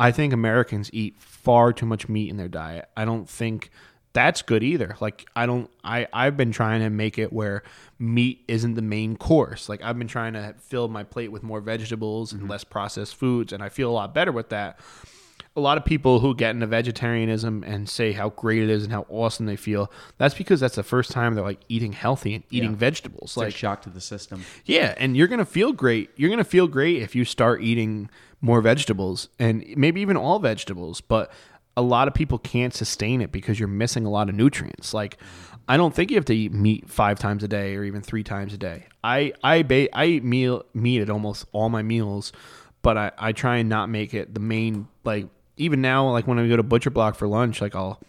Speaker 2: I think Americans eat far too much meat in their diet. I don't think that's good either. Like I don't I I've been trying to make it where meat isn't the main course. Like I've been trying to fill my plate with more vegetables and mm-hmm. less processed foods and I feel a lot better with that a lot of people who get into vegetarianism and say how great it is and how awesome they feel, that's because that's the first time they're like eating healthy and eating
Speaker 1: Yeah.
Speaker 2: vegetables.
Speaker 1: it's like
Speaker 2: Like,
Speaker 1: shock to the system.
Speaker 2: yeah, and you're gonna feel great. You're gonna feel great if you start eating more vegetables and maybe even all vegetables. But a lot of people can't sustain it because you're missing a lot of nutrients. Like, I don't think you have to eat meat five times a day or even three times a day. I I ba- I eat meal meat at almost all my meals, but I I try and not make it the main like. Even now, like when I go to Butcher Block for lunch, like I'll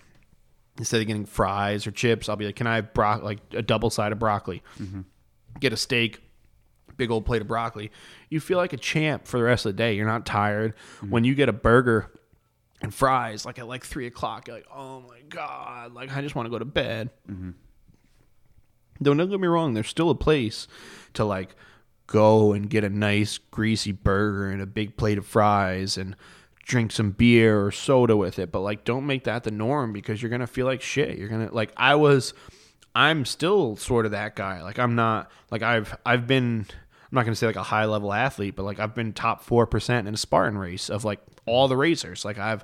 Speaker 2: instead of getting fries or chips, I'll be like, "Can I have bro- like a double side of broccoli?" Mm-hmm. Get a steak, big old plate of broccoli. You feel like a champ for the rest of the day. You're not tired. Mm-hmm. When you get a burger and fries, like at like three o'clock, you're like, "Oh my god!" Like I just want to go to bed. Mm-hmm. Though don't get me wrong, there's still a place to like go and get a nice greasy burger and a big plate of fries and drink some beer or soda with it. But like, don't make that the norm because you're gonna feel like shit. You're gonna like I was. I'm still sort of that guy. Like I'm not like I've I've been. I'm not gonna say like a high level athlete, but like I've been top four percent in a Spartan race of like all the racers. Like I've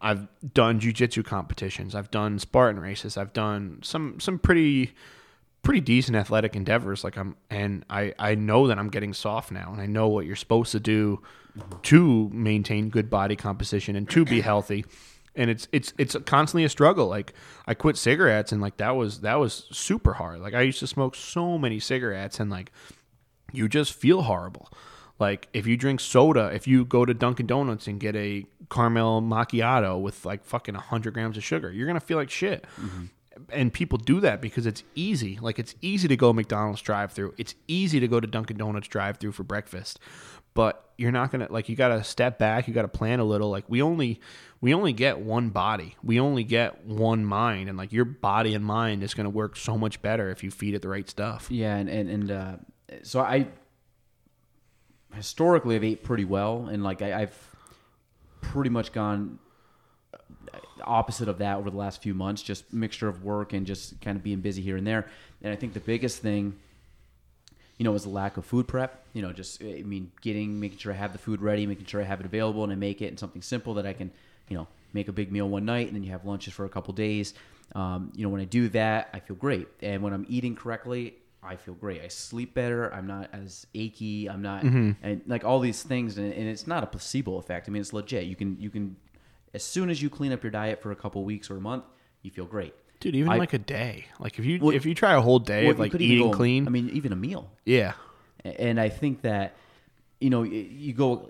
Speaker 2: I've done jujitsu competitions. I've done Spartan races. I've done some some pretty pretty decent athletic endeavors like i'm and i i know that i'm getting soft now and i know what you're supposed to do to maintain good body composition and to be healthy and it's it's it's constantly a struggle like i quit cigarettes and like that was that was super hard like i used to smoke so many cigarettes and like you just feel horrible. Like if you drink soda, if you go to Dunkin' Donuts and get a caramel macchiato with like fucking 100 grams of sugar, you're going to feel like shit. And people do that because it's easy. Like it's easy to go McDonald's drive through. It's easy to go to Dunkin' Donuts drive through for breakfast. But you're not going to like you got to step back, you got to plan a little. Like we only we only get one body. We only get one mind and like your body and mind is going to work so much better if you feed it the right stuff.
Speaker 1: Yeah, and and, and uh, so I historically have ate pretty well, and like I, I've pretty much gone opposite of that over the last few months. Just mixture of work and just kind of being busy here and there. And I think the biggest thing, you know, is the lack of food prep. You know, just I mean, getting making sure I have the food ready, making sure I have it available, and I make it in something simple that I can, you know, make a big meal one night and then you have lunches for a couple days. Um, you know, when I do that, I feel great. And when I'm eating correctly, I feel great. I sleep better. I'm not as achy. I'm not mm-hmm. and like all these things. And, and it's not a placebo effect. I mean, it's legit. You can you can as soon as you clean up your diet for a couple weeks or a month, you feel great.
Speaker 2: Dude, even
Speaker 1: I-
Speaker 2: like a day. Like if you
Speaker 1: Well-
Speaker 2: if you try a whole day
Speaker 1: Well,
Speaker 2: of like eating
Speaker 1: go-
Speaker 2: clean,
Speaker 1: I mean, even a meal.
Speaker 2: yeah.
Speaker 1: and I think that you know you go.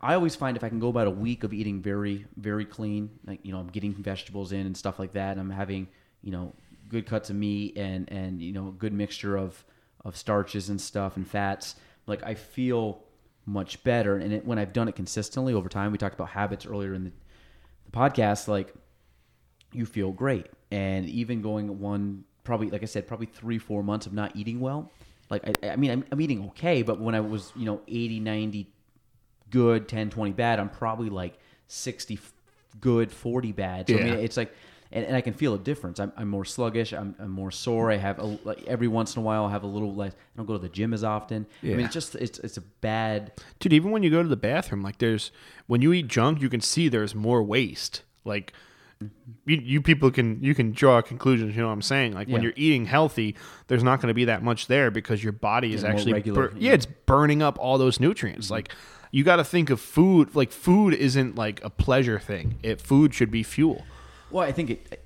Speaker 1: I always find if I can go about a week of eating very very clean, like you know I'm getting vegetables in and stuff like that. And I'm having you know good cuts of meat and and you know a good mixture of of starches and stuff and fats. Like I feel much better, and it, when I've done it consistently over time, we talked about habits earlier in the, the podcast. Like you feel great. And even going one, probably, like I said, probably three, four months of not eating well. Like, I, I mean, I'm, I'm eating okay, but when I was, you know, 80, 90 good, 10, 20 bad, I'm probably like 60 good, 40 bad. So, I mean, it's like, and, and I can feel a difference. I'm, I'm more sluggish. I'm, I'm more sore. I have, a, like, every once in a while, I have a little less, I don't go to the gym as often. I mean, it's just, it's, it's a bad,
Speaker 2: Dude, even when you go to the bathroom, like there's when you eat junk, you can see there's more waste. Like mm-hmm. you, you people can you can draw conclusions. You know what I'm saying? Like when you're eating healthy, there's not going to be that much there because your body is
Speaker 1: Yeah,
Speaker 2: actually
Speaker 1: regular,
Speaker 2: bur-
Speaker 1: yeah.
Speaker 2: yeah, it's burning up all those nutrients. Mm-hmm. Like you got to think of food. Like food isn't like a pleasure thing. It food should be fuel.
Speaker 1: Well, I think it,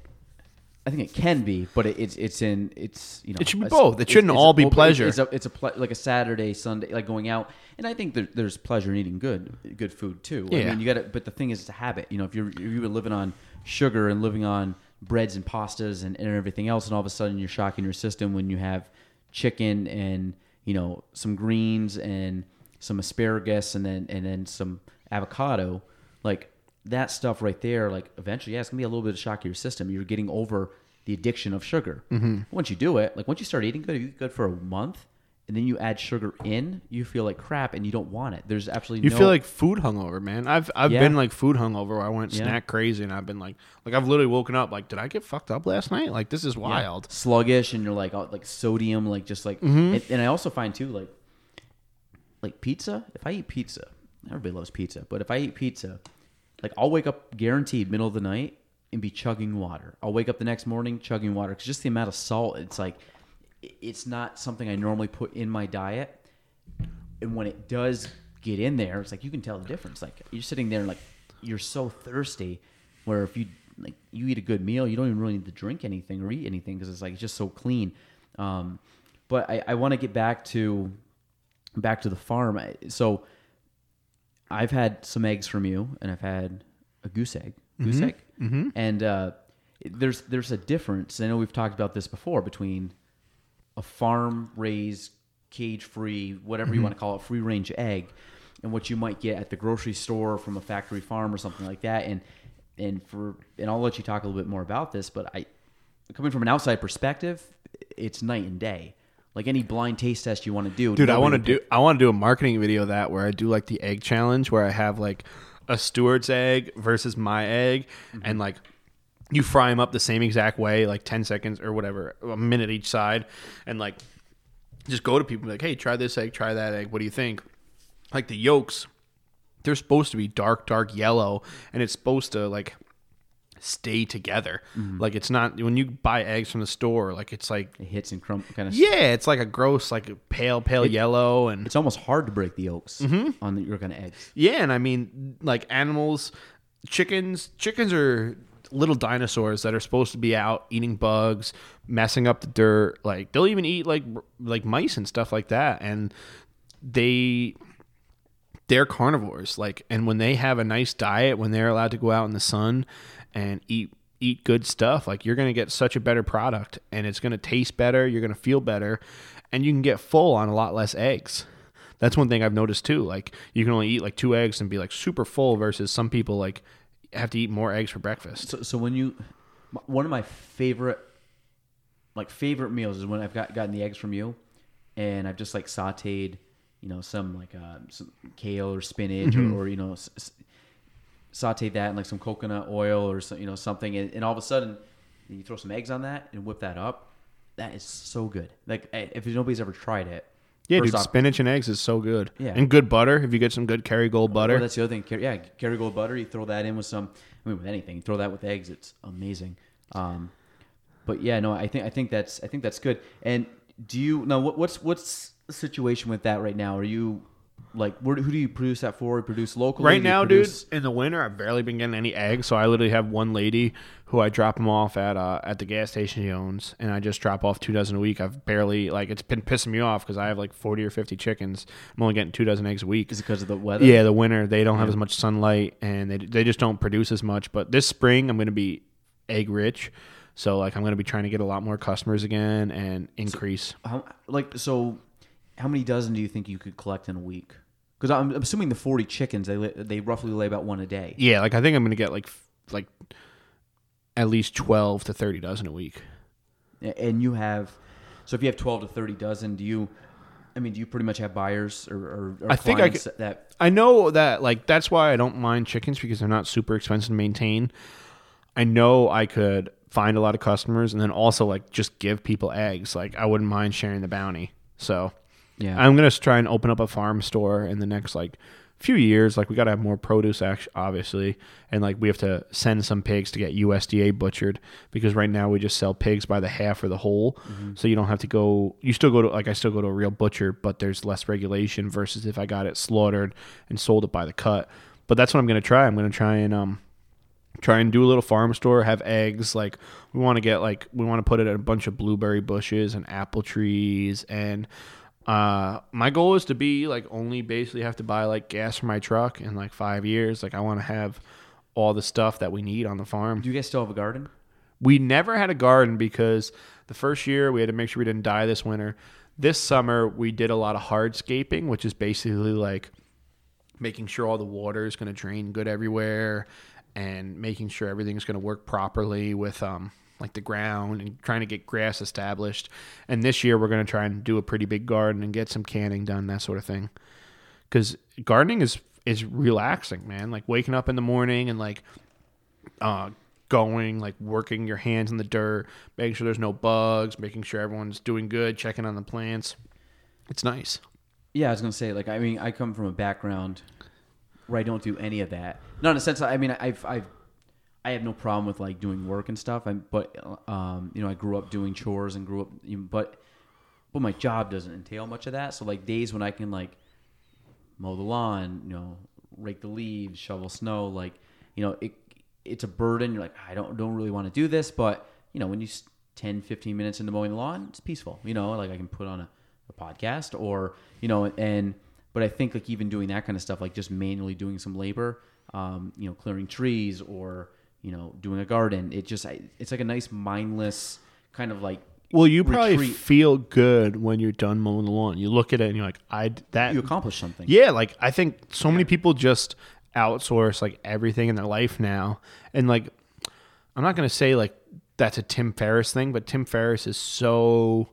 Speaker 1: I think it can be, but it, it's it's in it's you know
Speaker 2: It should be
Speaker 1: a-
Speaker 2: both. It shouldn't
Speaker 1: it's
Speaker 2: all
Speaker 1: a-
Speaker 2: be pleasure.
Speaker 1: It's a it's a ple- like a Saturday Sunday like going out, and I think there, there's pleasure in eating good good food too.
Speaker 2: Yeah.
Speaker 1: I mean, you got to, but the thing is, it's a habit. You know, if you're if you were living on sugar and living on breads and pastas and, and everything else, and all of a sudden you're shocking your system when you have chicken and you know some greens and some asparagus and then and then some avocado, like that stuff right there, like eventually, yeah, it's gonna be a little bit of shock to your system. You're getting over the addiction of sugar. Mm-hmm. Once you do it, like once you start eating good, you eat good for a month, and then you add sugar in, you feel like crap, and you don't want it. There's absolutely
Speaker 2: You
Speaker 1: no.
Speaker 2: feel like food hungover, man. I've I've
Speaker 1: Yeah.
Speaker 2: been like food hungover. Where I went
Speaker 1: Yeah.
Speaker 2: snack crazy, and I've been like like I've literally woken up like, did I get fucked up last night? Like this is
Speaker 1: yeah,
Speaker 2: wild.
Speaker 1: sluggish, and you're like oh, like sodium, like just like.
Speaker 2: Mm-hmm.
Speaker 1: And, and I also find too like like pizza. If I eat pizza, everybody loves pizza, but if I eat pizza, like I'll wake up guaranteed middle of the night and be chugging water. I'll wake up the next morning chugging water because just the amount of salt. It's like it's not something I normally put in my diet, and when it does get in there, it's like you can tell the difference. Like you're sitting there like you're so thirsty, where if you like you eat a good meal, you don't even really need to drink anything or eat anything because it's like it's just so clean. Um, but I, I want to get back to back to the farm. I- So I've had some eggs from you, and I've had a goose egg, mm-hmm. goose egg, mm-hmm. and uh, there's there's a difference. I know we've talked about this before between a farm raised, cage free, whatever you mm-hmm. want to call it, free range egg, and what you might get at the grocery store from a factory farm or something like that. And and for and I'll let you talk a little bit more about this, but I coming from an outside perspective, it's night and day. Like any blind taste test you want to do,
Speaker 2: Dude, I want to do I want to do a marketing video of that where I do like the egg challenge where I have like a Stewart's egg versus my egg mm-hmm. and like you fry them up the same exact way like 10 seconds or whatever a minute each side and like just go to people and be like hey try this egg try that egg what do you think? Like the yolks they're supposed to be dark dark yellow and it's supposed to like stay together like it's not when you buy eggs from the store like it's like
Speaker 1: It hits and crump kind of.
Speaker 2: yeah it's like a gross like pale pale yellow and
Speaker 1: It's almost hard to break the yolks
Speaker 2: Mm-hmm.
Speaker 1: on the, your kind of eggs.
Speaker 2: Yeah, and I mean, like animals, chickens. Chickens are little dinosaurs that are supposed to be out eating bugs, messing up the dirt. Like they'll even eat like like mice and stuff like that. And they they're carnivores. Like, and when they have a nice diet, when they're allowed to go out in the sun and eat eat good stuff, like you're gonna get such a better product, and it's gonna taste better. You're gonna feel better, and you can get full on a lot less eggs. That's one thing I've noticed too. Like you can only eat like two eggs and be like super full versus some people like have to eat more eggs for breakfast.
Speaker 1: So, so when you, one of my favorite, like favorite meals is when I've got gotten the eggs from you, and I've just like sautéed, you know, some like uh, some kale or spinach
Speaker 2: Mm-hmm.
Speaker 1: or, or you know, s- s- sautéed that in like some coconut oil or some, you know something, and, and all of a sudden you throw some eggs on that and whip that up. That is so good. Like eh, if nobody's ever tried it,
Speaker 2: Yeah, dude,
Speaker 1: off-
Speaker 2: spinach and eggs is so good.
Speaker 1: Yeah.
Speaker 2: and good butter. If you get some good Kerrygold
Speaker 1: Oh,
Speaker 2: butter,
Speaker 1: that's the other thing. Yeah, Kerrygold butter. You throw that in with some. I mean, with anything, you throw that with eggs. It's amazing. Um, but yeah, no, I think I think that's I think that's good. And do you now? What, what's what's the situation with that right now? Are you like where, who do you produce that for? You produce locally
Speaker 2: right now,
Speaker 1: produce-
Speaker 2: dude, in the winter, I've barely been getting any eggs. So I literally have one lady who I drop them off at uh, at the gas station he owns, and I just drop off two dozen a week. I've barely like it's been pissing me off because I have like forty or fifty chickens. I'm only getting two dozen eggs a week.
Speaker 1: Is it because of the weather?
Speaker 2: Yeah, the winter they don't have as much sunlight and they they just don't produce as much. But this spring I'm going to be egg rich, so like I'm going to be trying to get a lot more customers again and increase.
Speaker 1: How, like so, how many dozen do you think you could collect in a week? Because I'm, I'm assuming the 40 chickens they they roughly lay about one a day.
Speaker 2: yeah, like I think I'm going to get like f- like at least twelve to thirty dozen a week.
Speaker 1: and you have so if you have 12 to 30 dozen do you i mean do you pretty much have buyers or, or, or
Speaker 2: I think I
Speaker 1: clients that
Speaker 2: I know that like that's why I don't mind chickens because they're not super expensive to maintain. I know I could find a lot of customers and then also like just give people eggs. Like I wouldn't mind sharing the bounty. So
Speaker 1: yeah
Speaker 2: I'm gonna try and open up a farm store in the next like few years. Like we gotta have more produce, obviously, and like we have to send some pigs to get USDA butchered because right now we just sell pigs by the half or the whole. So you don't have to go. You still go to like I still go to a real butcher, but there's less regulation versus if I got it slaughtered and sold it by the cut. But that's what I'm gonna try. I'm gonna try and um try and do a little farm store have eggs like we want to get like we want to put it at a bunch of blueberry bushes and apple trees and uh my goal is to be like only basically have to buy like gas for my truck in like five years. Like i want to have all the stuff that we need on the farm.
Speaker 1: Do you guys still have a garden?
Speaker 2: We never had a garden because the first year we had to make sure we didn't die this winter. This summer we did a lot of hardscaping, which is basically like making sure all the water is going to drain good everywhere and making sure everything's going to work properly with um like the ground and trying to get grass established. And this year we're going to try and do a pretty big garden and get some canning done, that sort of thing. Cuz gardening is is relaxing, man. Like waking up in the morning and like uh, going, like working your hands in the dirt, making sure there's no bugs, making sure everyone's doing good, checking on the plants. It's nice.
Speaker 1: yeah i was gonna say like i mean i come from a background where i don't do any of that not in a sense i mean i've i've I have no problem with like doing work and stuff. I'm, but um, you know, I grew up doing chores and grew up, but but my job doesn't entail much of that. So like days when I can like mow the lawn, you know, rake the leaves, shovel snow, like you know, it it's a burden. You're like, I don't don't really want to do this, but you know, when you s- 10, 15 minutes into mowing the lawn, it's peaceful. You know, like I can put on a, a podcast or you know, and but I think like even doing that kind of stuff, like just manually doing some labor, um, you know, clearing trees or you know, doing a garden, it just it's like a nice mindless kind of like
Speaker 2: Well, you probably
Speaker 1: retreat.
Speaker 2: feel good when you're done mowing the lawn. You look at it and you're like, I that
Speaker 1: you accomplish something.
Speaker 2: Yeah, like I think so many people just outsource like everything in their life now. And like I'm not going to say like that's a Tim Ferriss thing, but Tim Ferriss is so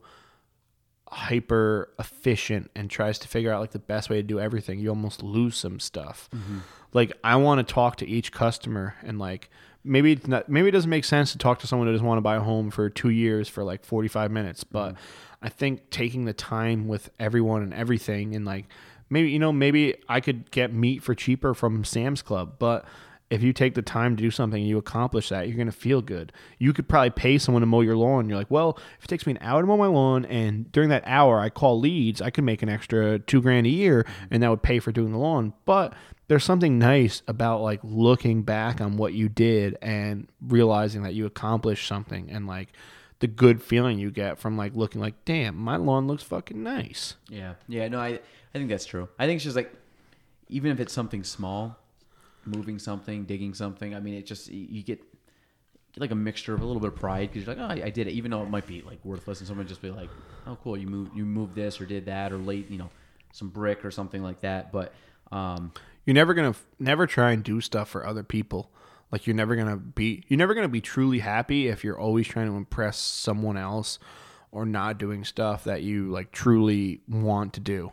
Speaker 2: hyper efficient and tries to figure out like the best way to do everything. You almost lose some stuff. Mm-hmm. Like I want to talk to each customer and like maybe it's not maybe it doesn't make sense to talk to someone who doesn't want to buy a home for 2 years for like 45 minutes, mm-hmm. but I think taking the time with everyone and everything and like maybe you know maybe I could get meat for cheaper from Sam's Club, but if you take the time to do something and you accomplish that, you're going to feel good. You could probably pay someone to mow your lawn. You're like, well, if it takes me an hour to mow my lawn and during that hour I call leads, I could make an extra two grand a year and that would pay for doing the lawn. But there's something nice about like looking back on what you did and realizing that you accomplished something and like the good feeling you get from like looking like, damn, my lawn looks fucking nice.
Speaker 1: Yeah, yeah, no, I I think that's true. I think it's just like even if it's something small, moving something, digging something. I mean, it just you get like a mixture of a little bit of pride because you're like, oh, I, did it, even though it might be like worthless, and someone just be like, oh, cool, you moved you moved this or did that or late, you know, some brick or something like that. But um,
Speaker 2: You're never gonna never try and do stuff for other people. Like you're never gonna be you're never gonna be truly happy if you're always trying to impress someone else or not doing stuff that you like truly want to do.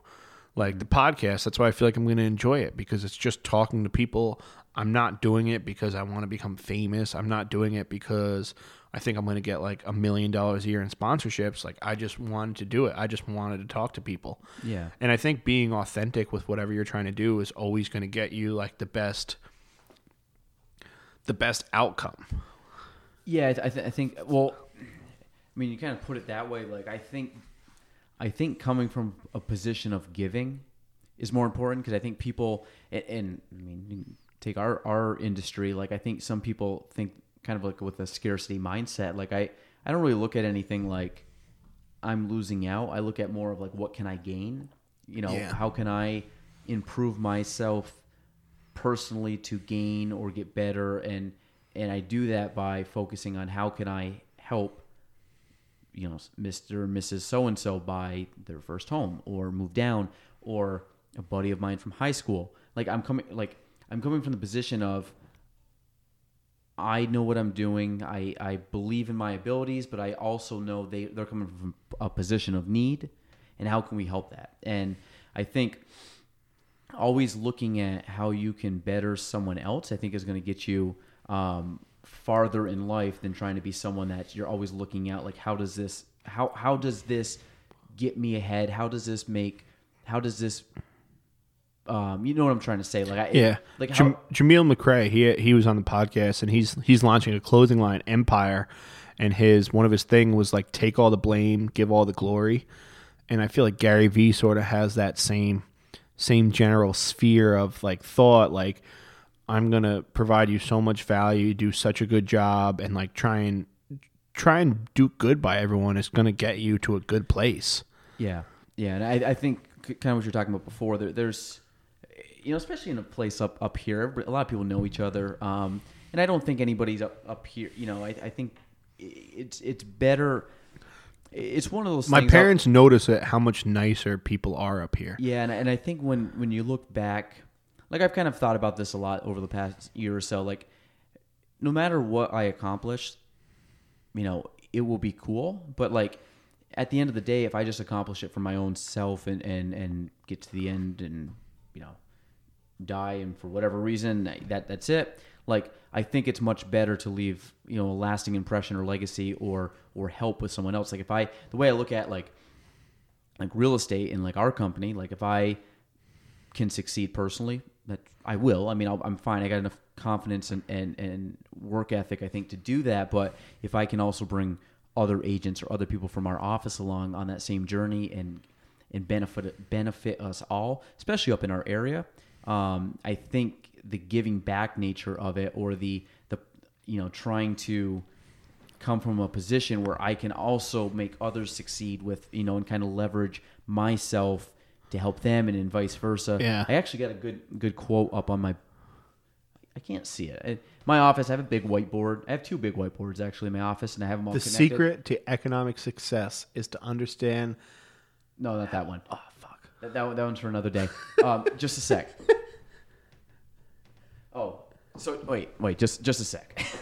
Speaker 2: Like the podcast, that's why I feel like I'm gonna enjoy it because it's just talking to people I'm not doing it because I want to become famous. I'm not doing it because I think I'm going to get like a million dollars a year in sponsorships. Like I just wanted to do it. I just wanted to talk to people.
Speaker 1: Yeah.
Speaker 2: And I think being authentic with whatever you're trying to do is always going to get you like the best the best outcome.
Speaker 1: Yeah, I, th- I think. Well, I mean, you kind of put it that way. Like, I think, I think coming from a position of giving is more important because I think people, and, and I mean, take our our industry. Like, I think some people think kind of like with a scarcity mindset. Like, I I don't really look at anything like I'm losing out. I look at more of like what can I gain. You know,
Speaker 2: Yeah.
Speaker 1: how can I improve myself personally to gain or get better and and I do that by focusing on how can I help you know Mr. and Mrs. so and so buy their first home or move down or a buddy of mine from high school like I'm coming like I'm coming from the position of I know what I'm doing. I, I believe in my abilities, but I also know they, they're coming from a position of need. And how can we help that? And I think always looking at how you can better someone else, I think is going to get you um, farther in life than trying to be someone that you're always looking at. Like, how does this, how, how does this get me ahead? How does this make, how does this, um, you know what I'm trying to say? Like, I,
Speaker 2: Yeah,
Speaker 1: like
Speaker 2: Jam-
Speaker 1: how,
Speaker 2: Jameel McRae, he he was on the podcast and he's he's launching a clothing line, Empire, and his one of his thing was like take all the blame, give all the glory, and I feel like Gary Vee sort of has that same same general sphere of like thought, like I'm gonna provide you so much value, do such a good job, and like try and try and do good by everyone It's gonna get you to a good place.
Speaker 1: Yeah, yeah, and I, I think kind of what you're talking about before. There, there's, you know, especially in a place up up here, a lot of people know each other, um, and I don't think anybody's up up here. You know, I, I think it's it's better. It's one of those.
Speaker 2: My parents notice it how much nicer people are up here.
Speaker 1: yeah, and, and I think when when you look back, like I've kind of thought about this a lot over the past year or so. Like, no matter what I accomplish, you know, it will be cool. But like at the end of the day, if I just accomplish it for my own self and and and get to the end and you know die and for whatever reason that that's it like i think it's much better to leave you know a lasting impression or legacy or or help with someone else like if i the way i look at like like real estate and like our company like if i can succeed personally i will. I mean I'll, i'm fine. I got enough confidence and, and and work ethic i think to do that. But if i can also bring other agents or other people from our office along on that same journey and and benefit benefit us all especially up in our area um, i think the giving back nature of it or the the you know trying to come from a position where I can also make others succeed with, you know, and kind of leverage myself to help them and, and vice versa.
Speaker 2: Yeah.
Speaker 1: I actually got a good good quote up on my I can't see it. I- My office, I have a big whiteboard. I have two big whiteboards actually in my office and I have them all
Speaker 2: The
Speaker 1: connected.
Speaker 2: secret to economic success is to understand.
Speaker 1: No, not that one.
Speaker 2: Oh fuck!
Speaker 1: That, that, one- that one's for another day. Um, just a sec. Oh, so wait, wait, just just a sec.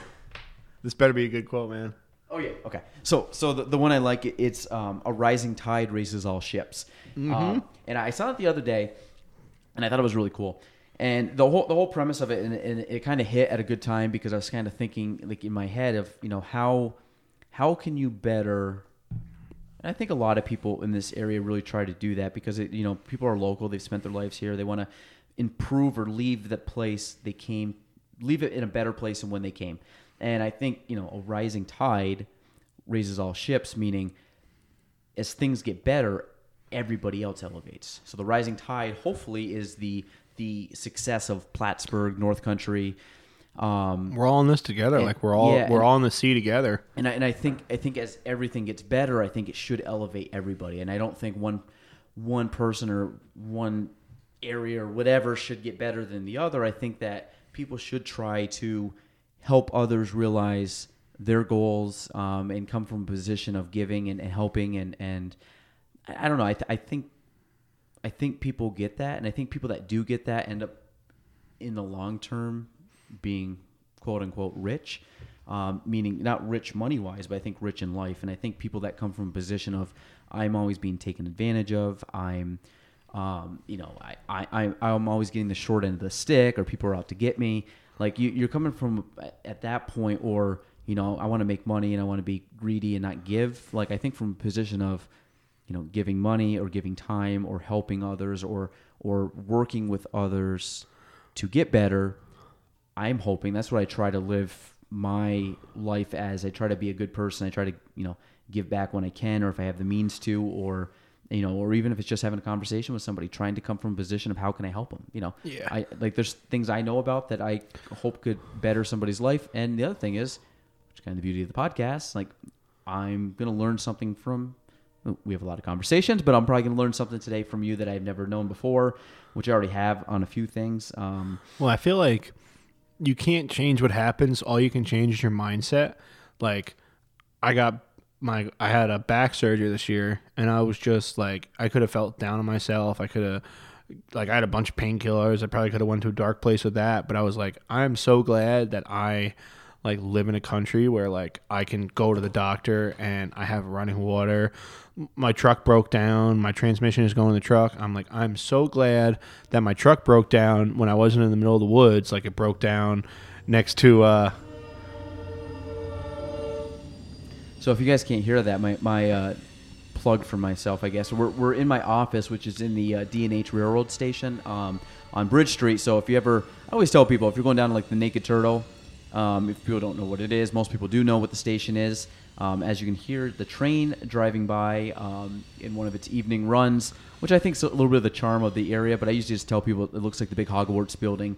Speaker 2: This better be a good quote, man.
Speaker 1: Oh yeah. Okay. So so the, the one I like it- it's um, a rising tide raises all ships. Um, and I saw it the other day, and I thought it was really cool. And the whole the whole premise of it, and, and it kind of hit at a good time because I was kind of thinking like in my head of you know how how can you better. And I think a lot of people in this area really try to do that because it, you know people are local. They've spent their lives here. They want to improve or leave the place they came, leave it in a better place than when they came. And I think you know a rising tide raises all ships, meaning as things get better, everybody else elevates. So the rising tide, hopefully, is the the success of Plattsburgh, North Country. Um,
Speaker 2: We're all in this together.
Speaker 1: And-
Speaker 2: like we're all
Speaker 1: yeah,
Speaker 2: we're
Speaker 1: and-
Speaker 2: all in the sea together.
Speaker 1: and I, and I think I think as everything gets better, I think it should elevate everybody. And I don't think one one person or one area or whatever should get better than the other. I think that people should try to help others realize their goals um, and come from a position of giving and, and helping and and I don't know. I, th- I think I think people get that, and I think people that do get that end up in the long term being quote unquote rich, um, meaning not rich money wise, but I think rich in life. And I think people that come from a position of I'm always being taken advantage of, I'm um, you know, I, I, I, I'm always getting the short end of the stick or people are out to get me. Like you, you're coming from at that point, or, you know, I want to make money and I want to be greedy and not give. Like, I think from a position of, you know, giving money or giving time or helping others or, or working with others to get better, I'm hoping that's what I try to live my life as. I try to be a good person. I try to, you know, give back when I can or if I have the means to or you know, or even if it's just having a conversation with somebody, trying to come from a position of how can I help them? You know,
Speaker 2: Yeah.
Speaker 1: I like there's things I know about that I hope could better somebody's life. And the other thing is, which is kind of the beauty of the podcast, like I'm gonna learn something from. We have a lot of conversations, but I'm probably gonna learn something today from you that I've never known before, which I already have on a few things. Um,
Speaker 2: Well, I feel like you can't change what happens. All you can change is your mindset. Like, I got my, I had a back surgery this year, and I was just like, I could have felt down on myself. I could have, like, I had a bunch of painkillers. I probably could have went to a dark place with that. But I was like, I'm so glad that I, like, live in a country where like I can go to the doctor and I have running water. My truck broke down. My transmission is going in the truck. I'm like, I'm so glad that my truck broke down when I wasn't in the middle of the woods. Like it broke down next to. uh
Speaker 1: So if you guys can't hear that, my my uh, plug for myself, I guess we're we're in my office, which is in the uh, D&H Railroad Station um, on Bridge Street. So if you ever, I always tell people if you're going down to like the Naked Turtle, um, if people don't know what it is, most people do know what the station is. Um, as you can hear, the train driving by um, in one of its evening runs, which I think is a little bit of the charm of the area. But I usually just tell people it looks like the big Hogwarts building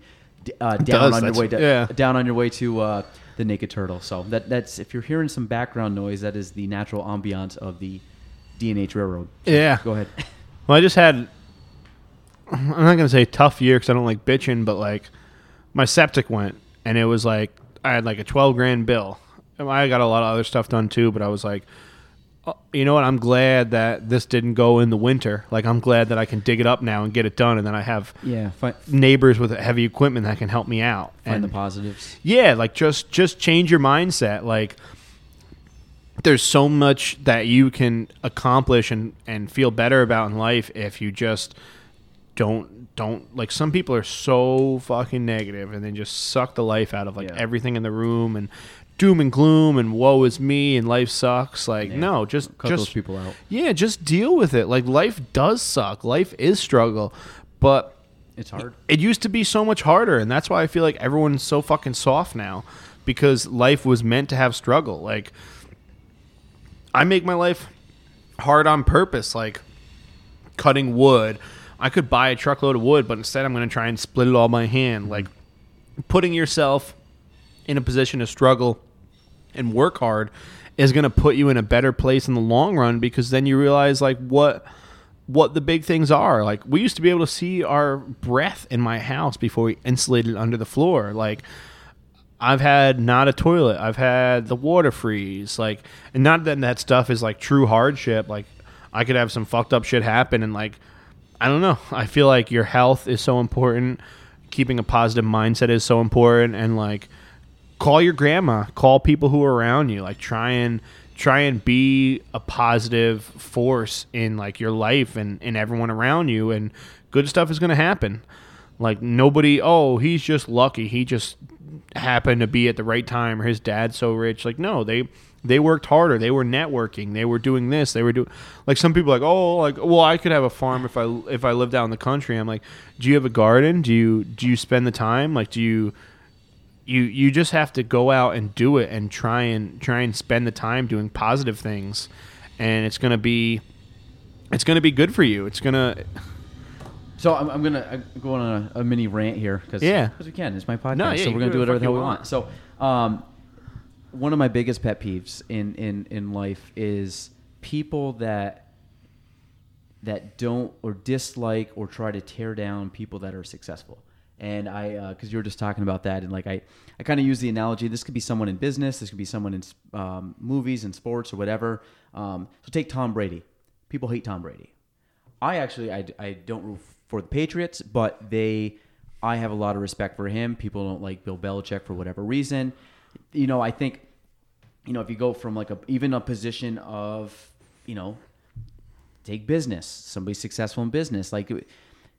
Speaker 1: uh, down
Speaker 2: does,
Speaker 1: on your way to,
Speaker 2: yeah.
Speaker 1: down on your way to uh, the Naked Turtle. So that that's if you're hearing some background noise, that is the natural ambiance of the D&H Railroad. So
Speaker 2: Yeah.
Speaker 1: Go ahead.
Speaker 2: Well, I just had. I'm not gonna say tough year because I don't like bitching, but like my septic went, and it was like I had like a 12 grand bill. I got a lot of other stuff done too, but I was like, you know what? I'm glad that this didn't go in the winter. Like I'm glad that I can dig it up now and get it done, and then I have
Speaker 1: Yeah. Find,
Speaker 2: neighbors with heavy equipment that can help me out.
Speaker 1: find
Speaker 2: and
Speaker 1: the positives.
Speaker 2: yeah, like just just change your mindset. Like there's so much that you can accomplish and and feel better about in life if you just don't don't like some people are so fucking negative and then just suck the life out of like
Speaker 1: Yeah.
Speaker 2: everything in the room and doom and gloom and woe is me and life sucks. Like
Speaker 1: Yeah.
Speaker 2: no just
Speaker 1: Cut
Speaker 2: just
Speaker 1: those people out.
Speaker 2: yeah just deal with it. Like life does suck. Life is struggle. But
Speaker 1: It's hard.
Speaker 2: it used to be so much harder and that's why i feel like everyone's so fucking soft now because life was meant to have struggle. Like i make my life hard on purpose like cutting wood. I could buy a truckload of wood but instead i'm going to try and split it all by hand. Mm-hmm. Like putting yourself in a position to struggle and work hard is going to put you in a better place in the long run because then you realize like what what the big things are. Like we used to be able to see our breath in my house before we insulated under the floor. Like I've had not a toilet. I've had the water freeze. Like and not that that stuff is like true hardship. Like I could have some fucked up shit happen and like I don't know. I feel like your health is so important. Keeping a positive mindset is so important and like call your grandma, call people who are around you, like try and try and be a positive force in like your life and, and everyone around you and good stuff is gonna happen. Like nobody oh, he's just lucky. He just happened to be at the right time or his dad's so rich. Like no, they they worked harder. They were networking. They were doing this. They were doing like some people like oh like well I could have a farm if I if I lived out in the country. I'm like, do you have a garden? Do you do you spend the time? Like do you you you just have to go out and do it and try and try and spend the time doing positive things and it's going to be it's to be good for you it's going to
Speaker 1: So I'm, I'm gonna I'm on a, a mini rant here because
Speaker 2: Yeah.
Speaker 1: because we can. It's my podcast,
Speaker 2: No, yeah,
Speaker 1: so we're gonna
Speaker 2: do
Speaker 1: do
Speaker 2: whatever
Speaker 1: whatever the hell we
Speaker 2: want.
Speaker 1: want. So, um, one of my biggest pet peeves in in in life is people that that don't or dislike or try to tear down people that are successful. And I, because you were just talking about that, and like I, I kind of use the analogy. This could be someone in business. This could be someone in um, movies and sports or whatever. Um, so take Tom Brady. People hate Tom Brady. I actually I, I don't root for the Patriots, but they I have a lot of respect for him. People don't like Bill Belichick for whatever reason. You know, I think you know if you go from like a even a position of you know take business, somebody successful in business, like,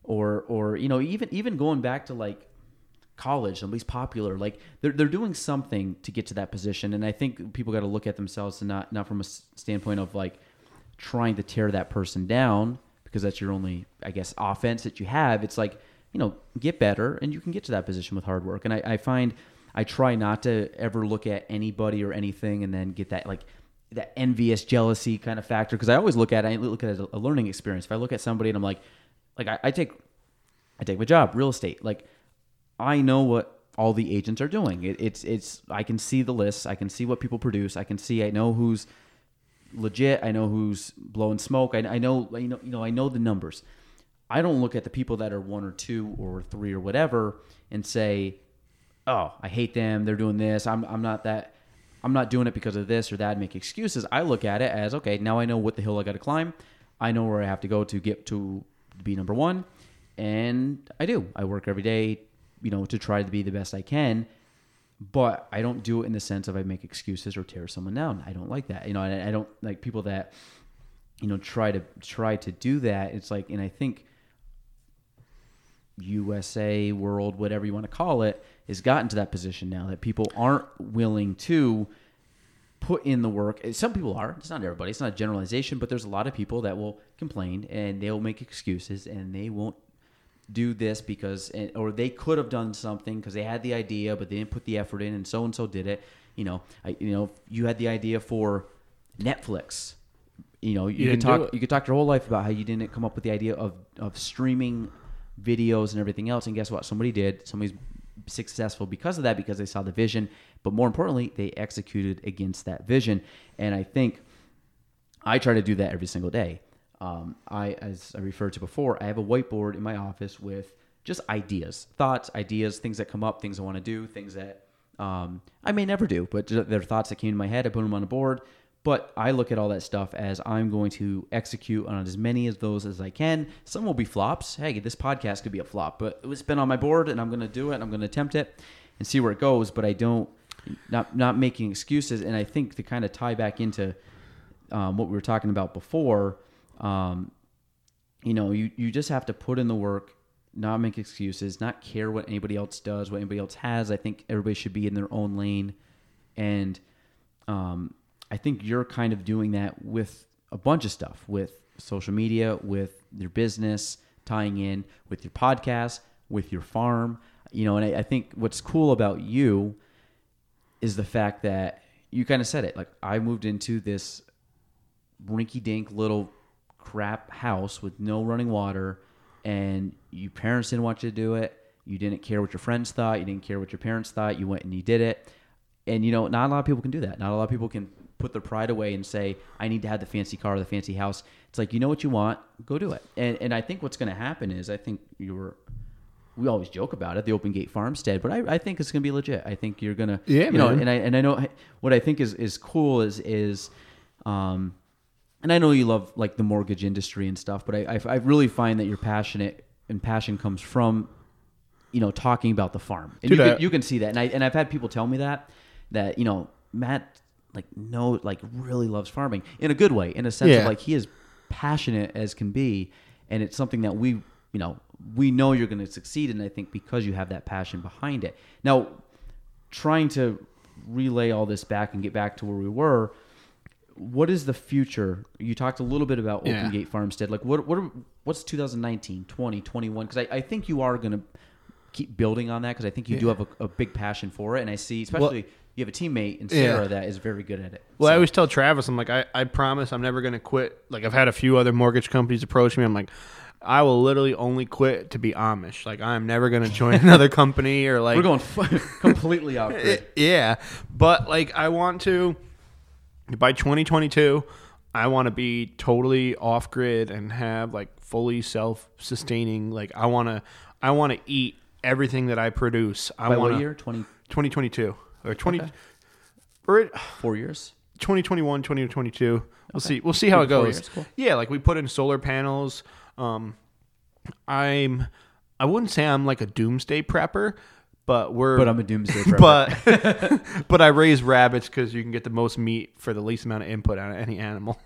Speaker 1: or or you know even even going back to like college, somebody's popular, like they're they're doing something to get to that position, and I think people got to look at themselves and not not from a standpoint of like trying to tear that person down because that's your only I guess offense that you have. It's like you know get better and you can get to that position with hard work, and I, I find I try not to ever look at anybody or anything and then get that like that envious jealousy kind of factor because I always look at it, I look at it as a learning experience. If I look at somebody and I'm like, like I, I take I take my job, real estate. Like I know what all the agents are doing. It, it's it's I can see the lists, I can see what people produce, I can see I know who's legit, I know who's blowing smoke, I, I know you know you know I know the numbers. I don't look at the people that are one or two or three or whatever and say, oh, I hate them. They're doing this. I'm, I'm not that. I'm not doing it because of this or that. Make excuses. I look at it as okay. Now I know what the hill I got to climb. I know where I have to go to get to be number one, and I do. I work every day, you know, to try to be the best I can. But I don't do it in the sense of I make excuses or tear someone down. I don't like that. You know, I, don't like people that, you know, try to try to do that. It's like, and I think USA, world, whatever you want to call it, has gotten to that position now that people aren't willing to put in the work. Eh, some people are. It's not everybody. It's not a generalization, but there's a lot of people that will complain and they'll make excuses and they won't do this because eh, or they could have done something because they had the idea but they didn't put the effort in and so and so did it. You know, I, you know, you had the idea for Netflix. You know, you,
Speaker 2: You
Speaker 1: can talk you could talk your whole life about how you didn't come up with the idea of of streaming videos and everything else and guess what somebody did somebody's successful because of that because they saw the vision but more importantly they executed against that vision and i think i try to do that every single day um, i as i referred to before i have a whiteboard in my office with just ideas thoughts ideas things that come up things i want to do things that um, i may never do but they're thoughts that came to my head i put them on a board but I look at all that stuff as I'm going to execute on as many of those as I can. Some will be flops. Hey, this podcast could be a flop, but it's been on my board and I'm going to do it. I'm going to attempt it and see where it goes. But I don't, not not making excuses. And I think to kind of tie back into um, what we were talking about before, um, you know, you, you just have to put in the work, not make excuses, not care what anybody else does, what anybody else has. I think everybody should be in their own lane. And, um, I think you're kind of doing that with a bunch of stuff, with social media, with your business, tying in with your podcast, with your farm. You know, and I, I think what's cool about you is the fact that you kind of said it. Like I moved into this rinky-dink little crap house with no running water, and your parents didn't want you to do it. You didn't care what your friends thought. You didn't care what your parents thought. You went and you did it. And you know, not a lot of people can do that. Not a lot of people can put their pride away and say, "I need to have the fancy car, or the fancy house." It's like you know what you want, go do it. And and I think what's going to happen is, I think you're. We always joke about it, the open gate farmstead, but I, I think it's going to be legit. I think you're gonna,
Speaker 2: Yeah,
Speaker 1: you know,
Speaker 2: man.
Speaker 1: and I and I know what I think is is cool is is, um, and I know you love like the mortgage industry and stuff, but I, I, I really find that you're passionate and passion comes from, you know, talking about the farm. And
Speaker 2: Dude,
Speaker 1: you,
Speaker 2: I-
Speaker 1: can, you can see that. And I, and I've had people tell me that, that, you know, Matt like no, like really loves farming in a good way, in a sense of like he is passionate as can be. And it's something that we, you know, we know you're going to succeed. And I think because you have that passion behind it now, trying to relay all this back and get back to where we were, what is the future? You talked a little bit about Open
Speaker 2: Yeah.
Speaker 1: Gate Farmstead. Like, what, what, are, what's 2019, 20, 21? Because I, I think you are going to keep building on that because I think you do have a, a big passion for it. And I see, especially, you have a teammate in Sarah
Speaker 2: Yeah.
Speaker 1: that is very good at it.
Speaker 2: Well, I always tell Travis, I'm like, I, I promise I'm never going to quit. Like, I've had a few other mortgage companies approach me. I'm like, I will literally only quit to be Amish. Like, I'm never going to join another company or like.
Speaker 1: we're going completely out. grid.
Speaker 2: yeah. But, like, I want to, by 2022, I want to be totally off grid and have like fully self sustaining. Like, I want to, I want to eat everything that I produce. I
Speaker 1: By
Speaker 2: want
Speaker 1: what year? 20,
Speaker 2: 2022 or 20,
Speaker 1: Okay.
Speaker 2: or it-
Speaker 1: four years?
Speaker 2: 2021 2022 we'll
Speaker 1: Okay.
Speaker 2: see we'll see how it goes
Speaker 1: years, cool.
Speaker 2: yeah like we put in solar panels um i'm i wouldn't say i'm like a doomsday prepper but we're
Speaker 1: But I'm a doomsday prepper.
Speaker 2: but but i raise rabbits because you can get the most meat for the least amount of input out of any animal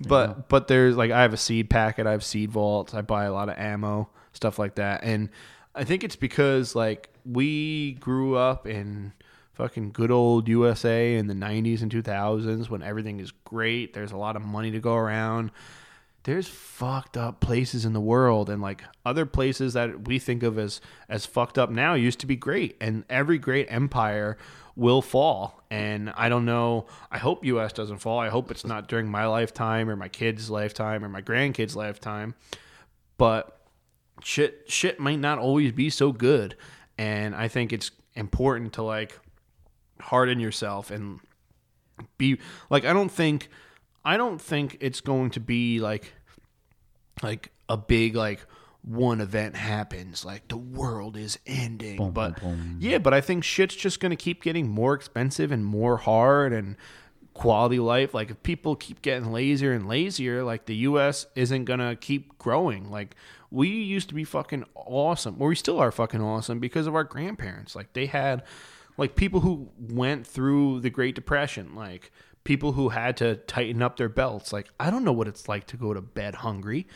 Speaker 2: but but there's like I have a seed packet, I have seed vaults, I buy a lot of ammo, stuff like that, and I think it's because like we grew up in fucking good old USA in the 90s and 2000s when everything is great. There's a lot of money to go around. There's fucked up places in the world and like other places that we think of as as fucked up now used to be great and every great empire will fall and I don't know I hope US doesn't fall. I hope it's not during my lifetime or my kids' lifetime or my grandkids' lifetime. But shit shit might not always be so good and I think it's important to like harden yourself and be like I don't think I don't think it's going to be like like a big like one event happens like the world is ending.
Speaker 1: Boom,
Speaker 2: but
Speaker 1: boom, boom.
Speaker 2: yeah but I think shit's just going to keep getting more expensive and more hard and quality of life. Like if people keep getting lazier and lazier like the US isn't going to keep growing. Like we used to be fucking awesome. Or we still are fucking awesome because of our grandparents. Like they had like people who went through the Great Depression, like people who had to tighten up their belts. Like I don't know what it's like to go to bed hungry.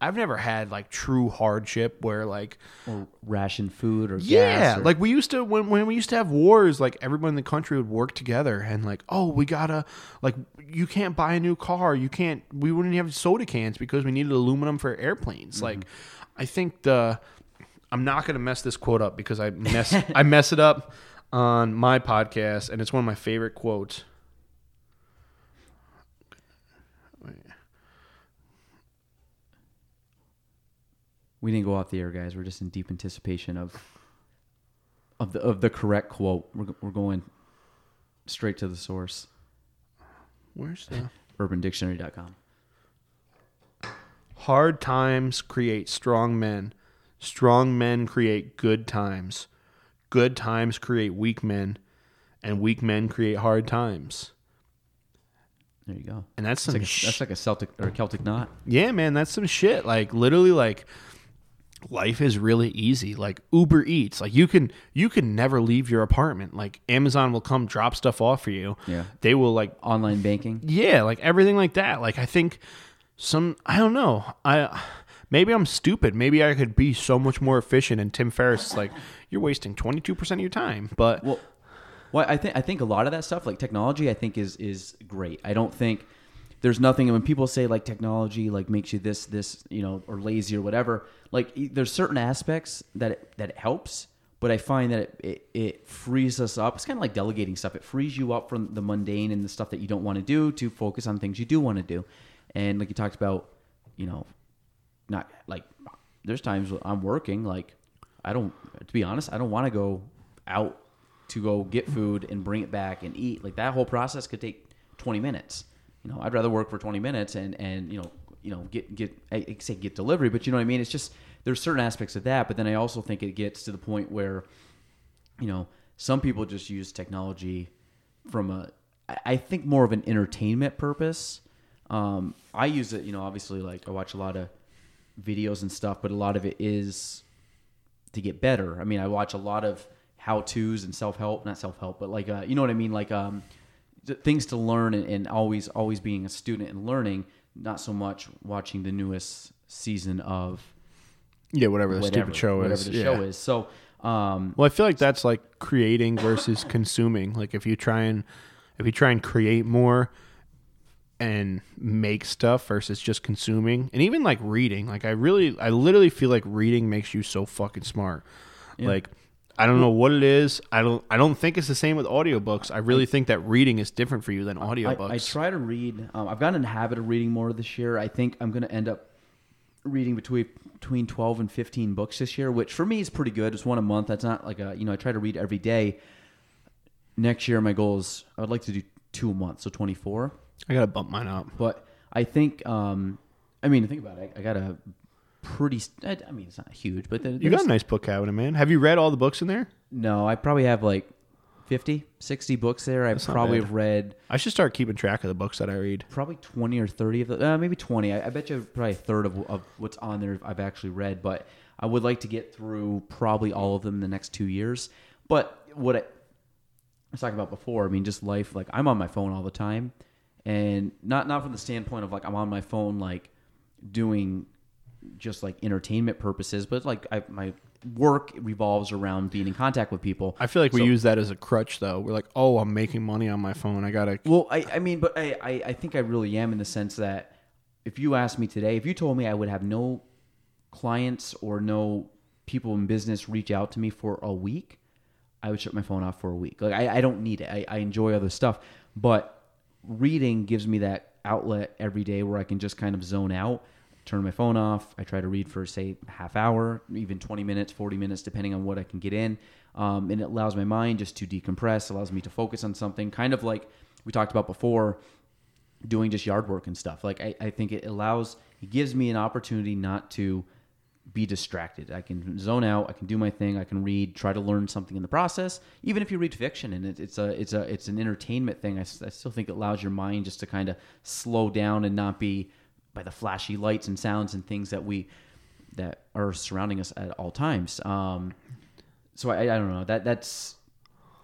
Speaker 2: I've never had like true hardship where like
Speaker 1: or ration food or
Speaker 2: yeah,
Speaker 1: or-
Speaker 2: like we used to when when we used to have wars, like everyone in the country would work together and like, oh, we gotta like you can't buy a new car, you can't. We wouldn't have soda cans because we needed aluminum for airplanes. Mm-hmm. Like, I think the I'm not gonna mess this quote up because I mess I mess it up on my podcast and it's one of my favorite quotes.
Speaker 1: We didn't go off the air, guys. We're just in deep anticipation of of the of the correct quote. We're we're going straight to the source.
Speaker 2: Where's the
Speaker 1: UrbanDictionary.com.
Speaker 2: Hard times create strong men. Strong men create good times. Good times create weak men. And weak men create hard times.
Speaker 1: There you go.
Speaker 2: And that's
Speaker 1: That's
Speaker 2: some
Speaker 1: like, a,
Speaker 2: sh-
Speaker 1: that's like a Celtic or a Celtic knot.
Speaker 2: Yeah, man, that's some shit. Like literally like life is really easy. Like Uber Eats. Like you can you can never leave your apartment. Like Amazon will come drop stuff off for you.
Speaker 1: Yeah.
Speaker 2: They will like
Speaker 1: Online banking.
Speaker 2: yeah, like everything like that. Like I think some I don't know. I maybe I'm stupid. Maybe I could be so much more efficient and Tim Ferriss is like you're wasting 22% of your time. But
Speaker 1: Well, well, I think I think a lot of that stuff, like technology, I think is is great. I don't think there's nothing and when people say like technology like makes you this this you know or lazy or whatever. Like there's certain aspects that it, that it helps, but I find that it, it it frees us up. It's kind of like delegating stuff. It frees you up from the mundane and the stuff that you don't want to do to focus on things you do want to do. And like you talked about, you know, not like there's times I'm working like I don't to be honest I don't want to go out to go get food and bring it back and eat like that whole process could take 20 minutes you know I'd rather work for 20 minutes and and you know you know get get I say get delivery but you know what I mean it's just there's certain aspects of that but then I also think it gets to the point where you know some people just use technology from a I think more of an entertainment purpose. Um, I use it, you know, obviously like I watch a lot of videos and stuff, but a lot of it is to get better. I mean, I watch a lot of how tos and self help, not self help, but like uh, you know what I mean, like um, things to learn and, and always always being a student and learning. Not so much watching the newest season of
Speaker 2: yeah, whatever the
Speaker 1: whatever,
Speaker 2: stupid show
Speaker 1: whatever
Speaker 2: is.
Speaker 1: the
Speaker 2: yeah.
Speaker 1: show is. So um,
Speaker 2: Well, I feel like that's like creating versus consuming. Like if you try and if you try and create more and make stuff versus just consuming, and even like reading. Like I really, I literally feel like reading makes you so fucking smart. Like I don't know what it is. I don't. I don't think it's the same with audiobooks. I really think that reading is different for you than
Speaker 1: I,
Speaker 2: audiobooks.
Speaker 1: I try to read. Um, I've gotten in the habit of reading more this year. I think I'm going to end up reading between between 12 and 15 books this year, which for me is pretty good. It's one a month. That's not like a you know I try to read every day. Next year, my goal is I would like to do two a month, so 24.
Speaker 2: I gotta bump mine up.
Speaker 1: But I think, um, I mean, think about it. I, I got a pretty. I, I mean, it's not huge, but the,
Speaker 2: You got a nice book cabinet, man. Have you read all the books in there?
Speaker 1: no. I probably have like 50, 60 books there. I
Speaker 2: That's not
Speaker 1: probably
Speaker 2: bad.
Speaker 1: have read.
Speaker 2: I should start keeping track of the books that I read.
Speaker 1: probably 20 or 30 of the uh, maybe 20 I, I bet you probably a third of, of what's on there i've actually read but i would like to get through probably all of them in the next two years but what I, I was talking about before i mean just life like i'm on my phone all the time and not not from the standpoint of like I'm on my phone like doing just like entertainment purposes, but like I, my work revolves around being in contact with people.
Speaker 2: I feel like we
Speaker 1: So-
Speaker 2: use that as a crutch, though. We're like, oh, I'm making money on my phone. I gotta.
Speaker 1: Well, I, I mean, but I, I, I think I really am in the sense that if you asked me today, if you told me I would have no clients or no people in business reach out to me for a week, I would shut my phone off for a week. Like I, I don't need it. I, I enjoy other stuff, but reading gives me that outlet every day where I can just kind of zone out, turn my phone off. I try to read for say half hour, even 20 minutes, 40 minutes, depending on what I can get in. Um, and it allows my mind just to decompress, allows me to focus on something kind of like we talked about before, doing just yard work and stuff. Like I, I think it allows, it gives me an opportunity not to be distracted. I can zone out. I can do my thing. I can read, try to learn something in the process. Even if you read fiction and it, it's a it's a it's an entertainment thing, I still think it allows your mind just to kind of slow down and not be by the flashy lights and sounds and things that we that are surrounding us at all times. Um, so I, I don't know that that's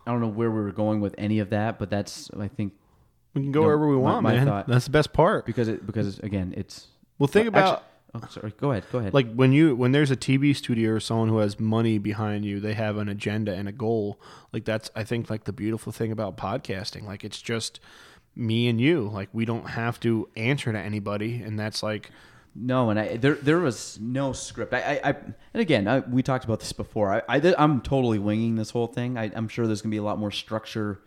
Speaker 1: I don't know where we were going with any of that, but that's I think
Speaker 2: We can go
Speaker 1: No,
Speaker 2: wherever we want,
Speaker 1: my
Speaker 2: man.
Speaker 1: thought-
Speaker 2: That's the best part.
Speaker 1: because it because again it's
Speaker 2: Well, think about
Speaker 1: actually- oh, sorry. Go ahead. Go ahead.
Speaker 2: like when you when there's a TV studio or someone who has money behind you, they have an agenda and a goal. Like that's I think like the beautiful thing about podcasting. Like it's just me and you. Like we don't have to answer to anybody, and that's like
Speaker 1: No, and I there there was no script. I, I, I and again, I, we talked about this before. I, I I'm totally winging this whole thing. I, I'm sure there's gonna be a lot more structure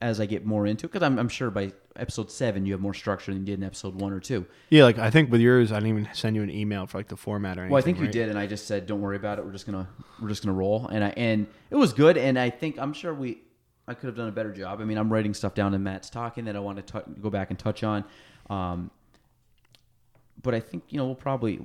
Speaker 1: as I get more into it because I'm, I'm sure by episode seven you have more structure than you did in episode one or two.
Speaker 2: yeah. Like I think with yours, I didn't even send you an email for like the format or anything.
Speaker 1: Well, I think you did, and I just said, "Don't worry about it. We're just gonna we're just gonna roll." And I and it was good, and I think I'm sure we I could have done a better job. I mean, I'm writing stuff down and Matt's talking that I want to tou- go back and touch on. Um, but I think you know we'll probably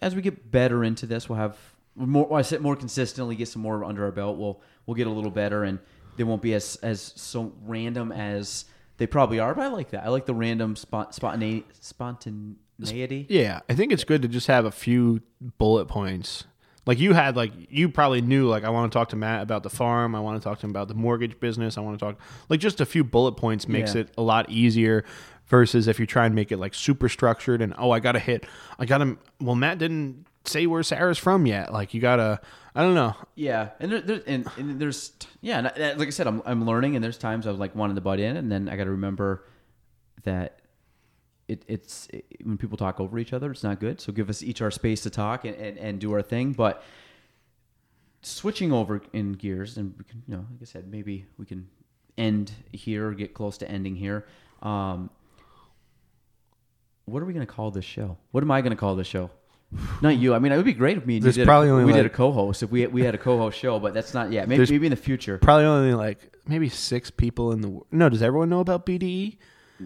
Speaker 1: as we get better into this, we'll have more. I said more consistently, get some more under our belt. We'll we'll get a little better, and they won't be as as so random as they probably are. But I like that. I like the random spot spontaneity. Spontaneity.
Speaker 2: Yeah, I think it's good to just have a few bullet points. Like you had, like you probably knew, like I want to talk to Matt about the farm. I want to talk to him about the mortgage business. I want to talk, like just a few bullet points makes
Speaker 1: Yeah.
Speaker 2: it a lot easier. Versus if you try and make it like super structured and oh, I gotta hit, I gotta. Well, Matt didn't say where Sarah's from yet. Like you gotta, I don't know.
Speaker 1: Yeah, and there, there and, and there's yeah, and like I said, I'm I'm learning, and there's times I was like wanting to butt in, and then I got to remember that it, it's it, when people talk over each other, it's not good. So give us each our space to talk and, and, and do our thing. But switching over in gears, and we can, you know, like I said, maybe we can end here, or get close to ending here. Um, what are we going to call this show? What am I going to call this show? Not you. I mean, it would be great if me and
Speaker 2: There's
Speaker 1: you did.
Speaker 2: probably
Speaker 1: a,
Speaker 2: only
Speaker 1: we did a co-host. If we we had a co-host show, but that's not yet. Maybe, maybe in the future.
Speaker 2: Probably only like maybe six people in the. world. No, does everyone know about? BDE?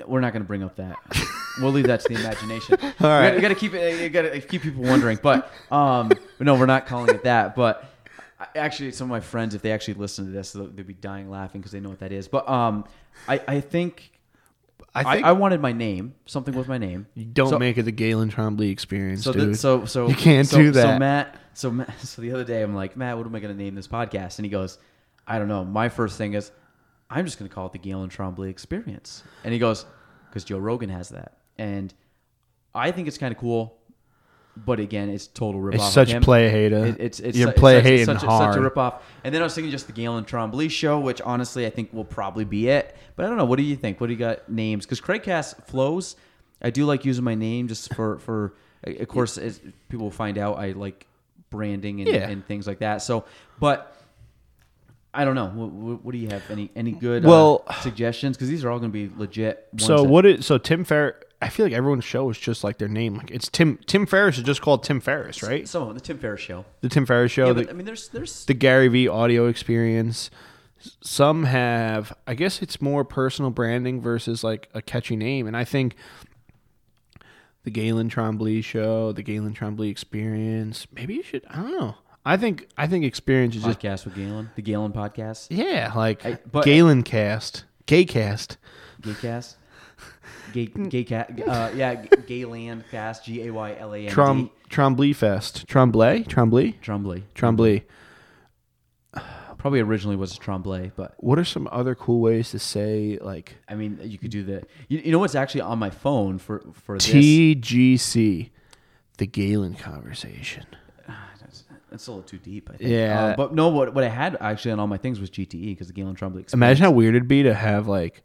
Speaker 1: We're not going to bring up that. we'll leave that to the imagination. All
Speaker 2: right.
Speaker 1: we got to keep it. You got to keep people wondering. But um, no, we're not calling it that. But actually, some of my friends, if they actually listen to this, they'll- they'd be dying laughing because they know what that is. But um, I I think
Speaker 2: I
Speaker 1: I,
Speaker 2: think
Speaker 1: I, wanted my name, something with my name.
Speaker 2: you don't
Speaker 1: so-
Speaker 2: make it the Gaelan Trombley experience,
Speaker 1: So,
Speaker 2: dude.
Speaker 1: the, so, so
Speaker 2: You can't
Speaker 1: so,
Speaker 2: do that. So.
Speaker 1: Matt, so Matt, so the other day I'm like, Matt, what am I going to name this podcast? And he goes, I don't know. My first thing is, I'm just going to call it the Gaelan Trombley Experience. And he goes, because Joe Rogan has that, and I think it's kind of cool. But again, it's total ripoff.
Speaker 2: it's such play hater.
Speaker 1: It, it's it's
Speaker 2: You're
Speaker 1: su-
Speaker 2: play
Speaker 1: such,
Speaker 2: hating
Speaker 1: such, a-
Speaker 2: hard.
Speaker 1: such a ripoff. And then I was thinking just the Gaelan Trombley show, which honestly I think will probably be it. But I don't know. What do you think? What do you got names? Because Craigcast flows. I do like using my name just for for. Uh, of course, as people will find out, I like branding and,
Speaker 2: Yeah.
Speaker 1: and things like that. So, but I don't know. What, what, what do you have? Any any good
Speaker 2: Well-
Speaker 1: uh, suggestions? Because these are all going to be legit. Ones
Speaker 2: So what is so Tim Ferriss? I feel like everyone's show is just like their name. Like it's Tim Tim Ferriss is just called Tim Ferriss, right?
Speaker 1: Some of them, the Tim Ferriss show.
Speaker 2: The Tim Ferriss show,
Speaker 1: yeah,
Speaker 2: the,
Speaker 1: I mean, there's there's
Speaker 2: the Gary V audio experience. Some have, I guess it's more personal branding versus like a catchy name, and I think the Gaelan Trombley show, the Gaelan Trombley experience. Maybe you should. I don't know. I think I think experience is just
Speaker 1: podcast with Gaelan, the Gaelan podcast,
Speaker 2: yeah, like
Speaker 1: I- but-
Speaker 2: Gaelan cast, gay cast.
Speaker 1: Gaycast. Gay, gay cat, uh, yeah, Gayland cast, G A Y L A N.
Speaker 2: Trom Trombley Fest. Trombley? Trombley?
Speaker 1: Trumbly.
Speaker 2: Trombley.
Speaker 1: Probably originally was a Tremblay, but
Speaker 2: What are some other cool ways to say like
Speaker 1: I mean, you could do the. You, you know what's actually on my phone for for this?
Speaker 2: TGC, the Gaelan conversation?
Speaker 1: That's, that's a little too deep. I think.
Speaker 2: Yeah.
Speaker 1: Uh, but no, what what I had actually on all my things was GTE because the Gaelan Tremblay. Experience.
Speaker 2: Imagine how weird it'd be to have like,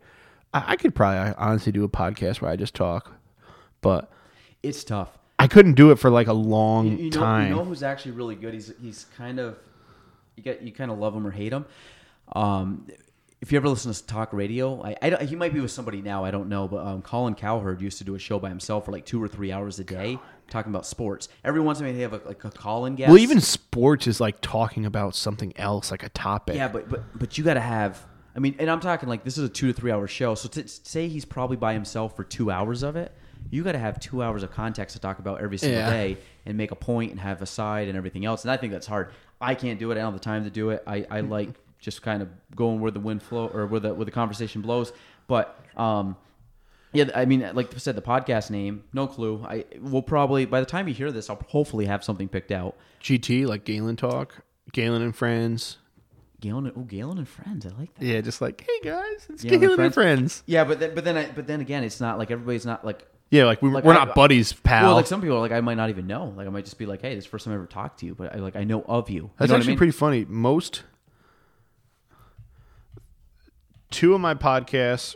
Speaker 2: I, I could probably honestly do a podcast where I just talk, but
Speaker 1: it's tough.
Speaker 2: I couldn't do it for like a long
Speaker 1: You, you know,
Speaker 2: time.
Speaker 1: you know who's actually really good? He's he's kind of you get you kind of love him or hate him. Um, if you ever listen to talk radio, I, I don't- he might be with somebody now. I don't know, but um, Colin Cowherd used to do a show by himself for like two or three hours a day talking about sports. Every once in a while, they have a, like a Colin guest.
Speaker 2: well, even sports is like talking about something else, like a topic.
Speaker 1: Yeah, but but but you got to have. I mean, and I'm talking like this is a two to three hour show. So to say he's probably by himself for two hours of it, you got to have two hours of context to talk about every single
Speaker 2: Yeah.
Speaker 1: day and make a point and have a side and everything else. And I think that's hard. I can't do it. I don't have the time to do it. I, I like just kind of going where the wind flow or where the where the conversation blows. But um, yeah, I mean, like I said, the podcast name, no clue. I will probably by the time you hear this, I'll hopefully have something picked out.
Speaker 2: GT like Gaelan talk, Gaelan and friends.
Speaker 1: Gaelan, oh, Gaelan and friends. I like that.
Speaker 2: Yeah, just like hey guys, it's
Speaker 1: Gaelan
Speaker 2: Gaelan,
Speaker 1: and
Speaker 2: and friends.
Speaker 1: Yeah, but then, but then, I, but then again, it's not like everybody's not like.
Speaker 2: Yeah, like we,
Speaker 1: Like, I-
Speaker 2: not buddies, pal.
Speaker 1: Well, like some people are like I might not even know. Like I might just be like, hey, this is the first time I ever talked to you, but I like I know of you. You
Speaker 2: That's
Speaker 1: what I
Speaker 2: actually
Speaker 1: mean?
Speaker 2: pretty funny. Most two of my podcasts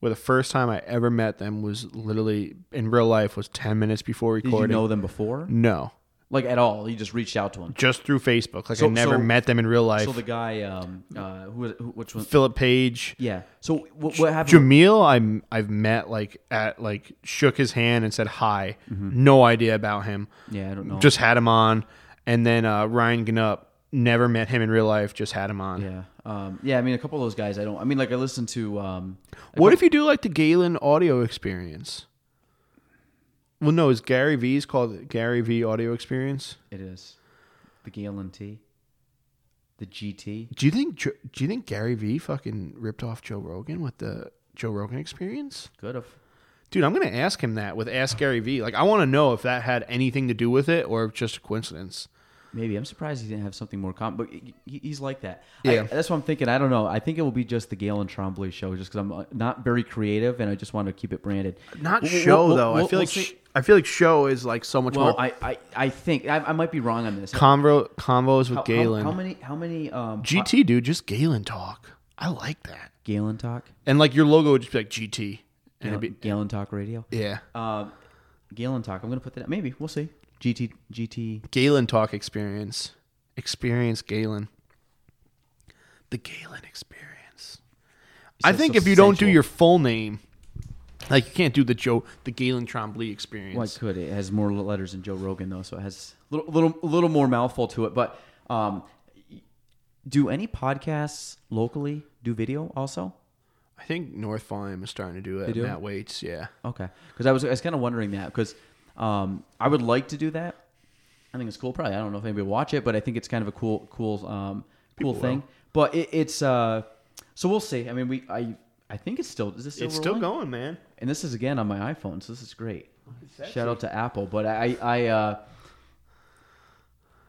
Speaker 2: where the first time I ever met them was literally in real life was ten minutes before
Speaker 1: Did you
Speaker 2: recording.
Speaker 1: know them before?
Speaker 2: No,
Speaker 1: Like at all? You just reached out to them.
Speaker 2: just through Facebook. Like
Speaker 1: So-
Speaker 2: I never
Speaker 1: so-
Speaker 2: met them in real life.
Speaker 1: So the guy, um, uh, who, was- who which one?
Speaker 2: Philip Page,
Speaker 1: Yeah. So what, what happened?
Speaker 2: Jameel, I'm I've met like at like shook his hand and said hi. No idea about him.
Speaker 1: yeah, I don't know.
Speaker 2: Just had him on, and then uh, Ryan Gnup. Never met him in real life. Just had him on.
Speaker 1: yeah, um, yeah. I mean, a couple of those guys. I don't. I mean, like I listened to. Um,
Speaker 2: What if you do like the Gaelan audio experience? Well, no, is Gary V's called Gary V audio experience?
Speaker 1: it is the Gaelan T, the GT?
Speaker 2: Do you think do you think Gary V fucking ripped off Joe Rogan with the Joe Rogan experience?
Speaker 1: Good of.
Speaker 2: Dude, I'm gonna ask him that with Ask Gary V. Like, I want to know if that had anything to do with it or just a coincidence.
Speaker 1: Maybe I'm surprised he didn't have something more common, But he, he- he's like that.
Speaker 2: Yeah.
Speaker 1: I, that's what I'm thinking. I don't know. I think it will be just the Gaelan Trombley show, just because I'm uh, not very creative and I just want to keep it branded.
Speaker 2: Not
Speaker 1: We'll-
Speaker 2: show
Speaker 1: we'll-
Speaker 2: though. I
Speaker 1: we'll-
Speaker 2: feel
Speaker 1: we'll
Speaker 2: like sh- I feel like show is like so much
Speaker 1: well,
Speaker 2: more
Speaker 1: I, I, I think I, I might be wrong on this.
Speaker 2: convo convos with
Speaker 1: How- how,
Speaker 2: Gaelan.
Speaker 1: how many? How many? Um,
Speaker 2: GT, dude, just Gaelan talk. I like that.
Speaker 1: Gaelan talk.
Speaker 2: And like your logo would just be like GT. And
Speaker 1: Gaelan,
Speaker 2: be,
Speaker 1: Gaelan talk radio.
Speaker 2: yeah.
Speaker 1: Um, Gaelan talk. I'm gonna put that. Maybe we'll see. GT GT.
Speaker 2: Gaelan talk experience. Experience Gaelan. The Gaelan experience. I think if you don't do your full name, like you can't do the Joe the Gaelan Trombley experience.
Speaker 1: Well, I could. It has more letters than Joe Rogan though, so it has a little, little, little more mouthful to it. But um, do any podcasts locally do video also?
Speaker 2: I think North Volume is starting to do it.
Speaker 1: do?
Speaker 2: Matt Waits, yeah.
Speaker 1: Okay, because I was I was kind of wondering that because um, I would like to do that. I think it's cool. Probably I don't know if anybody will watch it, but I think it's kind of a cool cool um, cool
Speaker 2: People
Speaker 1: thing. But it, it's uh, so we'll see. I mean, we I I think it's still is this still
Speaker 2: It's still
Speaker 1: rolling?
Speaker 2: going, man.
Speaker 1: And this is again on my iPhone, so this is great. Shout out to Apple, but I I uh,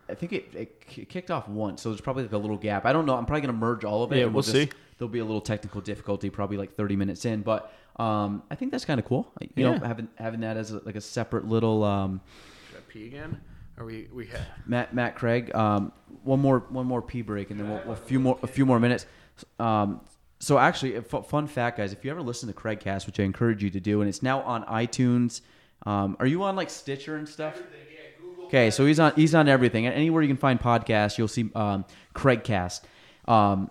Speaker 1: I think it, it kicked off once, so there's probably like a little gap. I don't know. I'm probably gonna merge all of it.
Speaker 2: Yeah,
Speaker 1: and
Speaker 2: we'll
Speaker 1: just-
Speaker 2: see.
Speaker 1: There'll be a little technical difficulty, probably like 30 minutes in, but um, I think that's kind of cool. You know, having having that as a, like a separate little um,
Speaker 2: Should I pee again? Are we we had
Speaker 1: Matt Matt Craig. Um, one more one more pee break, and then we'll, we'll a few more a few more minutes. Um, so actually, a fun fact, guys, if you ever listen to Craigcast, which I encourage you to do, and it's now on iTunes. Um, are you on like Stitcher and stuff? Okay, so he's on he's on everything. Anywhere you can find podcasts, you'll see um, Craigcast. Um,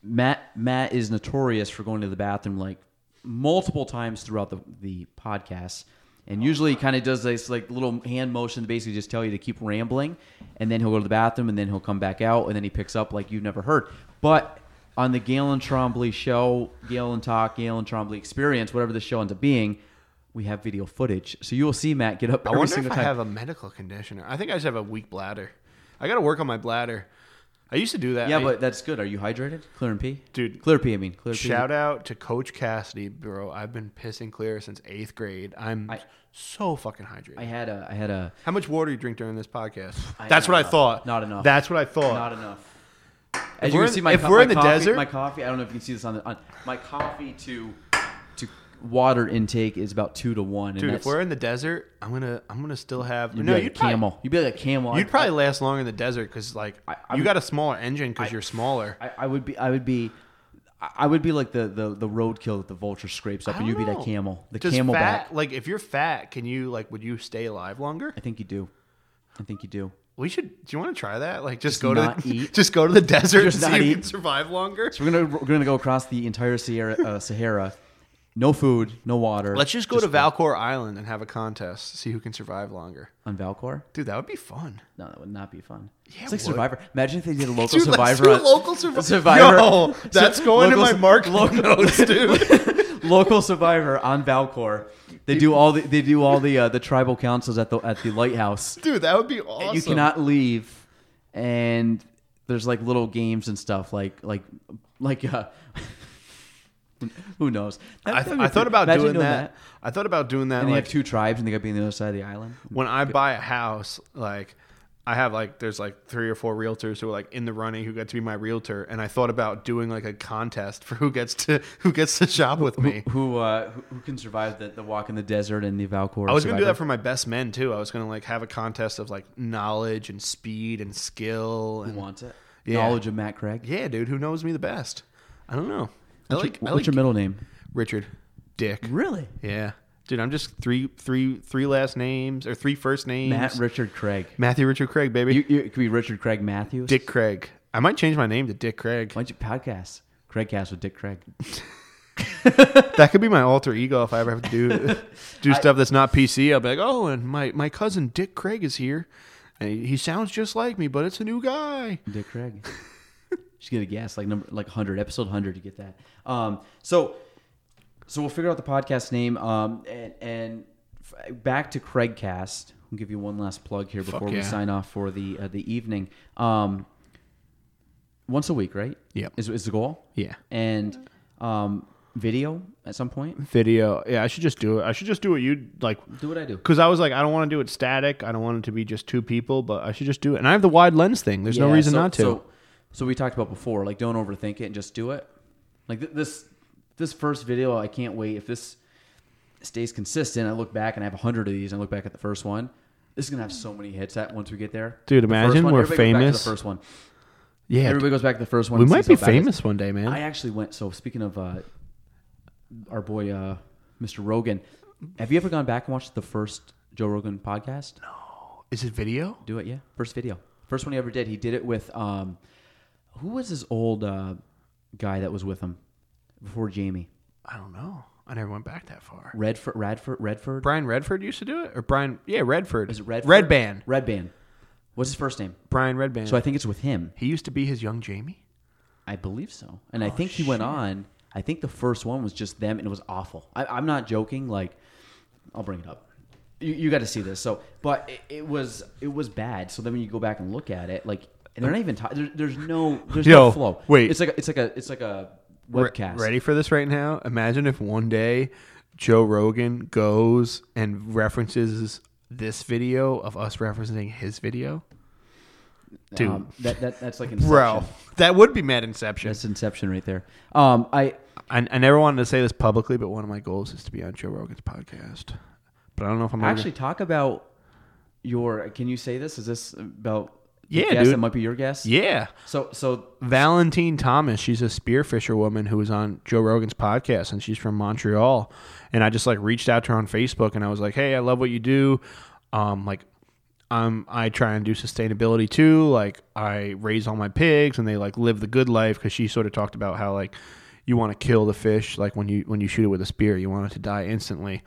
Speaker 1: Matt Matt is notorious for going to the bathroom like multiple times throughout the the podcast, and usually kind of does this like little hand motion to basically just tell you to keep rambling, and then he'll go to the bathroom, and then he'll come back out, and then he picks up like you've never heard. But on the Gaelan Trombley show, Gaelan Talk, Gaelan Trombley Experience, whatever the show ends up being, we have video footage, so you will see Matt get up
Speaker 2: I
Speaker 1: every
Speaker 2: wonder if
Speaker 1: single
Speaker 2: I have a medical condition. I think I just have a weak bladder. I got to work on my bladder. I used to do that.
Speaker 1: yeah,
Speaker 2: I-
Speaker 1: but that's good. Are you hydrated? Clear and pee,
Speaker 2: Dude.
Speaker 1: Clear pee, I mean, clear pee.
Speaker 2: Shout out to Coach Cassidy, bro. I've been pissing clear since eighth grade. I'm
Speaker 1: I-
Speaker 2: so fucking hydrated.
Speaker 1: I had a I had a
Speaker 2: How much water do you drink during this podcast?
Speaker 1: I-
Speaker 2: That's
Speaker 1: not
Speaker 2: what I
Speaker 1: enough.
Speaker 2: thought.
Speaker 1: Not enough.
Speaker 2: That's what I thought.
Speaker 1: not enough. As
Speaker 2: If
Speaker 1: you
Speaker 2: we're
Speaker 1: can
Speaker 2: in-
Speaker 1: see, my,
Speaker 2: if
Speaker 1: co-
Speaker 2: we're
Speaker 1: my
Speaker 2: in the
Speaker 1: coffee,
Speaker 2: desert-
Speaker 1: my coffee. I don't know if you can see this on the on my coffee to water intake is about two to one.
Speaker 2: Dude, if we're in the desert, I'm gonna I'm gonna still have
Speaker 1: you'd
Speaker 2: no.
Speaker 1: be like
Speaker 2: You'd
Speaker 1: a camel.
Speaker 2: Probably,
Speaker 1: you'd be like a camel.
Speaker 2: you'd
Speaker 1: I-
Speaker 2: probably last longer in the desert because like
Speaker 1: I- I
Speaker 2: you
Speaker 1: would-
Speaker 2: got a smaller engine because you're smaller.
Speaker 1: I, I would be. I would be. I- I would be like the the, the roadkill that the vulture scrapes up, and you'd be that camel, the
Speaker 2: Does
Speaker 1: camelback.
Speaker 2: fat, Like if you're fat, can you like would you stay alive longer?
Speaker 1: I think you do. I think you do.
Speaker 2: We should. Do you want to try that? Like just,
Speaker 1: Just
Speaker 2: go to the,
Speaker 1: eat?
Speaker 2: just go to the desert
Speaker 1: Just
Speaker 2: and see if you can survive longer.
Speaker 1: So we're gonna we're gonna go across the entire Sierra, uh, Sahara, no food, no water.
Speaker 2: Let's just go to Valcour Island and have a contest, see who can survive longer.
Speaker 1: on Valcour.
Speaker 2: Dude, that would be fun.
Speaker 1: No, that would not be fun.
Speaker 2: Yeah,
Speaker 1: it's like
Speaker 2: it would.
Speaker 1: Survivor. Imagine if they did a local
Speaker 2: Dude, let's
Speaker 1: Survivor.
Speaker 2: do
Speaker 1: on-
Speaker 2: local Survi-
Speaker 1: Survivor.
Speaker 2: Yo, that's going in my mark
Speaker 1: local,
Speaker 2: notes, dude.
Speaker 1: local Survivor on Valcour. They do all the they do all the uh, the tribal councils at the at the lighthouse.
Speaker 2: Dude, that would be awesome.
Speaker 1: You cannot leave, and there's like little games and stuff like like like uh, who knows? That-
Speaker 2: I,
Speaker 1: that be
Speaker 2: I thought about doing that. I thought about doing that
Speaker 1: And they
Speaker 2: like
Speaker 1: have two tribes, and they got to be on the other side of the island.
Speaker 2: when I buy a house, like I have like there's like three or four realtors who are like in the running who get to be my realtor, and I thought about doing like a contest for who gets to who gets to shop with me.
Speaker 1: Who uh, who, who can survive the, the walk in the desert and the Valcour?
Speaker 2: I was gonna do that for my best men too. I was gonna like have a contest of like knowledge and speed and skill
Speaker 1: Who
Speaker 2: and
Speaker 1: wants it?
Speaker 2: Yeah.
Speaker 1: Knowledge of Matt Craig.
Speaker 2: yeah, dude, who knows me the best? I don't know. I
Speaker 1: What's,
Speaker 2: like
Speaker 1: your, what's
Speaker 2: like
Speaker 1: your middle name?
Speaker 2: Richard, Dick.
Speaker 1: Really?
Speaker 2: Yeah, dude, I'm just three three three last names or three first names.
Speaker 1: Matt Richard Craig.
Speaker 2: Matthew Richard Craig, baby.
Speaker 1: You, you, it could be Richard Craig Matthews.
Speaker 2: Dick Craig. I might change my name to Dick Craig.
Speaker 1: Why don't you podcast? Craigcast with Dick Craig.
Speaker 2: That could be my alter ego if I ever have to do do stuff that's not PC. I'll be like, oh, and my, my cousin Dick Craig is here. And he sounds just like me, but it's a new guy.
Speaker 1: Dick Craig. Just get a guess, like number like hundred, episode hundred, you get that. Um, so, so we'll figure out the podcast name. Um, and, and f- back to Craigcast. I'll give you one last plug here before we sign off for the uh, the evening. Um, once a week, right?
Speaker 2: Yeah,
Speaker 1: Is is the goal?
Speaker 2: Yeah.
Speaker 1: And um, video at some point.
Speaker 2: Video. Yeah, I should just do it. I should just do it. You like
Speaker 1: Do what I do.
Speaker 2: because I was like, I don't want to do it static. I don't want it to be just two people, but I should just do it. And I have the wide lens thing. There's no reason
Speaker 1: so-
Speaker 2: not to.
Speaker 1: So, so we talked about before, like don't overthink it and just do it. Like th- this, this first video, I can't wait. If this stays consistent, I look back and I have a hundred of these. And I look back at the first one. This is gonna have so many hits at once we get there.
Speaker 2: Dude, imagine
Speaker 1: one,
Speaker 2: we're
Speaker 1: everybody back to
Speaker 2: famous.
Speaker 1: the first one.
Speaker 2: yeah,
Speaker 1: Everybody goes back to the first one.
Speaker 2: we might be
Speaker 1: how bad it is.
Speaker 2: famous one day, man.
Speaker 1: I actually went. So speaking of uh, our boy, uh, Mr. Rogan, have you ever gone back and watched the first Joe Rogan podcast? No.
Speaker 2: Is it video?
Speaker 1: Do it, yeah. First video, first one he ever did. He did it with um, who was this old uh, guy that was with him before Jamie?
Speaker 2: I don't know. I never went back that far.
Speaker 1: Redford, Radford, Redford.
Speaker 2: Brian Redford used to do it, or Brian? Yeah, Redford.
Speaker 1: Is it Redford?
Speaker 2: Redban.
Speaker 1: Red Band. What's his first name?
Speaker 2: Brian Redban.
Speaker 1: So I think it's with him.
Speaker 2: he used to be his young Jamie.
Speaker 1: I believe so. And
Speaker 2: Oh,
Speaker 1: I think he went on. I think the first one was just them, and it was awful. I, I'm not joking. Like, I'll bring it up. You, you got to see this. So, but it, it was it was bad. So then when you go back and look at it, like, and they're not even. T- there, there's no there's
Speaker 2: Yo,
Speaker 1: no flow.
Speaker 2: wait.
Speaker 1: it's like a, it's like a it's like a
Speaker 2: Re-
Speaker 1: webcast.
Speaker 2: ready for this right now? Imagine if one day Joe Rogan goes and references this video of us referencing his video. Dude.
Speaker 1: Um, that, that that's like Inception.
Speaker 2: Bro, that would be mad Inception.
Speaker 1: That's Inception right there. Um, I
Speaker 2: I, I never wanted to say this publicly, but one of my goals is to be on Joe Rogan's podcast. But I don't know if I'm
Speaker 1: actually talk about your. Can you say this? Is this about?
Speaker 2: Yeah,
Speaker 1: guess
Speaker 2: dude.
Speaker 1: That might be your guess.
Speaker 2: Yeah.
Speaker 1: So so
Speaker 2: Valentine Thomas, she's a spearfisher woman who was on Joe Rogan's podcast and she's from Montreal. And I just like reached out to her on Facebook and I was like, Hey, I love what you do. Um, like um, I try and do sustainability too. Like I raise all my pigs and they like live the good life because she sort of talked about how like you want to kill the fish like when you when you shoot it with a spear, you want it to die instantly.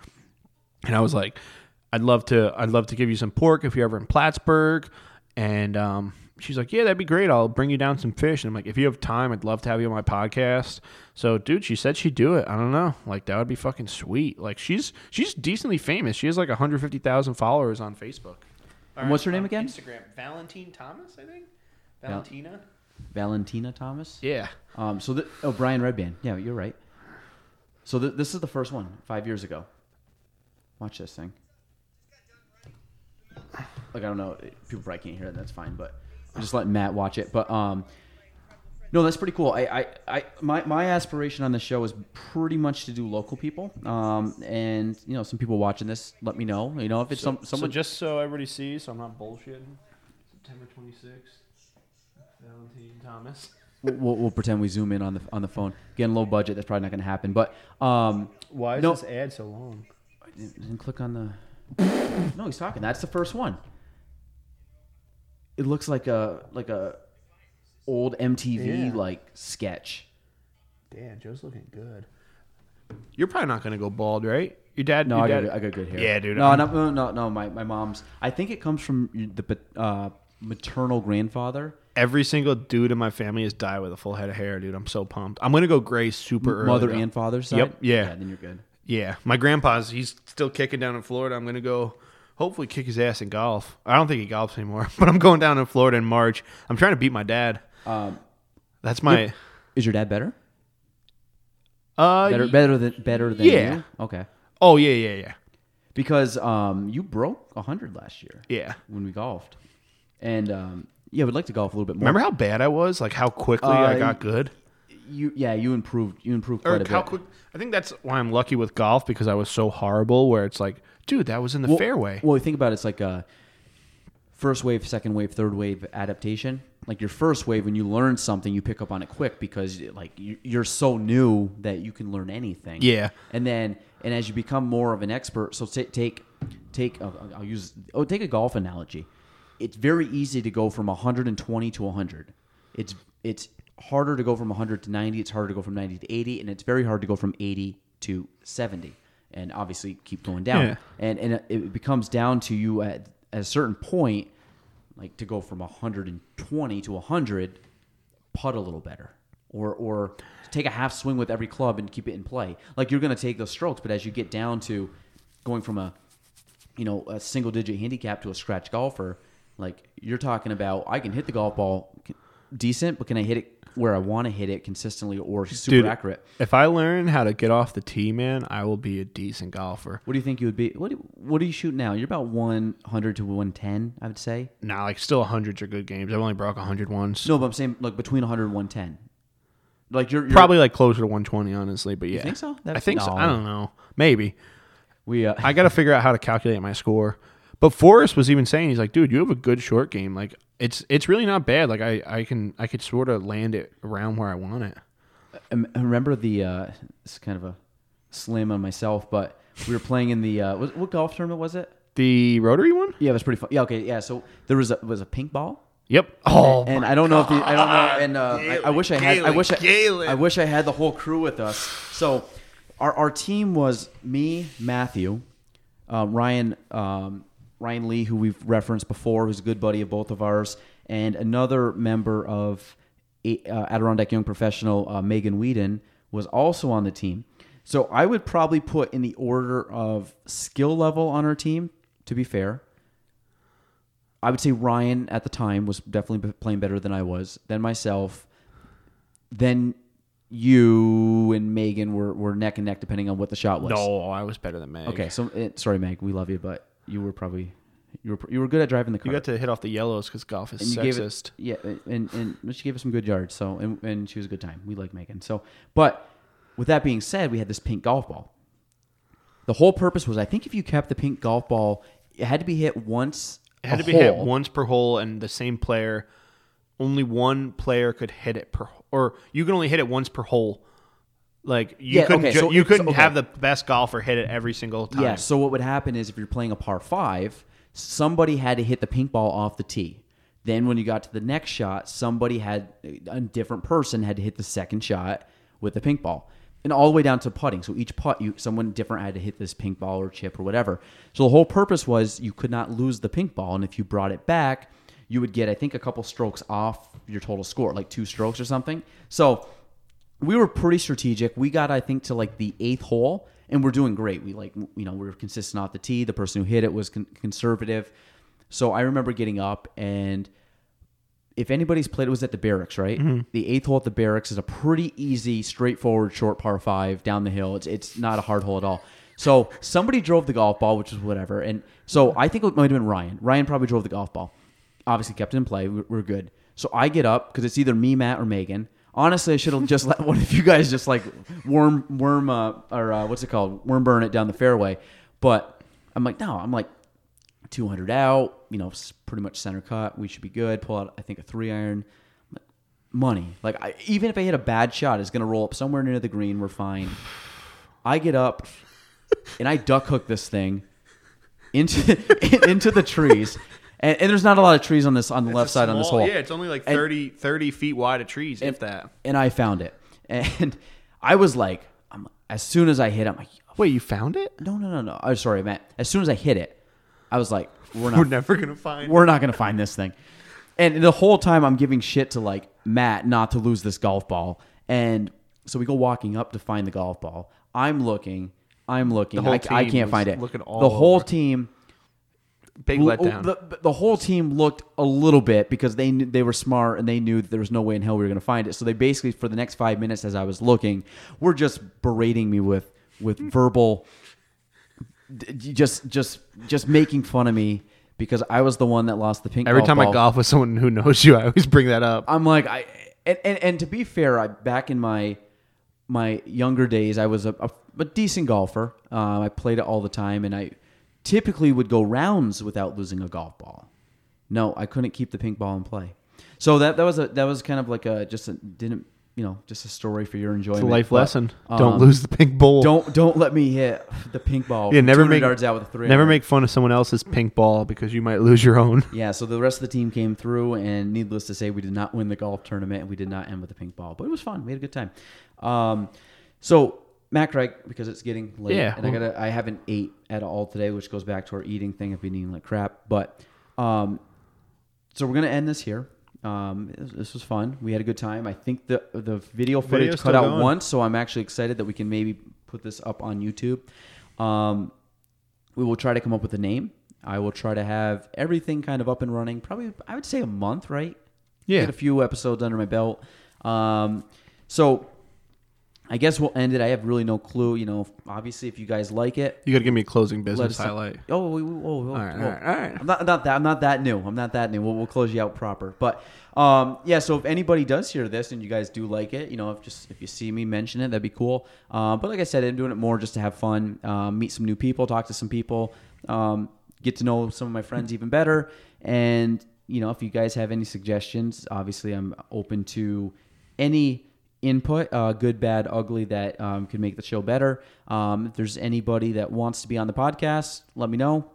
Speaker 2: And I was like, I'd love to I'd love to give you some pork if you're ever in Plattsburgh. And um, she's like, Yeah, that'd be great. I'll bring you down some fish. And I'm like, if you have time, I'd love to have you on my podcast. So dude, she said she'd do it. I don't know. Like that would be fucking sweet. Like she's she's decently famous. She has like 150,000 followers on Facebook.
Speaker 1: And what's her name again?
Speaker 2: Instagram. Valentine Thomas, I think.
Speaker 1: Val-
Speaker 2: Valentina?
Speaker 1: Valentina Thomas.
Speaker 2: Yeah.
Speaker 1: Um. So the, oh Brian Redban. Yeah, you're right. So th- this is the first one five years ago. Watch this thing. Like I don't know, people probably can't hear it. That's fine, but I'm just letting Matt watch it. But um, No, that's pretty cool. I, I, I my, my aspiration on the show is pretty much to do local people. Um, and you know, some people watching this, let me know. You know, if it's some
Speaker 2: So
Speaker 1: someone.
Speaker 2: just so everybody sees, so I'm not bullshitting. September 26th, Valentine Thomas.
Speaker 1: we'll, we'll pretend we zoom in on the on the phone. Again, low budget. That's probably not going to happen. But um,
Speaker 2: Why is
Speaker 1: No.
Speaker 2: this ad so long?
Speaker 1: and click on the. No, he's talking. That's the first one. It looks like a like a old MTV
Speaker 2: Yeah.
Speaker 1: like sketch.
Speaker 2: Damn, Joe's looking good. You're probably not gonna go bald, right? Your dad?
Speaker 1: No,
Speaker 2: your
Speaker 1: I got,
Speaker 2: dad,
Speaker 1: good- I got good hair.
Speaker 2: Yeah, dude,
Speaker 1: No,
Speaker 2: I'm-
Speaker 1: no, no, no, no. My, my mom's. I think it comes from the uh, maternal grandfather.
Speaker 2: Every single dude in my family has died with a full head of hair, dude. I'm so pumped. I'm gonna go gray super early.
Speaker 1: Mother
Speaker 2: though.
Speaker 1: and father's side.
Speaker 2: Yep, yeah.
Speaker 1: Then you're good.
Speaker 2: Yeah, my grandpa's he's still kicking down in Florida. I'm gonna go hopefully kick his ass in golf. I don't think he golfs anymore, but I'm going down in Florida in March. I'm trying to beat my dad.
Speaker 1: Um,
Speaker 2: That's my
Speaker 1: is your dad better?
Speaker 2: uh
Speaker 1: Better, better than better than
Speaker 2: Yeah.
Speaker 1: you? Okay.
Speaker 2: Oh yeah, yeah, yeah.
Speaker 1: Because um, you broke hundred last year
Speaker 2: Yeah.
Speaker 1: when we golfed, and um, yeah, we'd like to golf a little bit more.
Speaker 2: Remember how bad I was? Like how quickly I
Speaker 1: Uh,
Speaker 2: got good?
Speaker 1: You? Yeah, you improved. You improved
Speaker 2: Or
Speaker 1: quite a
Speaker 2: how
Speaker 1: bit.
Speaker 2: quick I think that's why I'm lucky with golf because I was so horrible where it's like, dude, that was in the
Speaker 1: well,
Speaker 2: fairway.
Speaker 1: Well, you think about it, it's like a first wave, second wave, third wave adaptation. Like your first wave, when you learn something, you pick up on it quick because like you- you're so new that you can learn anything.
Speaker 2: Yeah.
Speaker 1: And then, and as you become more of an expert, so ta- take take uh, I'll use oh take a golf analogy. It's very easy to go from 120 to 100. It's it's harder to go from 100 to 90. It's harder to go from 90 to 80, and it's very hard to go from 80 to 70. And obviously, keep going down.
Speaker 2: Yeah.
Speaker 1: And and it becomes down to you at, at a certain point, like to go from 120 to 100, putt a little better, or or take a half swing with every club and keep it in play. Like you're going to take those strokes, but as you get down to going from a you know a single digit handicap to a scratch golfer, like you're talking about, I can hit the golf ball decent, but can I hit it where I want to hit it consistently or super
Speaker 2: Dude,
Speaker 1: accurate?
Speaker 2: If I learn how to get off the tee, man, I will be a decent golfer.
Speaker 1: What do you think you would be? What do, what do you shoot now? You're about 100 to 110, I would say.
Speaker 2: Nah, like still hundreds are good games. I've only broke hundred once.
Speaker 1: No, but I'm saying like between 100 and 110. Like you're, you're
Speaker 2: Probably like closer to 120, honestly. But yeah,
Speaker 1: think so?
Speaker 2: I
Speaker 1: That's-
Speaker 2: think so. I don't know. Maybe
Speaker 1: we uh,
Speaker 2: I got to figure out how to calculate my score. But Forrest was even saying he's like, dude, you have a good short game. Like it's it's really not bad. Like I I can I could sort of land it around where I want it.
Speaker 1: I remember the uh, it's kind of a slam on myself, but we were playing in the uh, was, what golf tournament was it?
Speaker 2: The rotary one.
Speaker 1: Yeah, it was pretty fun. Yeah, okay, yeah. So there was a was a pink ball.
Speaker 2: Yep. Oh,
Speaker 1: and I don't know if the, I don't know, and uh, I, I wish I had, I
Speaker 2: Gaelan,
Speaker 1: wish I, I wish I had the whole crew with us. So, our, our team was me, Matthew, uh, Ryan, um, Ryan Lee, who we've referenced before, who's a good buddy of both of ours, and another member of uh, Adirondack Young Professional, uh, Megan Whedon, was also on the team. So I would probably put in the order of skill level on our team. To be fair, I would say Ryan at the time was definitely playing better than I was. Then myself. Then you and Megan were, were neck and neck depending on what the shot was.
Speaker 2: no, I was better than Meg.
Speaker 1: Okay, so eh, sorry, Meg, we love you, but you were probably you were you were good at driving the car.
Speaker 2: You got to hit off the yellows because golf is
Speaker 1: and gave it,
Speaker 2: sexist.
Speaker 1: yeah, and and she gave us some good yards. So and, and she was a good time. We like Megan. So, but with that being said, we had this pink golf ball. The whole purpose was, I think, if you kept the pink golf ball, it had to be hit once.
Speaker 2: It had to be hit once per hole, and the same player, only one player could hit it per, or you can only hit it once per hole. Like you
Speaker 1: Yeah,
Speaker 2: couldn't,
Speaker 1: okay,
Speaker 2: ju-
Speaker 1: so
Speaker 2: you couldn't
Speaker 1: okay.
Speaker 2: have the best golfer hit it every single time.
Speaker 1: Yeah. So what would happen is if you're playing a par five, somebody had to hit the pink ball off the tee. Then when you got to the next shot, somebody had a different person had to hit the second shot with the pink ball. And all the way down to putting. So each putt, you someone different had to hit this pink ball or chip or whatever. So the whole purpose was you could not lose the pink ball, and if you brought it back, you would get I think a couple strokes off your total score, like two strokes or something. So we were pretty strategic. We got, I think, to like the eighth hole, and we're doing great. We like, you know, we were consistent off the tee. The person who hit it was con- conservative. So I remember getting up, and if anybody's played, it was at the barracks, right? Mm-hmm. The eighth hole at the barracks is a pretty easy, straightforward, short par five down the hill. It's it's not a hard hole at all. So somebody drove the golf ball, which was whatever, and so I think it might have been Ryan. Ryan probably drove the golf ball. Obviously, kept it in play. We're, we're good. So I get up because it's either me, Matt, or Megan. Honestly, I should have just let one of you guys just like worm worm uh, or uh, what's it called worm burn it down the fairway. But I'm like, no, I'm like 200 out. You know, pretty much center cut. We should be good. Pull out, I think, a three iron. Money. Like I, even if I hit a bad shot, it's gonna roll up somewhere near the green. We're fine. I get up and I duck hook this thing into into the trees. And, and there's not a lot of trees on this on the left side on this hole.
Speaker 2: Yeah, it's only like
Speaker 1: And-
Speaker 2: 30, 30 feet wide of trees, if that.
Speaker 1: and I found it. And I was like, I'm, as soon as I hit, it, I'm like,
Speaker 2: Wait, you found it?
Speaker 1: no, no, no, no. I'm sorry, Matt. As soon as I hit it, I was like, we're
Speaker 2: We're
Speaker 1: not,
Speaker 2: never gonna find.
Speaker 1: we're not gonna find this thing. And the whole time I'm giving shit to like Matt not to lose this golf ball. And so we go walking up to find the golf ball. I'm looking, I'm looking.
Speaker 2: The whole
Speaker 1: I, I can't find it.
Speaker 2: looking all
Speaker 1: the whole
Speaker 2: over.
Speaker 1: team
Speaker 2: Big letdown.
Speaker 1: The, the whole team looked a little bit because they knew, they were smart and they knew that there was no way in hell we were going to find it. So they basically, for the next five minutes, as I was looking, were just berating me with with verbal, just just just making fun of me because I was the one that lost the pink.
Speaker 2: Every time I golf with someone who knows you, I always bring that up.
Speaker 1: I'm like I and, and, and to be fair, I back in my my younger days, I was a, a, a decent golfer. Um, I played it all the time, and I typically would go rounds without losing a golf ball. No, I couldn't keep the pink ball in play. So that that was a that was kind of like a just a, didn't you know just a story for your enjoyment.
Speaker 2: It's a life
Speaker 1: But,
Speaker 2: lesson. Don't
Speaker 1: um,
Speaker 2: lose the pink ball.
Speaker 1: Don't don't let me hit the pink ball.
Speaker 2: yeah, never make
Speaker 1: yards out with a three.
Speaker 2: Never make fun of someone else's pink ball because you might lose your own.
Speaker 1: Yeah, so the rest of the team came through, and needless to say, we did not win the golf tournament, and we did not end with a pink ball, but it was fun. We had a good time. Um, so Matt Craig, because it's getting late,
Speaker 2: Yeah,
Speaker 1: and I gotta, I haven't ate at all today, which goes back to our eating thing. I've been eating like crap, but um, so we're gonna end this here. Um, this, this was fun. We had a good time. I think the the video footage
Speaker 2: Video's
Speaker 1: cut out
Speaker 2: going.
Speaker 1: once, so I'm actually excited that we can maybe put this up on YouTube. Um, we will try to come up with a name. I will try to have everything kind of up and running. Probably, I would say a month, right?
Speaker 2: Yeah.
Speaker 1: Get a few episodes under my belt. Um, so I guess we'll end it. I have really no clue. You know, obviously, if you guys like it,
Speaker 2: You got to give me a closing business
Speaker 1: us
Speaker 2: highlight.
Speaker 1: Oh, we, oh, oh,
Speaker 2: All right,
Speaker 1: oh.
Speaker 2: all right, all right.
Speaker 1: I'm not, not that. I'm not that new. I'm not that new. We'll, we'll close you out proper. But um, yeah. So if anybody does hear this and you guys do like it, you know, if just if you see me mention it, that'd be cool. Um, but like I said, I'm doing it more just to have fun, um, meet some new people, talk to some people, um, get to know some of my friends even better. And you know, if you guys have any suggestions, obviously I'm open to any input, uh, good, bad, ugly, that um, could make the show better. Um, if there's anybody that wants to be on the podcast, let me know.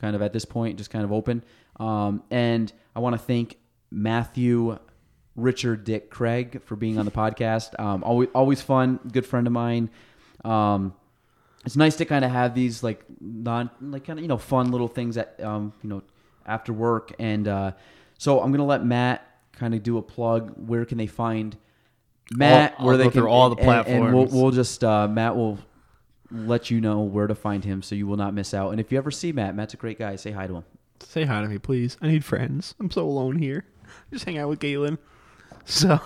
Speaker 1: Kind of at this point, just kind of open. Um, and I want to thank Matthew, Richard, Dick, Craig for being on the podcast. Um, always, always fun. Good friend of mine. Um, it's nice to kind of have these like non like kind of you know fun little things that um, you know after work and uh, so I'm gonna let Matt kind of do a plug. Where can they find Matt?
Speaker 2: I'll
Speaker 1: where they can
Speaker 2: through all the
Speaker 1: and- and, we'll, we'll just uh, Matt will let you know where to find him so you will not miss out. And if you ever see Matt, Matt's a great guy. Say hi to him.
Speaker 2: Say hi to me, please. I need friends. I'm so alone here. Just hang out with Gaelan. So,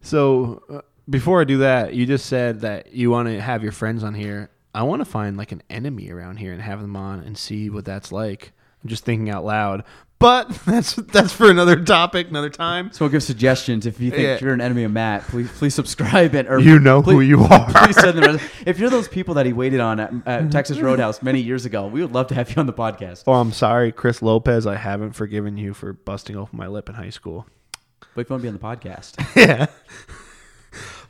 Speaker 2: so uh, before I do that, you just said that you want to have your friends on here. I want to find like an enemy around here and have them on and see what that's like. I'm just thinking out loud, but that's that's for another topic, another time.
Speaker 1: So we'll give suggestions if you think
Speaker 2: Yeah.
Speaker 1: you're an enemy of Matt. Please, please subscribe and or
Speaker 2: You know
Speaker 1: please,
Speaker 2: who you are.
Speaker 1: Please send the if you're those people that he waited on at, at Texas Roadhouse many years ago, we would love to have you on the podcast.
Speaker 2: Oh, I'm sorry, Chris Lopez. I haven't forgiven you for busting open my lip in high school.
Speaker 1: But if you want to be on the podcast,
Speaker 2: yeah.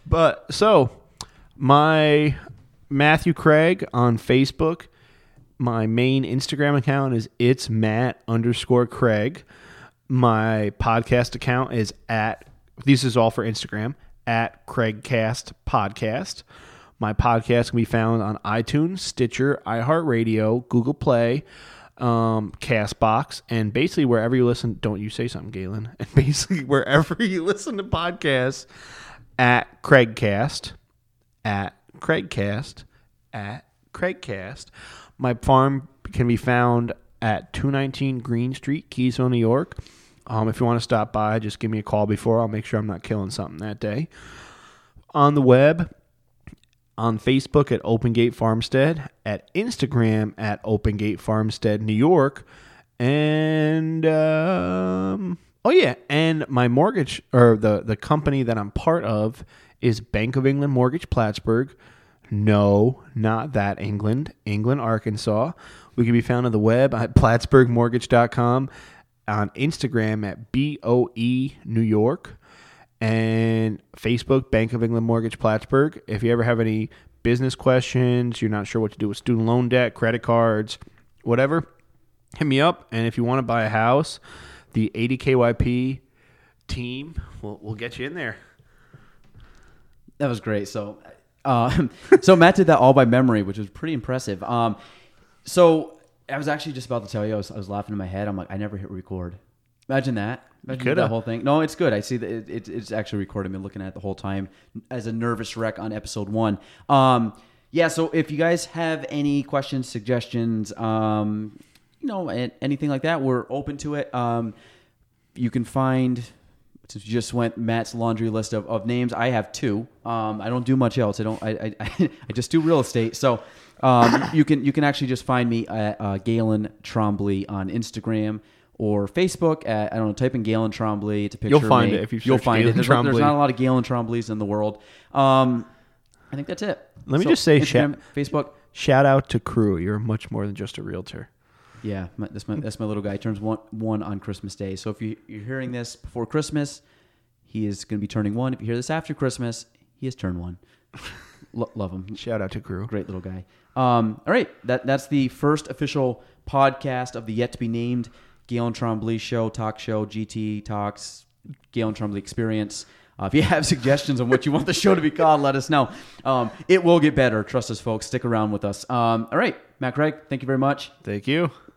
Speaker 2: But so my Matthew Craig on Facebook. My main Instagram account is it's Matt underscore Craig. My podcast account is at this is all for Instagram at Craigcast Podcast. My podcast can be found on iTunes, Stitcher, iHeartRadio, Google Play, um, Castbox, and basically wherever you listen. Don't you say something, Gaelan? And basically wherever you listen to podcasts, at Craigcast, at Craigcast, at Craigcast. My farm can be found at 219 Green Street, Keeseville, New York. Um, if you want to stop by, just give me a call before. I'll make sure I'm not killing something that day. On the web, on Facebook at Open Gate Farmstead, at Instagram at Open Gate Farmstead, New York, and um, Oh yeah, and my mortgage or the the company that I'm part of is Bank of England Mortgage Plattsburgh. No, not that England, England, Arkansas. We can be found on the web at plattsburghmortgage.com, on Instagram at BOE New York, and Facebook Bank of England Mortgage Plattsburgh. If you ever have any business questions, you're not sure what to do with student loan debt, credit cards, whatever, hit me up. And if you want to buy a house, the 80 KYP team will will get you in there.
Speaker 1: That was great. So, uh, so Matt did that all by memory, which was pretty impressive. Um, so I was actually just about to tell you, I was, I was laughing in my head. I'm like, I never hit record. Imagine that. Imagine that whole thing. No, it's good. I see that it, it, it's actually recording me looking at it the whole time as a nervous wreck on episode one. Um, yeah. So if you guys have any questions, suggestions, um, you know, anything like that, we're open to it. Um, you can find you just went Matt's laundry list of, of names. I have two. Um, I don't do much else. I don't. I I, I just do real estate. So um, you can you can actually just find me at uh, Gaelan Trombley on Instagram or Facebook. At, I don't know. Type in Gaelan Trombley. It's a picture.
Speaker 2: You'll find it if you
Speaker 1: You'll find
Speaker 2: Gaelan
Speaker 1: it. There's, there's
Speaker 2: Trombley.
Speaker 1: not a lot of Gaelan Trombleys in the world. Um, I think that's it.
Speaker 2: Let me just say,
Speaker 1: Instagram,
Speaker 2: Sha-
Speaker 1: Facebook.
Speaker 2: Shout out to Crew. You're much more than just a realtor.
Speaker 1: Yeah, my, that's my that's my little guy. He turns one one on Christmas Day. So if you, you're hearing this before Christmas, he is going to be turning one. If you hear this after Christmas, he has turned one. Lo- love him.
Speaker 2: Shout out to Crew.
Speaker 1: Great little guy. Um, all right, that that's the first official podcast of the yet to be named Gaelan Trombley Show, Talk Show, GT Talks, Gaelan Trombley Experience. Uh, if you have suggestions on what you want the show to be called, let us know. Um, it will get better. Trust us, folks. Stick around with us. Um, all right, Matt Craig, thank you very much.
Speaker 2: Thank you.